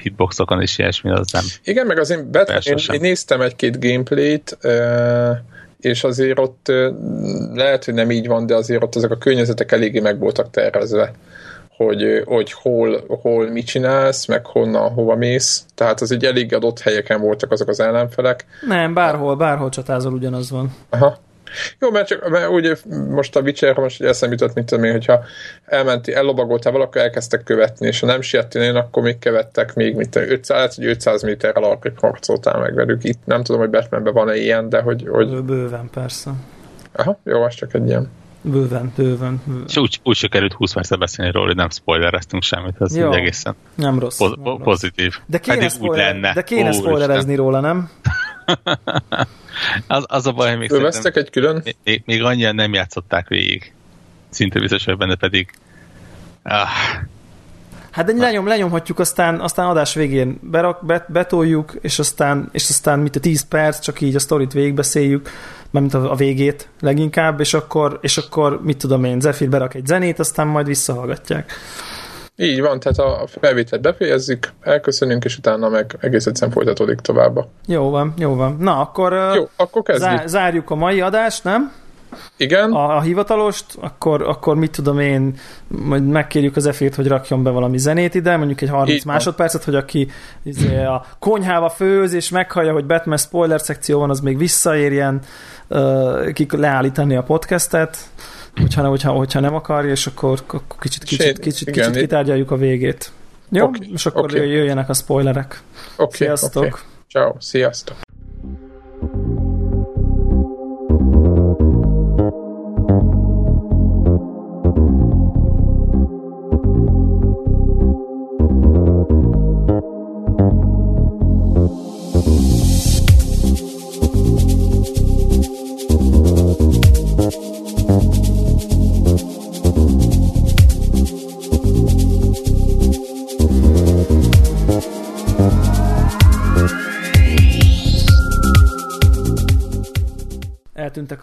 hitboxokon is ilyesmi, az nem. Igen, meg az én, bet, én, én néztem egy-két gameplayt, uh, és azért ott lehet, hogy nem így van, de azért ott ezek a környezetek eléggé meg voltak tervezve hogy, hogy hol, hol mit csinálsz, meg honnan, hova mész. Tehát az egy elég adott helyeken voltak azok az ellenfelek. Nem, bárhol, bárhol csatázol ugyanaz van. Aha. Jó, mert, csak, mert ugye most a Witcher, most eszem jutott, mint tudom én, hogyha elmenti, ellobagoltál valaki, elkezdtek követni, és ha nem siettél én, akkor még követtek még, mint 500, vagy 500 méterrel arrébb harcoltál meg velük. Itt nem tudom, hogy Batmanben van-e ilyen, de hogy... hogy... Bőven, persze. Aha, jó, az csak egy ilyen. Bőven, bőven. bőven. És úgy, úgy sikerült 20 percet beszélni róla, hogy nem spoilereztünk semmit, ez Jó, egészen nem rossz, po- nem pozitív. De kéne, spoiler, lenne. De kéne spoilerezni róla, nem? az, az a baj, még egy külön? Még, még annyian nem játszották végig. Szinte biztos, hogy benne pedig ah. Hát de lenyom, lenyomhatjuk, aztán, aztán adás végén berak, bet, betoljuk, és aztán, és aztán mit a 10 perc, csak így a sztorit végigbeszéljük, mint a, a végét leginkább, és akkor, és akkor mit tudom én, Zephyr berak egy zenét, aztán majd visszahallgatják. Így van, tehát a felvételt befejezzük, elköszönünk, és utána meg egész egyszerűen folytatódik tovább. Jó van, jó van. Na, akkor, jó, akkor kezdjük. zárjuk a mai adást, nem? Igen. A, a hivatalost, akkor, akkor mit tudom én, majd megkérjük az efét, hogy rakjon be valami zenét ide, mondjuk egy 30 Így másodpercet, hogy aki izé, a konyhába főz, és meghallja, hogy Batman spoiler szekció van, az még visszaérjen uh, ki leállítani a podcastet hogyha, hogyha, hogyha nem akarja, és akkor, kicsit, kicsit, kicsit, kicsit kitárgyaljuk a végét. Jó? Okay, és akkor okay. jöjjenek a spoilerek. Okay, Sziasztok! Okay. Ciao, sziasztok!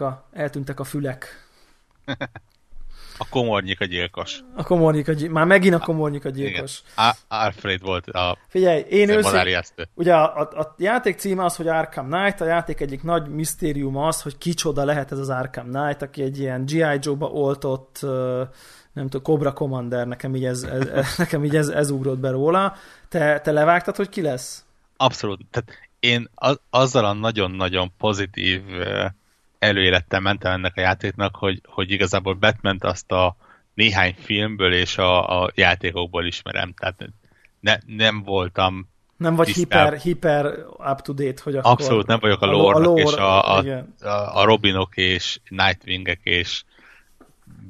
Eltűntek a, eltűntek a fülek. A komornyik a gyilkos. A komornyik a gyilkos. Már megint a komornyik a gyilkos. Alfred volt a Figyelj, én őszintén... Ugye a, a, a, játék címe az, hogy Arkham Knight, a játék egyik nagy misztérium az, hogy kicsoda lehet ez az Arkham Knight, aki egy ilyen G.I. Joe-ba oltott nem tudom, Cobra Commander, nekem így ez, ez, nekem így ez, ez ugrott be róla. Te, te levágtad, hogy ki lesz? Abszolút. Tehát én az, azzal a nagyon-nagyon pozitív előélettel mentem ennek a játéknak, hogy, hogy igazából batman azt a néhány filmből és a, a játékokból ismerem. Tehát ne, nem voltam nem vagy hiper, hiper up-to-date, hogy akkor... Abszolút nem vagyok a lore, a lore és a, a, a, a Robinok és Nightwingek és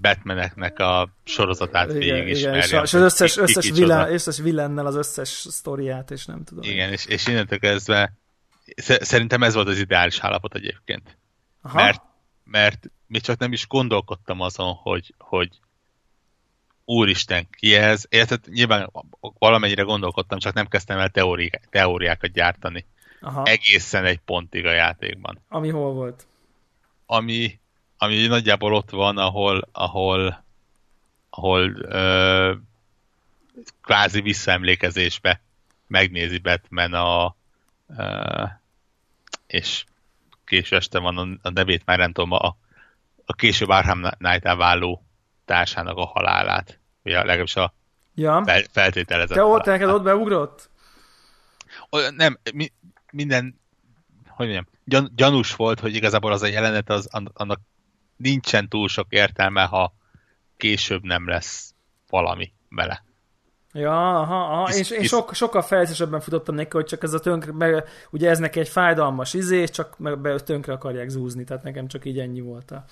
Batmaneknek a sorozatát végig igen, és, a, és az összes, ki, összes, vilán, összes villennel az összes sztoriát, és nem tudom. Igen, és, és innentől kezdve szerintem ez volt az ideális állapot egyébként. Aha. Mert, mert még csak nem is gondolkodtam azon, hogy, hogy úristen, ki ez? Érted? Nyilván valamennyire gondolkodtam, csak nem kezdtem el teóri, teóriákat gyártani. Aha. Egészen egy pontig a játékban. Ami hol volt? Ami, ami nagyjából ott van, ahol, ahol, ahol ö, kvázi visszaemlékezésbe megnézi Batman a ö, és késő este van a, nevét, már nem tudom, a, a később Arkham knight váló társának a halálát. A, legalábbis a ja. fel, feltételezett Te ott, neked ott beugrott? O, nem, mi, minden, hogy mondjam, gyan, gyanús volt, hogy igazából az a jelenet, az, annak nincsen túl sok értelme, ha később nem lesz valami vele. Ja, aha, aha. Kis, és én sok, sokkal fejlesztésebben futottam neki, hogy csak ez a tönkre, meg, ugye ez neki egy fájdalmas izé, csak meg be, tönkre akarják zúzni, tehát nekem csak így ennyi volt a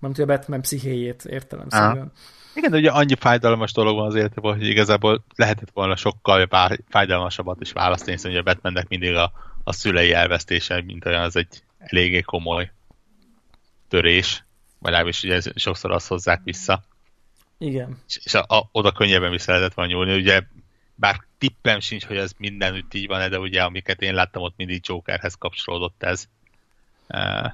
nem tudja, a Batman pszichéjét értelemszerűen. Igen, de ugye annyi fájdalmas dolog van az életben, hogy igazából lehetett volna sokkal fájdalmasabbat is választani, hiszen ugye a Batmannek mindig a, a szülei elvesztése, mint olyan, az egy eléggé komoly törés, legalábbis ugye sokszor azt hozzák vissza. Igen. És, és a, a, oda könnyebben vissza lehetett volna nyúlni. Ugye bár tippem sincs, hogy ez mindenütt így van, de ugye amiket én láttam, ott mindig Jokerhez kapcsolódott ez. Uh,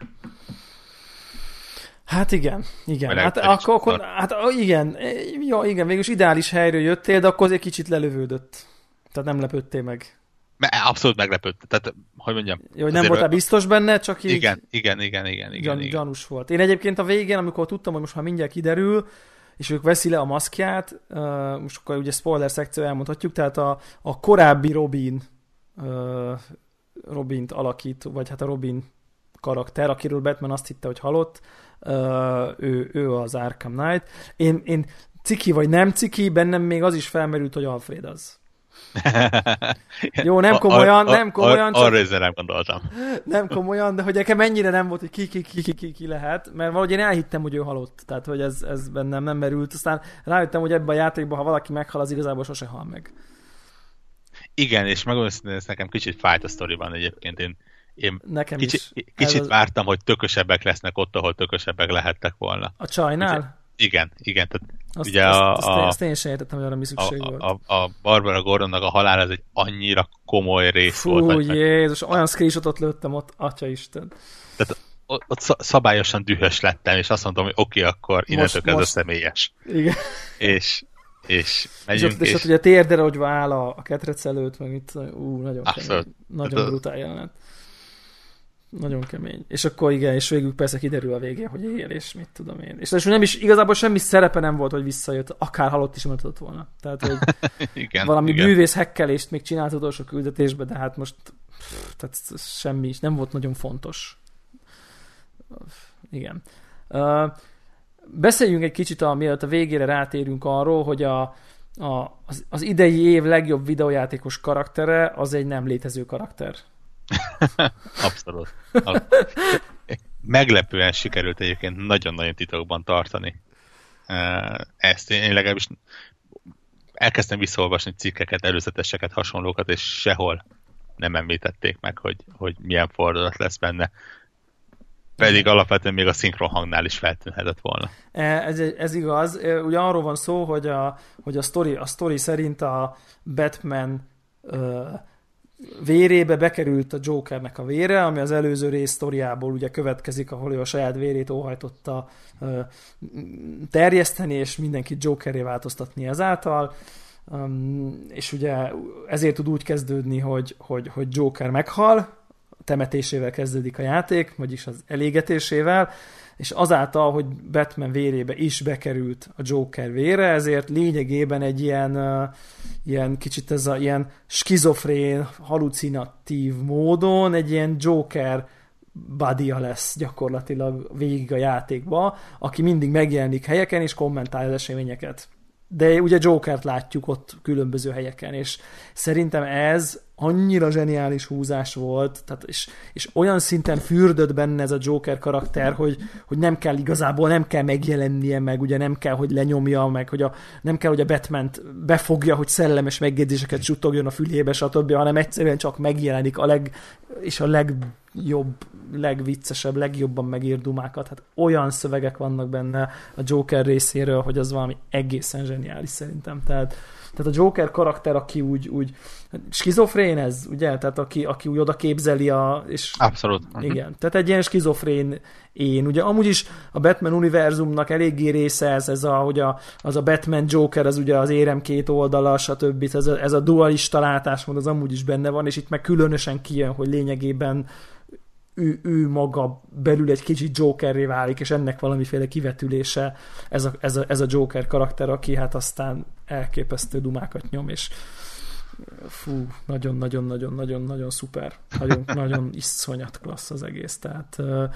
Hát igen, igen. Hát, akkor, akkor, hát igen, jó, igen, végülis ideális helyről jöttél, de akkor azért kicsit lelövődött. Tehát nem lepődtél meg. Abszolút meglepődött. Tehát, hogy mondjam. Jó, hogy nem voltál biztos benne, csak így... Igen, igen, igen, igen. igen, gyan, igen. Gyanús volt. Én egyébként a végén, amikor tudtam, hogy most már mindjárt kiderül, és ők veszi le a maszkját, uh, most akkor ugye spoiler szekció elmondhatjuk, tehát a, a korábbi Robin uh, Robint alakít, vagy hát a Robin karakter, akiről Batman azt hitte, hogy halott, ő, ő az Arkham Knight. Én, én ciki vagy nem ciki, bennem még az is felmerült, hogy Alfred az. Jó, nem komolyan, nem komolyan. Ar, arra ezzel nem gondoltam. Nem komolyan, de hogy nekem mennyire nem volt, hogy ki, ki, ki, ki, ki, ki lehet, mert valahogy én elhittem, hogy ő halott, tehát hogy ez, ez bennem nem merült, aztán rájöttem, hogy ebben a játékban, ha valaki meghal, az igazából sose hal meg. Igen, és megmondom, ez nekem kicsit fájt a sztoriban egyébként. Én én Nekem kicsit, is. Kicsit az... vártam, hogy tökösebbek lesznek ott, ahol tökösebbek lehettek volna. A csajnál? Ugye, igen, igen. Tehát azt, ugye azt, a, azt, a, azt én sem értettem, hogy arra mi szükség a, volt. A, a Barbara Gordonnak a halál ez egy annyira komoly rész Fú, volt. Fú, Jézus, a... olyan screenshotot lőttem ott, atya Isten. Tehát ott szabályosan dühös lettem, és azt mondtam, hogy oké, okay, akkor innentől kezdve személyes. Igen. És, és megyünk. És, és, és ott ugye térdere, hogy áll a, a ketrec előtt, meg itt, ú, nagyon, kemény, nagyon brutál jelenet. Nagyon kemény. És akkor igen, és végül persze kiderül a végén, hogy él, és mit tudom én. És nem is, igazából semmi szerepe nem volt, hogy visszajött, akár halott is mondhatott volna. Tehát, hogy igen, valami igen. bűvész hekkelést még csinált utolsó küldetésbe, de hát most pff, tehát semmi, nem volt nagyon fontos. Igen. Uh, beszéljünk egy kicsit, a, mielőtt a végére rátérünk arról, hogy a, a, az, az idei év legjobb videójátékos karaktere az egy nem létező karakter. Abszolút. Meglepően sikerült egyébként nagyon-nagyon titokban tartani ezt. Én legalábbis elkezdtem visszaolvasni cikkeket, előzeteseket, hasonlókat, és sehol nem említették meg, hogy, hogy milyen fordulat lesz benne. Pedig alapvetően még a szinkron hangnál is feltűnhetett volna. E, ez, ez igaz. Ugye arról van szó, hogy a, hogy a, story, a story szerint a Batman uh, vérébe bekerült a Jokernek a vére, ami az előző rész sztoriából ugye következik, ahol ő a saját vérét óhajtotta ö, terjeszteni, és mindenkit Jokerré változtatni ezáltal. Um, és ugye ezért tud úgy kezdődni, hogy, hogy, hogy Joker meghal, temetésével kezdődik a játék, vagyis az elégetésével, és azáltal, hogy Batman vérébe is bekerült a Joker vére, ezért lényegében egy ilyen, ilyen kicsit ez a ilyen skizofrén, halucinatív módon egy ilyen Joker badia lesz gyakorlatilag végig a játékba, aki mindig megjelenik helyeken és kommentálja az eseményeket. De ugye Jokert látjuk ott különböző helyeken, és szerintem ez annyira zseniális húzás volt, tehát és, és olyan szinten fürdött benne ez a Joker karakter, hogy, hogy nem kell igazából, nem kell megjelennie, meg ugye nem kell, hogy lenyomja, meg hogy a, nem kell, hogy a batman befogja, hogy szellemes megjegyzéseket suttogjon a fülébe, stb., hanem egyszerűen csak megjelenik a leg, és a legjobb, legviccesebb, legjobban megír dumákat. Hát olyan szövegek vannak benne a Joker részéről, hogy az valami egészen zseniális szerintem. Tehát tehát a Joker karakter, aki úgy, úgy skizofrén ez, ugye? Tehát aki, aki úgy oda képzeli a... És, Abszolút. Igen. Tehát egy ilyen skizofrén én. Ugye amúgy is a Batman univerzumnak eléggé része ez, ez a, hogy a, az a Batman Joker, az ugye az érem két oldala, stb. Ez a, ez a dualista látásmód, az amúgy is benne van, és itt meg különösen kijön, hogy lényegében ő, ő maga belül egy kicsit Jokerré válik, és ennek valamiféle kivetülése ez a, ez a, ez a Joker karakter, aki hát aztán elképesztő dumákat nyom, és fú, nagyon-nagyon-nagyon-nagyon-nagyon szuper. Nagyon, nagyon iszonyat klassz az egész. Tehát uh,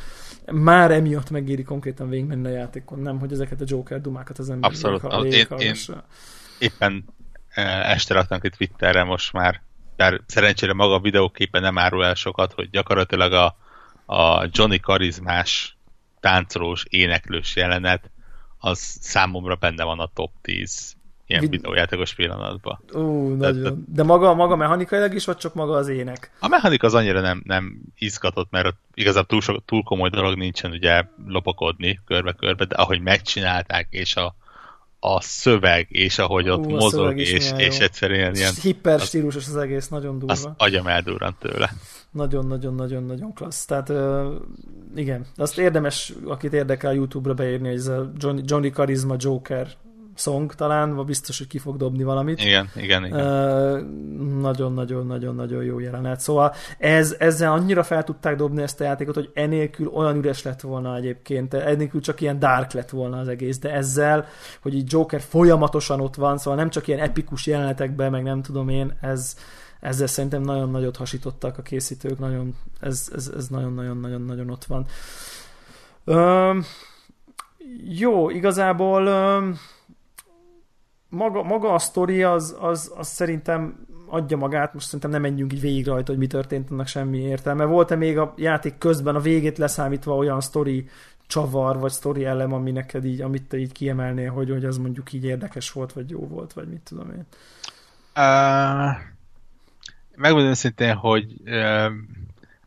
már emiatt megéri konkrétan végigmenni a játékon, nem, hogy ezeket a Joker dumákat az ember Abszolút. Én, én éppen este raktam ki Twitterre most már, bár szerencsére maga a videóképen nem árul el sokat, hogy gyakorlatilag a, a Johnny karizmás táncolós, éneklős jelenet, az számomra benne van a top 10 ilyen Vid- videójátékos pillanatban. Ú, nagyon. De maga, maga mechanikailag is, vagy csak maga az ének? A mechanika az annyira nem, nem izgatott, mert igazából túl, so, túl komoly dolog nincsen ugye lopakodni körbe-körbe, de ahogy megcsinálták, és a, a szöveg, és ahogy ott Ú, mozog, és, és egyszerűen ilyen... Hiper stílusos az egész, nagyon durva. Az agyam eldurrant tőle. Nagyon-nagyon-nagyon-nagyon klassz. Tehát uh, igen, azt érdemes, akit érdekel YouTube-ra beírni, hogy ez a Johnny, Johnny Charisma Joker song talán, vagy biztos, hogy ki fog dobni valamit. Igen, igen, igen. Nagyon-nagyon-nagyon-nagyon jó jelenet. Szóval ez, ezzel annyira fel tudták dobni ezt a játékot, hogy enélkül olyan üres lett volna egyébként, enélkül csak ilyen dark lett volna az egész, de ezzel, hogy így Joker folyamatosan ott van, szóval nem csak ilyen epikus jelenetekben, meg nem tudom én, ez, ezzel szerintem nagyon nagyot hasítottak a készítők, nagyon, ez, ez, ez nagyon-nagyon-nagyon-nagyon ott van. Üm, jó, igazából üm, maga, maga a sztori az, az, az szerintem adja magát, most szerintem nem menjünk így végig rajta, hogy mi történt, annak semmi értelme. Volt-e még a játék közben a végét leszámítva olyan sztori csavar, vagy sztori elem, ami neked így, amit te így kiemelnél, hogy, hogy az mondjuk így érdekes volt, vagy jó volt, vagy mit tudom én? Uh, megmondom szintén, hogy uh,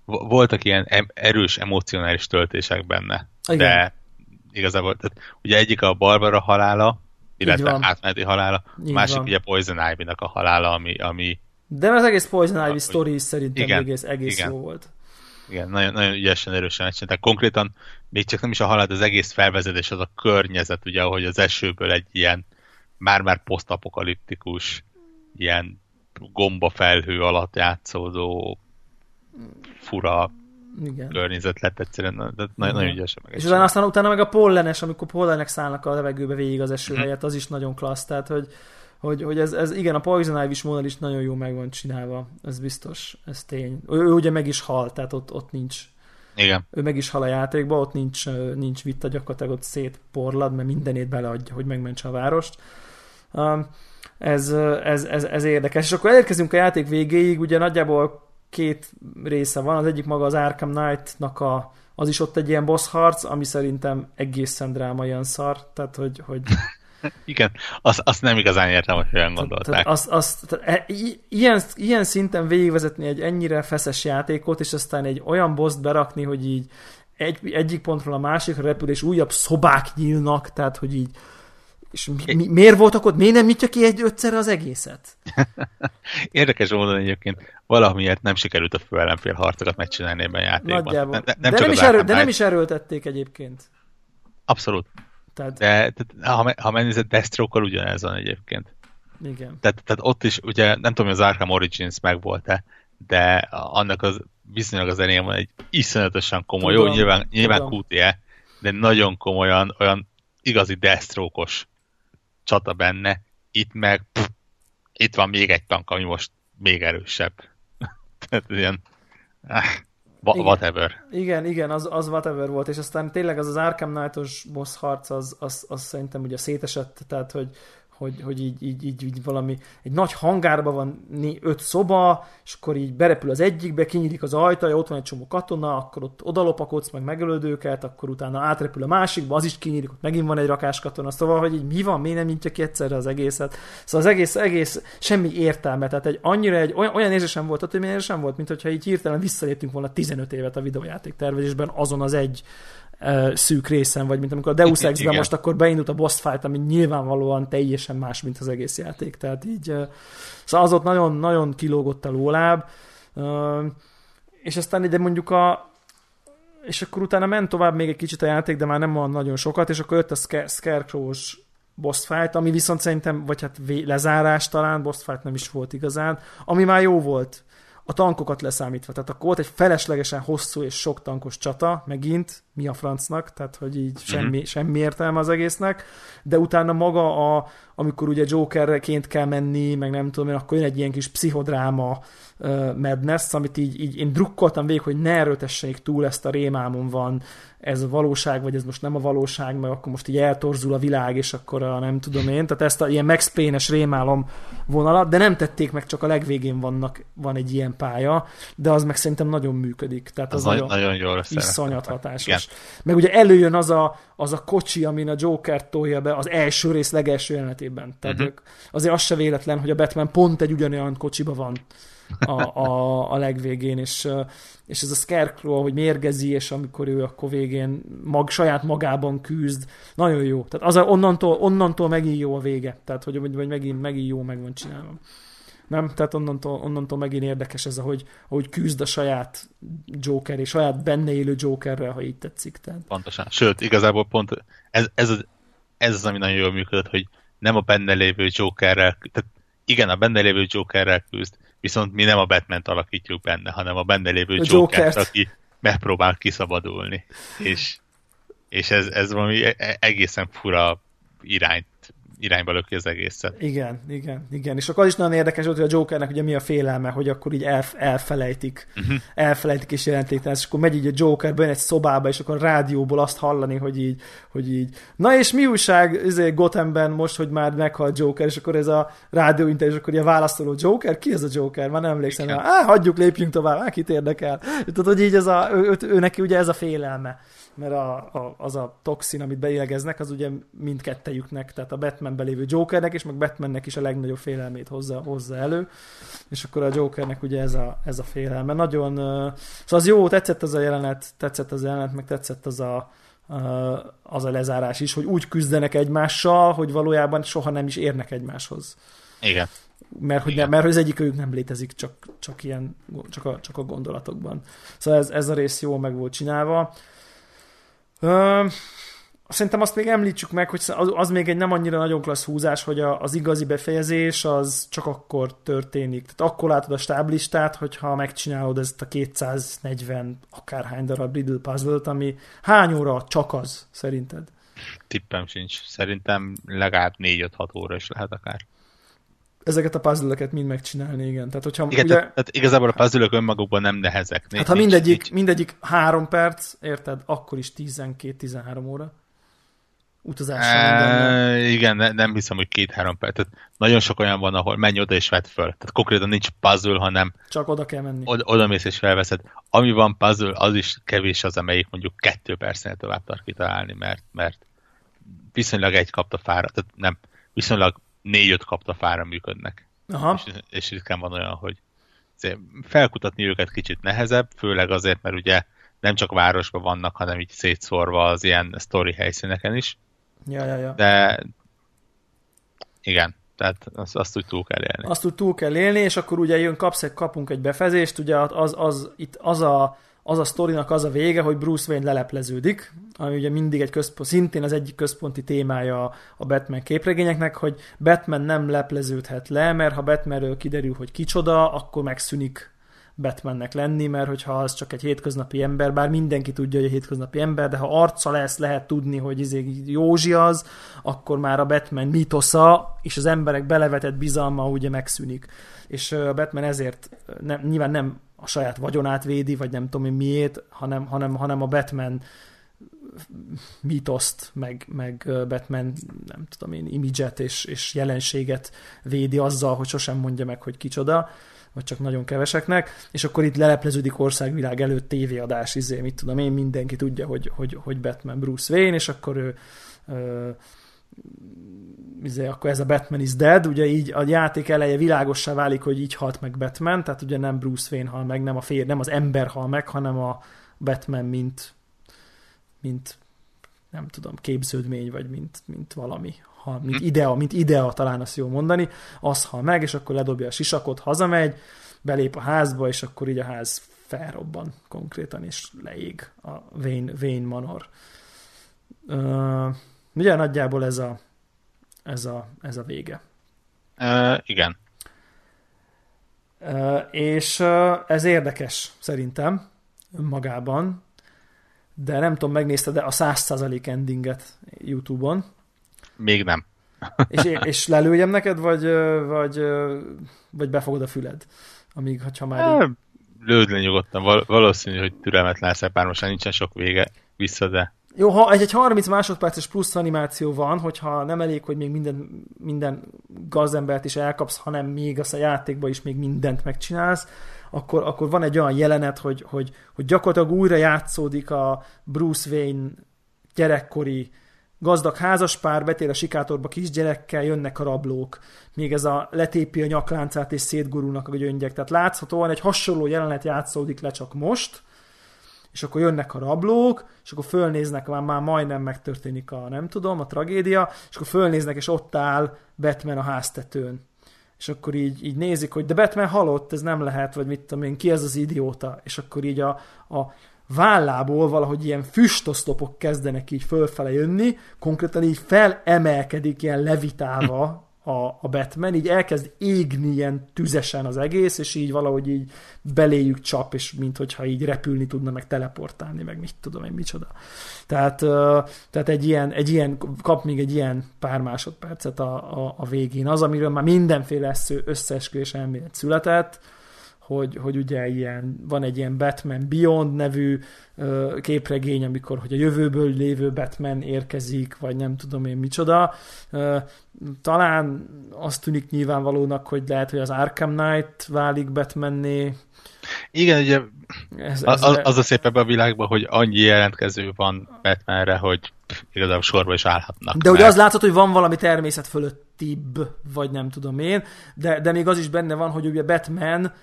voltak ilyen erős emocionális töltések benne, Igen. de igazából, tehát ugye egyik a Barbara halála, illetve átmeneti halála. Így másik van. ugye Poison Ivy-nak a halála, ami, ami... De az egész Poison Ivy story is szerintem igen, egész, egész igen. jó volt. Igen, nagyon, nagyon ügyesen, erősen Tehát Konkrétan még csak nem is a halál, az egész felvezetés, az a környezet, ugye, ahogy az esőből egy ilyen már-már posztapokaliptikus, ilyen gomba felhő alatt játszódó fura igen. környezet lett egyszerűen, de nagyon, nagyon ügyesen meg. És utána, aztán utána meg a pollenes, amikor pollenek szállnak a levegőbe végig az eső mhm. helyett, az is nagyon klassz, tehát hogy, hogy, hogy ez, ez, igen, a Poison Ivy modell is nagyon jó meg van csinálva, ez biztos, ez tény. Ő, ő ugye meg is hal, tehát ott, ott nincs igen. Ő meg is hal a játékba, ott nincs, nincs vita, gyakorlatilag ott szétporlad, mert mindenét beleadja, hogy megmentse a várost. Um, ez, ez, ez, ez érdekes. És akkor elérkezünk a játék végéig, ugye nagyjából két része van, az egyik maga az Arkham Knight-nak a, az is ott egy ilyen boss harc, ami szerintem egészen dráma ilyen szar, tehát hogy, hogy igen, azt, azt nem igazán értem, hogy olyan gondolták. Azt, azt, tehát, e, ilyen, ilyen szinten végigvezetni egy ennyire feszes játékot, és aztán egy olyan boszt berakni, hogy így egy, egyik pontról a másikra repül, és újabb szobák nyílnak, tehát hogy így És mi, mi, miért voltak ott? Miért nem nyitja ki egy ötszerre az egészet? Érdekes módon egyébként valamiért nem sikerült a főellenfél harcokat megcsinálni ebben a játékban. Nagyjából. Nem, nem de, nem is erő, de nem is erőltették egyébként. Abszolút. Tehát, De tehát, ha, ha megnézed Deathstroke-kal ugyanez van egyébként. igen. Tehát, tehát ott is, ugye nem tudom, hogy az Arkham Origins megvolt-e, de annak az bizonylag az elején van egy iszonyatosan komoly, Tudom, jó, nyilván, nyilván tudom. QTE, de nagyon komolyan, olyan igazi Deathstroke-os csata benne. Itt meg, pff, itt van még egy tank, ami most még erősebb. Tehát ilyen, ah, whatever. Igen, igen, az, az whatever volt, és aztán tényleg az az Arkham Knight-os boss harc, az, az, az szerintem ugye szétesett, tehát hogy, hogy, hogy így, így, így, így valami, egy nagy hangárban van né, öt szoba, és akkor így berepül az egyikbe, kinyílik az ajtaja, ott van egy csomó katona, akkor ott odalopakodsz, meg megölöd őket, akkor utána átrepül a másikba, az is kinyílik, ott megint van egy rakás katona, szóval, hogy így mi van, miért nem nyitja ki egyszerre az egészet. Szóval az egész, egész semmi értelme, tehát egy annyira egy olyan, olyan érzésem volt, hogy olyan érzésem volt, mint hogyha így hirtelen visszaléptünk volna 15 évet a videójáték tervezésben azon az egy szűk részen, vagy mint amikor a Deus. Ex-ben most akkor beindult a boss fight, ami nyilvánvalóan teljesen más, mint az egész játék. Tehát így, szóval az ott nagyon, nagyon kilógott a lóláb, és aztán ide mondjuk a és akkor utána ment tovább még egy kicsit a játék, de már nem van nagyon sokat, és akkor jött a Sca- Scarecrow-s boss fight, ami viszont szerintem, vagy hát lezárás talán, boss fight nem is volt igazán, ami már jó volt a tankokat leszámítva. Tehát akkor volt egy feleslegesen hosszú és sok tankos csata, megint, mi a francnak, tehát hogy így semmi, mm-hmm. semmi értelme az egésznek, de utána maga, a, amikor ugye Jokerként kell menni, meg nem tudom én, akkor jön egy ilyen kis pszichodráma madness, amit így, így én drukkoltam végig, hogy ne erőtessék túl ezt a rémámon van, ez a valóság, vagy ez most nem a valóság, meg akkor most így eltorzul a világ, és akkor a nem tudom én, tehát ezt a ilyen Max Payne-es rémálom vonalat, de nem tették meg, csak a legvégén vannak, van egy ilyen pálya, de az meg szerintem nagyon működik. Tehát az, Az, nagyon, nagyon jól iszonyat hatásos. Igen. Meg ugye előjön az a, az a kocsi, amin a Joker tolja be az első rész legelső jelenetében. Tehát uh-huh. azért az se véletlen, hogy a Batman pont egy ugyanolyan kocsiba van a, a, a legvégén, és, és ez a Scarecrow, hogy mérgezi, és amikor ő akkor végén mag, saját magában küzd, nagyon jó. Tehát az a, onnantól, onnantól megint jó a vége. Tehát, hogy, hogy megint, megint jó meg van csinálva. Nem? Tehát onnantól, onnantól megint érdekes ez, ahogy, ahogy küzd a saját Joker és saját benne élő Jokerrel, ha így tetszik. Tehát. Pontosan. Sőt, igazából pont ez, ez, az, ez az, ami nagyon jól működött, hogy nem a benne lévő Jokerrel, tehát igen, a benne lévő Jokerrel küzd, viszont mi nem a batman alakítjuk benne, hanem a benne lévő A Jokert, aki megpróbál kiszabadulni. És, és ez, ez valami e- egészen fura irányt, irányba löki az egészet. Igen, igen, igen. És akkor az is nagyon érdekes volt, hogy a Jokernek ugye mi a félelme, hogy akkor így elf- elfelejtik, uh-huh. elfelejtik és jelentéktelen, és akkor megy így a Joker bejön egy szobába, és akkor a rádióból azt hallani, hogy így, hogy így, na és mi újság izé, Gothamben most, hogy már meghalt Joker, és akkor ez a rádióinterjú, és akkor ilyen válaszoló Joker, ki ez a Joker? Már nem emlékszem. Á, hagyjuk, lépjünk tovább, á, kit érdekel. Tudod, hogy így ez a, ő, ő, ő, neki ugye ez a félelme mert a, a, az a toxin, amit beélegeznek, az ugye mindkettejüknek, tehát a Batmanben lévő Jokernek, és meg Batmannek is a legnagyobb félelmét hozza, hozza elő, és akkor a Jokernek ugye ez a, ez a félelme. Nagyon, szóval az jó, tetszett az a jelenet, tetszett az a jelenet, meg tetszett az a, az a lezárás is, hogy úgy küzdenek egymással, hogy valójában soha nem is érnek egymáshoz. Igen. Mert hogy, nem, mert hogy az egyik ők nem létezik, csak, csak, ilyen, csak, a, csak a gondolatokban. Szóval ez, ez a rész jól meg volt csinálva. Ö, szerintem azt még említsük meg, hogy az, még egy nem annyira nagyon klassz húzás, hogy a, az igazi befejezés az csak akkor történik. Tehát akkor látod a stáblistát, hogyha megcsinálod ezt a 240 akárhány darab Riddle puzzle ami hány óra csak az, szerinted? Tippem sincs. Szerintem legalább 4-5-6 óra is lehet akár. Ezeket a puzzle mind megcsinálni, igen. Tehát, hogyha Igen, ugye, tehát, tehát igazából a puzzle önmagukban nem nehezek. Hát ha mindegyik, mindegyik három perc, érted, akkor is 12-13 óra. Utazással. E, igen, ne, nem hiszem, hogy két-három perc. Tehát nagyon sok olyan van, ahol menj oda és vedd föl. Tehát konkrétan nincs puzzle, hanem Csak oda kell menni. oda, oda mész és felveszed. Ami van puzzle, az is kevés az, amelyik mondjuk kettő percnél tovább tart kitalálni, mert, mert viszonylag egy kaptafára, tehát nem, viszonylag négy-öt kaptafára működnek. Aha. És, és ritkán van olyan, hogy felkutatni őket kicsit nehezebb, főleg azért, mert ugye nem csak városban vannak, hanem így szétszórva az ilyen sztori helyszíneken is. Ja, ja, ja. De Igen, tehát azt, azt úgy túl kell élni. Azt úgy túl kell élni, és akkor ugye jön, kapsz, kapunk egy befezést, ugye az, az, itt az a, az a sztorinak az a vége, hogy Bruce Wayne lelepleződik, ami ugye mindig egy központ, szintén az egyik központi témája a Batman képregényeknek, hogy Batman nem lepleződhet le, mert ha Batmanről kiderül, hogy kicsoda, akkor megszűnik Batmannek lenni, mert hogyha az csak egy hétköznapi ember, bár mindenki tudja, hogy egy hétköznapi ember, de ha arca lesz, lehet tudni, hogy izé Józsi az, akkor már a Batman mitosza és az emberek belevetett bizalma ugye megszűnik. És a Batman ezért nem, nyilván nem a saját vagyonát védi, vagy nem tudom én miért, hanem, hanem, hanem a Batman mítoszt, meg, meg Batman, nem tudom én, imidzset és, és jelenséget védi azzal, hogy sosem mondja meg, hogy kicsoda vagy csak nagyon keveseknek, és akkor itt lelepleződik országvilág előtt tévéadás, izé, mit tudom én, mindenki tudja, hogy, hogy, hogy Batman Bruce Wayne, és akkor ő, ö, izé, akkor ez a Batman is dead, ugye így a játék eleje világossá válik, hogy így halt meg Batman, tehát ugye nem Bruce Wayne hal meg, nem, a fér, nem az ember hal meg, hanem a Batman, mint, mint nem tudom, képződmény, vagy mint, mint valami, ha, mint hm. idea, mint idea, talán azt jó mondani, az hal meg, és akkor ledobja a sisakot, hazamegy, belép a házba, és akkor így a ház felrobban konkrétan, és leég a Vén, Vén Manor. Uh, ugye nagyjából ez a, ez a, ez a vége. Uh, igen. Uh, és uh, ez érdekes szerintem önmagában, de nem tudom, megnézted de a 100% endinget YouTube-on. Még nem. és, és lelőjem neked, vagy, vagy, vagy befogod a füled? Amíg, ha már... Így... Lőd le nyugodtan, Val- valószínű, hogy türelmetlen most nincsen sok vége vissza, de... Jó, ha egy, egy 30 másodperces plusz animáció van, hogyha nem elég, hogy még minden, minden gazembert is elkapsz, hanem még azt a játékban is még mindent megcsinálsz, akkor, akkor van egy olyan jelenet, hogy, hogy, hogy gyakorlatilag újra játszódik a Bruce Wayne gyerekkori gazdag házaspár, betér a sikátorba kisgyerekkel, jönnek a rablók. Még ez a letépi a nyakláncát és szétgurulnak a gyöngyek. Tehát láthatóan egy hasonló jelenet játszódik le csak most, és akkor jönnek a rablók, és akkor fölnéznek, már, már majdnem megtörténik a, nem tudom, a tragédia, és akkor fölnéznek, és ott áll Batman a háztetőn. És akkor így, így nézik, hogy de Batman halott, ez nem lehet, vagy mit tudom én, ki ez az idióta. És akkor így a, a vállából valahogy ilyen füstoszlopok kezdenek így fölfele jönni, konkrétan így felemelkedik ilyen levitálva a, a Batman, így elkezd égni ilyen tüzesen az egész, és így valahogy így beléjük csap, és minthogyha így repülni tudna, meg teleportálni, meg mit tudom én, micsoda. Tehát, tehát egy, ilyen, egy ilyen, kap még egy ilyen pár másodpercet a, a, a végén. Az, amiről már mindenféle összeesküvés elmélet született, hogy, hogy ugye ilyen, van egy ilyen Batman Beyond nevű ö, képregény, amikor hogy a jövőből lévő Batman érkezik, vagy nem tudom én micsoda. Ö, talán azt tűnik nyilvánvalónak, hogy lehet, hogy az Arkham Knight válik Batmanné. Igen, ugye ez, ez az, az a szép ebben a világban, hogy annyi jelentkező van Batmanre, hogy igazából sorba is állhatnak. De ugye az látszott, hogy van valami természet fölöttibb, vagy nem tudom én, de, de még az is benne van, hogy ugye Batman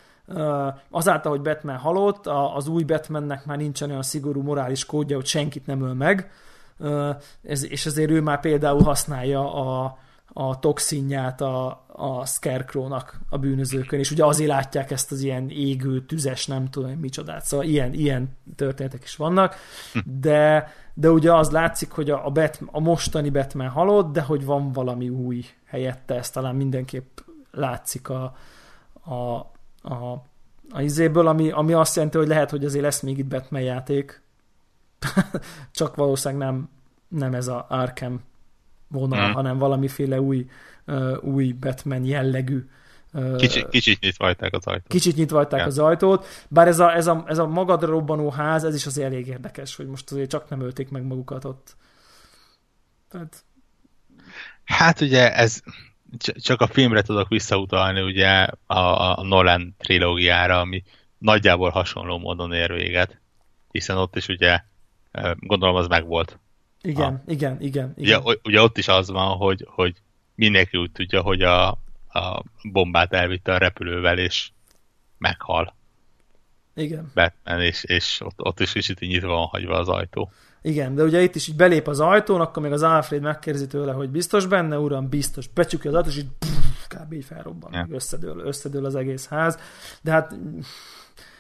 azáltal, hogy Batman halott, az új Batmannek már nincsen olyan szigorú morális kódja, hogy senkit nem öl meg, és ezért ő már például használja a, a toxinját a, a Scarecrow-nak a bűnözőkön, és ugye azért látják ezt az ilyen égő, tüzes, nem tudom micsodát, szóval ilyen, ilyen történetek is vannak, de, de ugye az látszik, hogy a, a, Batman, a mostani Batman halott, de hogy van valami új helyette, ez talán mindenképp látszik a, a, a, a izéből, ami, ami azt jelenti, hogy lehet, hogy azért lesz még itt Batman játék. Csak valószínűleg nem, nem ez a Arkham vonal, hmm. hanem valamiféle új, uh, új Batman jellegű uh, Kicsit, kicsit nyitvajták az ajtót. Kicsit nyitvajták ja. az ajtót, bár ez a, ez, a, ez a magadra robbanó ház, ez is azért elég érdekes, hogy most azért csak nem ölték meg magukat ott. Tehát... Hát ugye ez csak a filmre tudok visszautalni ugye a, a Nolan trilógiára, ami nagyjából hasonló módon ér véget, hiszen ott is ugye gondolom az megvolt. Igen, a, igen, igen. igen. Ugye, ugye ott is az van, hogy, hogy mindenki úgy tudja, hogy a, a bombát elvitte a repülővel, és meghal. Igen. Batman, és, és ott, ott is kicsit nyitva van hagyva az ajtó. Igen, de ugye itt is így belép az ajtón, akkor még az Alfred megkérdezi tőle, hogy biztos benne, uram, biztos. Becsukja az ajtót, és így pff, kb. így felrobban, yeah. összedől, összedől az egész ház. De hát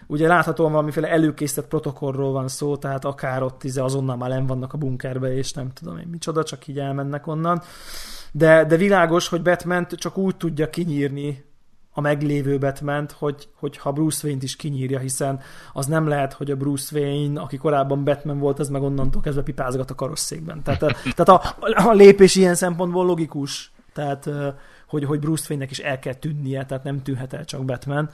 ugye láthatóan valamiféle előkészített protokollról van szó, tehát akár ott tíze azonnal már nem vannak a bunkerbe, és nem tudom én micsoda, csak így elmennek onnan. De, de világos, hogy batman csak úgy tudja kinyírni a meglévő batman hogy, hogy ha Bruce Wayne-t is kinyírja, hiszen az nem lehet, hogy a Bruce Wayne, aki korábban Batman volt, az meg onnantól kezdve pipázgat a karosszékben. Tehát, a, tehát a, a lépés ilyen szempontból logikus. Tehát, hogy, hogy Bruce Wayne-nek is el kell tűnnie, tehát nem tűnhet el csak Batman.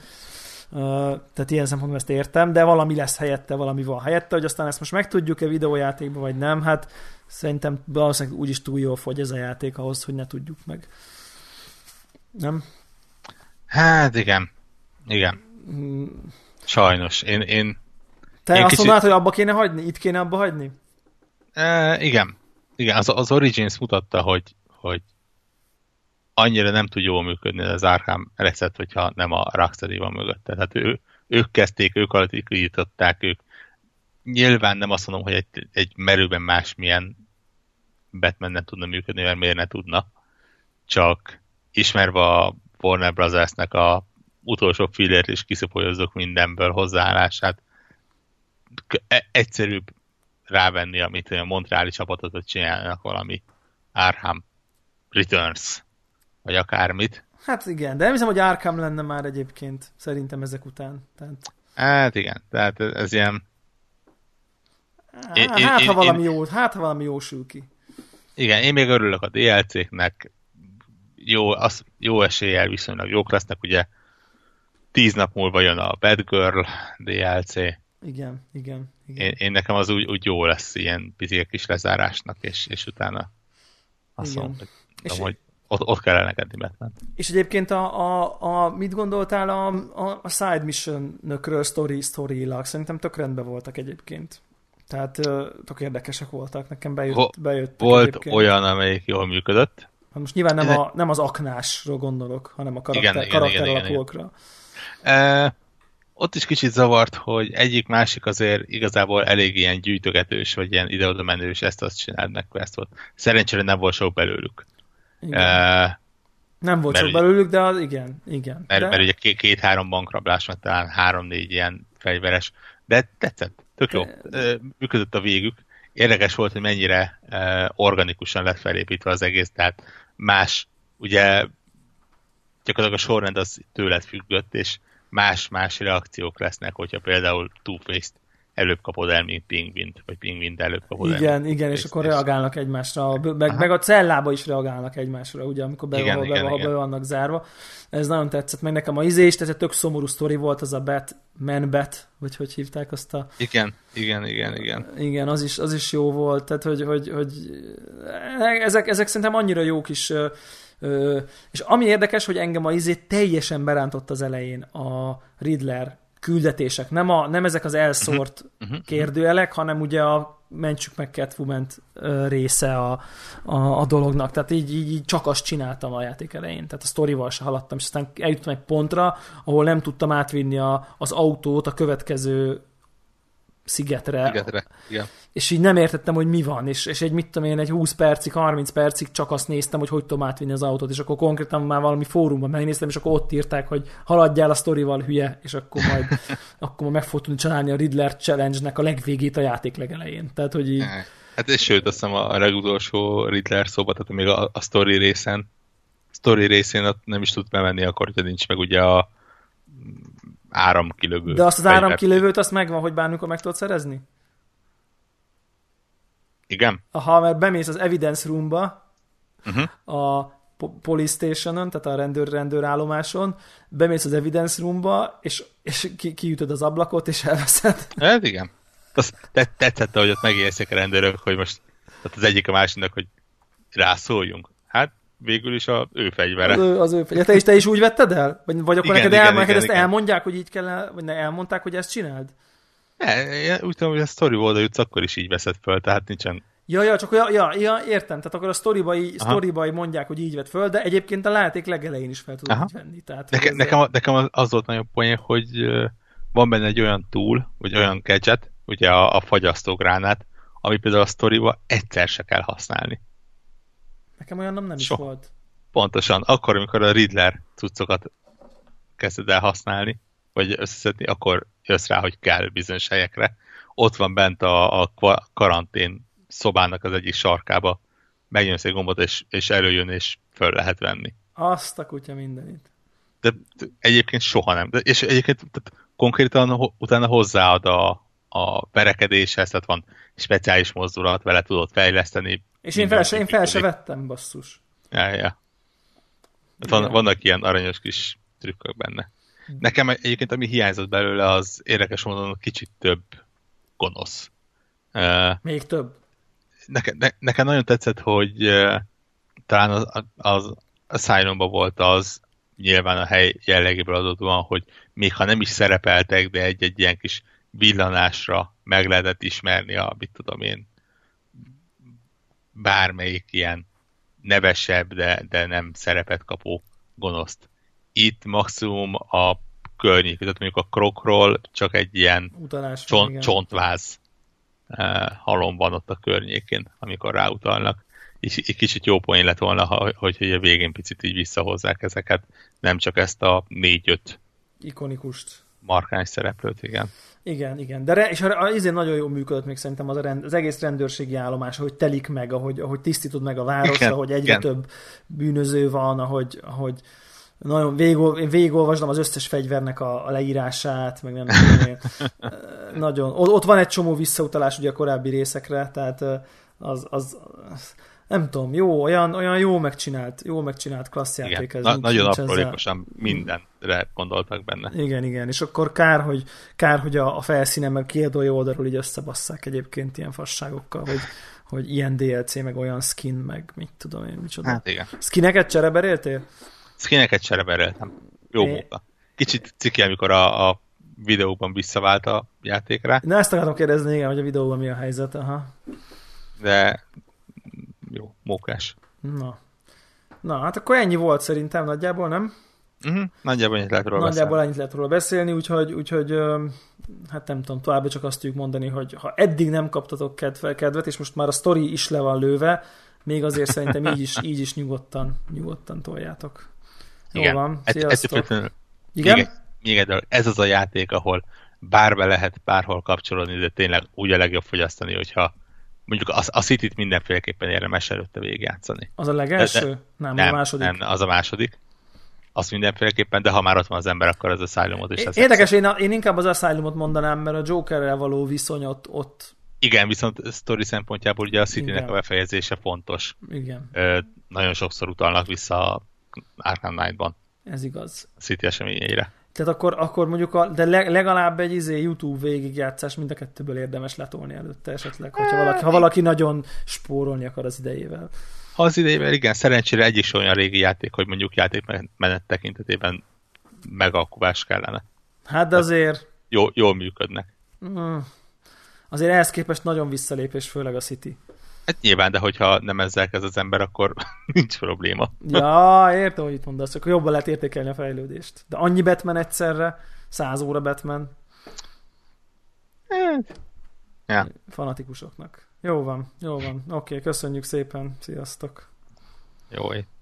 tehát ilyen szempontból ezt értem, de valami lesz helyette, valami van helyette, hogy aztán ezt most megtudjuk-e videójátékban, vagy nem, hát szerintem valószínűleg úgyis túl jól fogy ez a játék ahhoz, hogy ne tudjuk meg. Nem? Hát igen. Igen. Sajnos. Én, én, Te én azt kicsit... mondod, hogy abba kéne hagyni? Itt kéne abba hagyni? E, igen. Igen, az, az Origins mutatta, hogy, hogy annyira nem tud jól működni az Arkham recept, hogyha nem a Rocksteady van mögötte. Tehát ő, ők kezdték, ők alakították, ők nyilván nem azt mondom, hogy egy, egy merőben másmilyen Batman nem tudna működni, mert miért ne tudna. Csak ismerve a Warner Brothersnek a utolsó fillért is kiszapolyozzuk mindenből hozzáállását. E- egyszerűbb rávenni, amit a Montreali csapatot csinálnak valami Arkham Returns, vagy akármit. Hát igen, de nem hiszem, hogy Arkham lenne már egyébként, szerintem ezek után. Tehát... Hát igen, tehát ez ilyen... Én, hát, én, ha valami én, jó, hát, ha valami jó sül ki. Igen, én még örülök a DLC-knek, jó, az, jó eséllyel viszonylag jók lesznek, ugye tíz nap múlva jön a Bad Girl DLC. Igen, igen. igen. Én, én nekem az úgy, úgy jó lesz ilyen pici kis lezárásnak, és, és utána azt igen. mondom, és hogy ott, ott kell elengedni Batman. És egyébként a, a, a, mit gondoltál a, a, a side mission-nökről story, story Szerintem tök rendben voltak egyébként. Tehát tök érdekesek voltak, nekem bejött, bejött Volt egyébként. olyan, amelyik jól működött, most nyilván nem, a, nem az aknásról gondolok, hanem a karakter, igen, karakter igen, alapúakra. E, ott is kicsit zavart, hogy egyik-másik azért igazából elég ilyen gyűjtögetős, vagy ilyen ide-oda menős, ezt azt csináld meg quest volt. Szerencsére nem volt sok belőlük. Igen. E, nem volt sok belőlük, de az igen, igen. Mert, de... mert ugye két-három bankrablás, meg talán három-négy ilyen fegyveres, de tetszett, tök jó. De... Működött a végük. Érdekes volt, hogy mennyire organikusan lett felépítve az egész, tehát más, ugye gyakorlatilag a sorrend az tőled függött, és más-más reakciók lesznek, hogyha például Two-Face-t előbb kapod el, mint pingvint, vagy pingvint előbb kapod igen, el. Igen, igen, és akkor reagálnak egymásra, meg, meg a cellába is reagálnak egymásra, ugye, amikor be, igen, be, igen, be, igen. be vannak zárva. Ez nagyon tetszett, meg nekem a izé is, tehát tök szomorú sztori volt az a Bet, Man Bet, vagy hogy hívták azt a... Igen, igen, igen, igen. Igen, az is, az is jó volt, tehát hogy, hogy, hogy ezek, ezek szerintem annyira jók is, és ami érdekes, hogy engem a izé teljesen berántott az elején a Riddler küldetések, nem, a, nem ezek az elszórt uh-huh. kérdőjelek, hanem ugye a mentsük meg catwoman része a, a, a dolognak. Tehát így, így, így csak azt csináltam a játék elején. Tehát a sztorival se haladtam, és aztán eljutottam egy pontra, ahol nem tudtam átvinni a, az autót a következő szigetre. Szigetre, igen. És így nem értettem, hogy mi van, és, és egy mit tudom én, egy 20 percig, 30 percig csak azt néztem, hogy hogy tudom átvinni az autót, és akkor konkrétan már valami fórumban megnéztem, és akkor ott írták, hogy haladjál a sztorival, hülye, és akkor majd akkor majd meg fog tudni csinálni a Riddler Challenge-nek a legvégét a játék legelején. Tehát, hogy így... Hát és sőt, azt hiszem a legutolsó Riddler szóba, tehát még a, a story részen, story részén nem is tud bemenni akkor, hogy nincs meg ugye a áramkilövő. De azt az áramkilövőt, azt megvan, hogy bármikor meg tudod szerezni? Igen. Aha, mert bemész az evidence roomba, uh-huh. a police stationon, tehát a rendőr, rendőrállomáson, bemész az evidence roomba, és, és ki, kiütöd az ablakot, és elveszed. Hát igen. Azt tetszett, hogy ott megérzik a rendőrök, hogy most tehát az egyik a másiknak, hogy rászóljunk. Végül is a ő fegyvere. Az ő, az ő fegyvere. Te is, te is úgy vetted el? Vagy, vagy akkor igen, neked, igen, el, igen, neked igen, ezt igen. elmondják, hogy így kell, vagy ne elmondták, hogy ezt csináld? Ne, úgy tudom, hogy a sztori oldal jutsz, akkor is így veszed föl, tehát nincsen... Ja, ja, csak ja, ja, ja értem, tehát akkor a sztoribai, sztoribai mondják, hogy így vett föl, de egyébként a láték legelején is fel tudod így venni. Tehát, Neke, nekem, a, nekem az volt nagyon poén, hogy van benne egy olyan túl, vagy olyan gadget, ugye a, a fagyasztógránát, ami például a sztoriba egyszer se kell használni. Nekem olyan nem, nem is volt. Pontosan, akkor, amikor a Riddler cuccokat kezded el használni, vagy összeszedni, akkor jössz rá, hogy kell bizonyos helyekre. Ott van bent a, a karantén szobának az egyik sarkába, megnyomsz egy gombot, és, és előjön, és föl lehet venni. Azt a kutya mindenit. De de egyébként soha nem. De, és egyébként tehát konkrétan ho- utána hozzáad a, a verekedéshez, tehát van speciális mozdulat, vele tudod fejleszteni. És én fel, se, én fel se vettem, basszus. Ja, ja. Van, Igen. vannak ilyen aranyos kis trükkök benne. Nekem egyébként, ami hiányzott belőle, az érdekes módon kicsit több gonosz. Még több. Nekem, ne, nekem nagyon tetszett, hogy uh, talán az, az Asylumban volt az, nyilván a hely jellegéből adódóan, hogy még ha nem is szerepeltek, de egy-egy ilyen kis villanásra meg lehetett ismerni a, mit tudom én, bármelyik ilyen nevesebb, de, de nem szerepet kapó gonoszt. Itt maximum a környék, tehát mondjuk a krokról csak egy ilyen Utalás. csont, igen. csontváz uh, halom van ott a környékén, amikor ráutalnak. És egy kicsit jó poén lett volna, ha, hogy, hogy a végén picit így visszahozzák ezeket, nem csak ezt a négy-öt Ikonikust. Markáns szereplőt, igen. Igen, igen. De re, és a, a, izén nagyon jól működött még szerintem az, a rend, az egész rendőrségi állomás, ahogy telik meg, ahogy, ahogy tisztítod meg a várost, Igen, ahogy egyre igen. több bűnöző van, ahogy, ahogy nagyon végol, én végigolvastam az összes fegyvernek a, a leírását, meg nem tudom én. Nagyon. Ott, van egy csomó visszautalás ugye a korábbi részekre, tehát az, az, az nem tudom, jó, olyan, olyan jó megcsinált, jó megcsinált klassz játék. igen. ez Na, nagyon nincs ezzel- aprólékosan mindenre gondoltak benne. igen, igen, és akkor kár, hogy, kár, hogy a, a felszínen meg kiadói oldalról így összebasszák egyébként ilyen fasságokkal, hogy, hogy ilyen DLC, meg olyan skin, meg mit tudom én, micsoda. Hát. Igen. Skineket csereberéltél? Skineket cserebereltem. Jó É. munka. Kicsit ciki, amikor a, a videóban visszavált a játékra, Na ezt akartam kérdezni, igen, hogy a videóban mi a helyzet, aha. de jó, mókás. Na. Na, hát akkor ennyi volt szerintem nagyjából, nem? Uh-huh. Nagyjából ennyit lehet róla Nagyjából beszélni. ennyit lehet róla beszélni, úgyhogy, úgyhogy hát nem tudom, továbbra csak azt tudjuk mondani, hogy ha eddig nem kaptatok kedve, kedvet, és most már a sztori is le van lőve, még azért szerintem így is, így is nyugodtan, nyugodtan toljátok. Jó Igen. van, sziasztok. Igen? Még még egy dolog, ez az a játék, ahol bárbe lehet bárhol kapcsolódni, de tényleg úgy a legjobb fogyasztani, hogyha mondjuk a, a City-t mindenféleképpen érdemes előtte végigjátszani. Az a legelső? De- nem, nem, a második. nem, az a második. Azt mindenféleképpen, de ha már ott van az ember, akkor az Asylumot is É-. Érdekes, én, a, én inkább az Asylumot mondanám, mert a Jokerrel való viszony ott, ott Igen, viszont sztori szempontjából ugye a City-nek a befejezése fontos. igen, Ö, nagyon sokszor utalnak vissza a Arkham Knight-ban ez igaz. a City eseményeire. Tehát akkor, akkor mondjuk, a, de leg, legalább egy izé YouTube végigjátszás mind a kettőből érdemes letolni előtte esetleg, hogyha valaki, ha valaki nagyon spórolni akar az idejével. Ha az idejével igen, szerencsére egyik se olyan régi játék, hogy mondjuk játékmenet tekintetében megalkuvás kellene. Hát de azért, Jó, jól működnek. mm, azért ehhez képest nagyon visszalépés, főleg a City. Hát nyilván, de hogyha nem ezzel kezd az ember, akkor nincs probléma. Ja, értem, hogy itt mondasz, akkor jobban lehet értékelni a fejlődést. De annyi Batman egyszerre, száz óra Batman Ja. fanatikusoknak. Jó van, jó van. Oké, köszönjük szépen, sziasztok. Jó,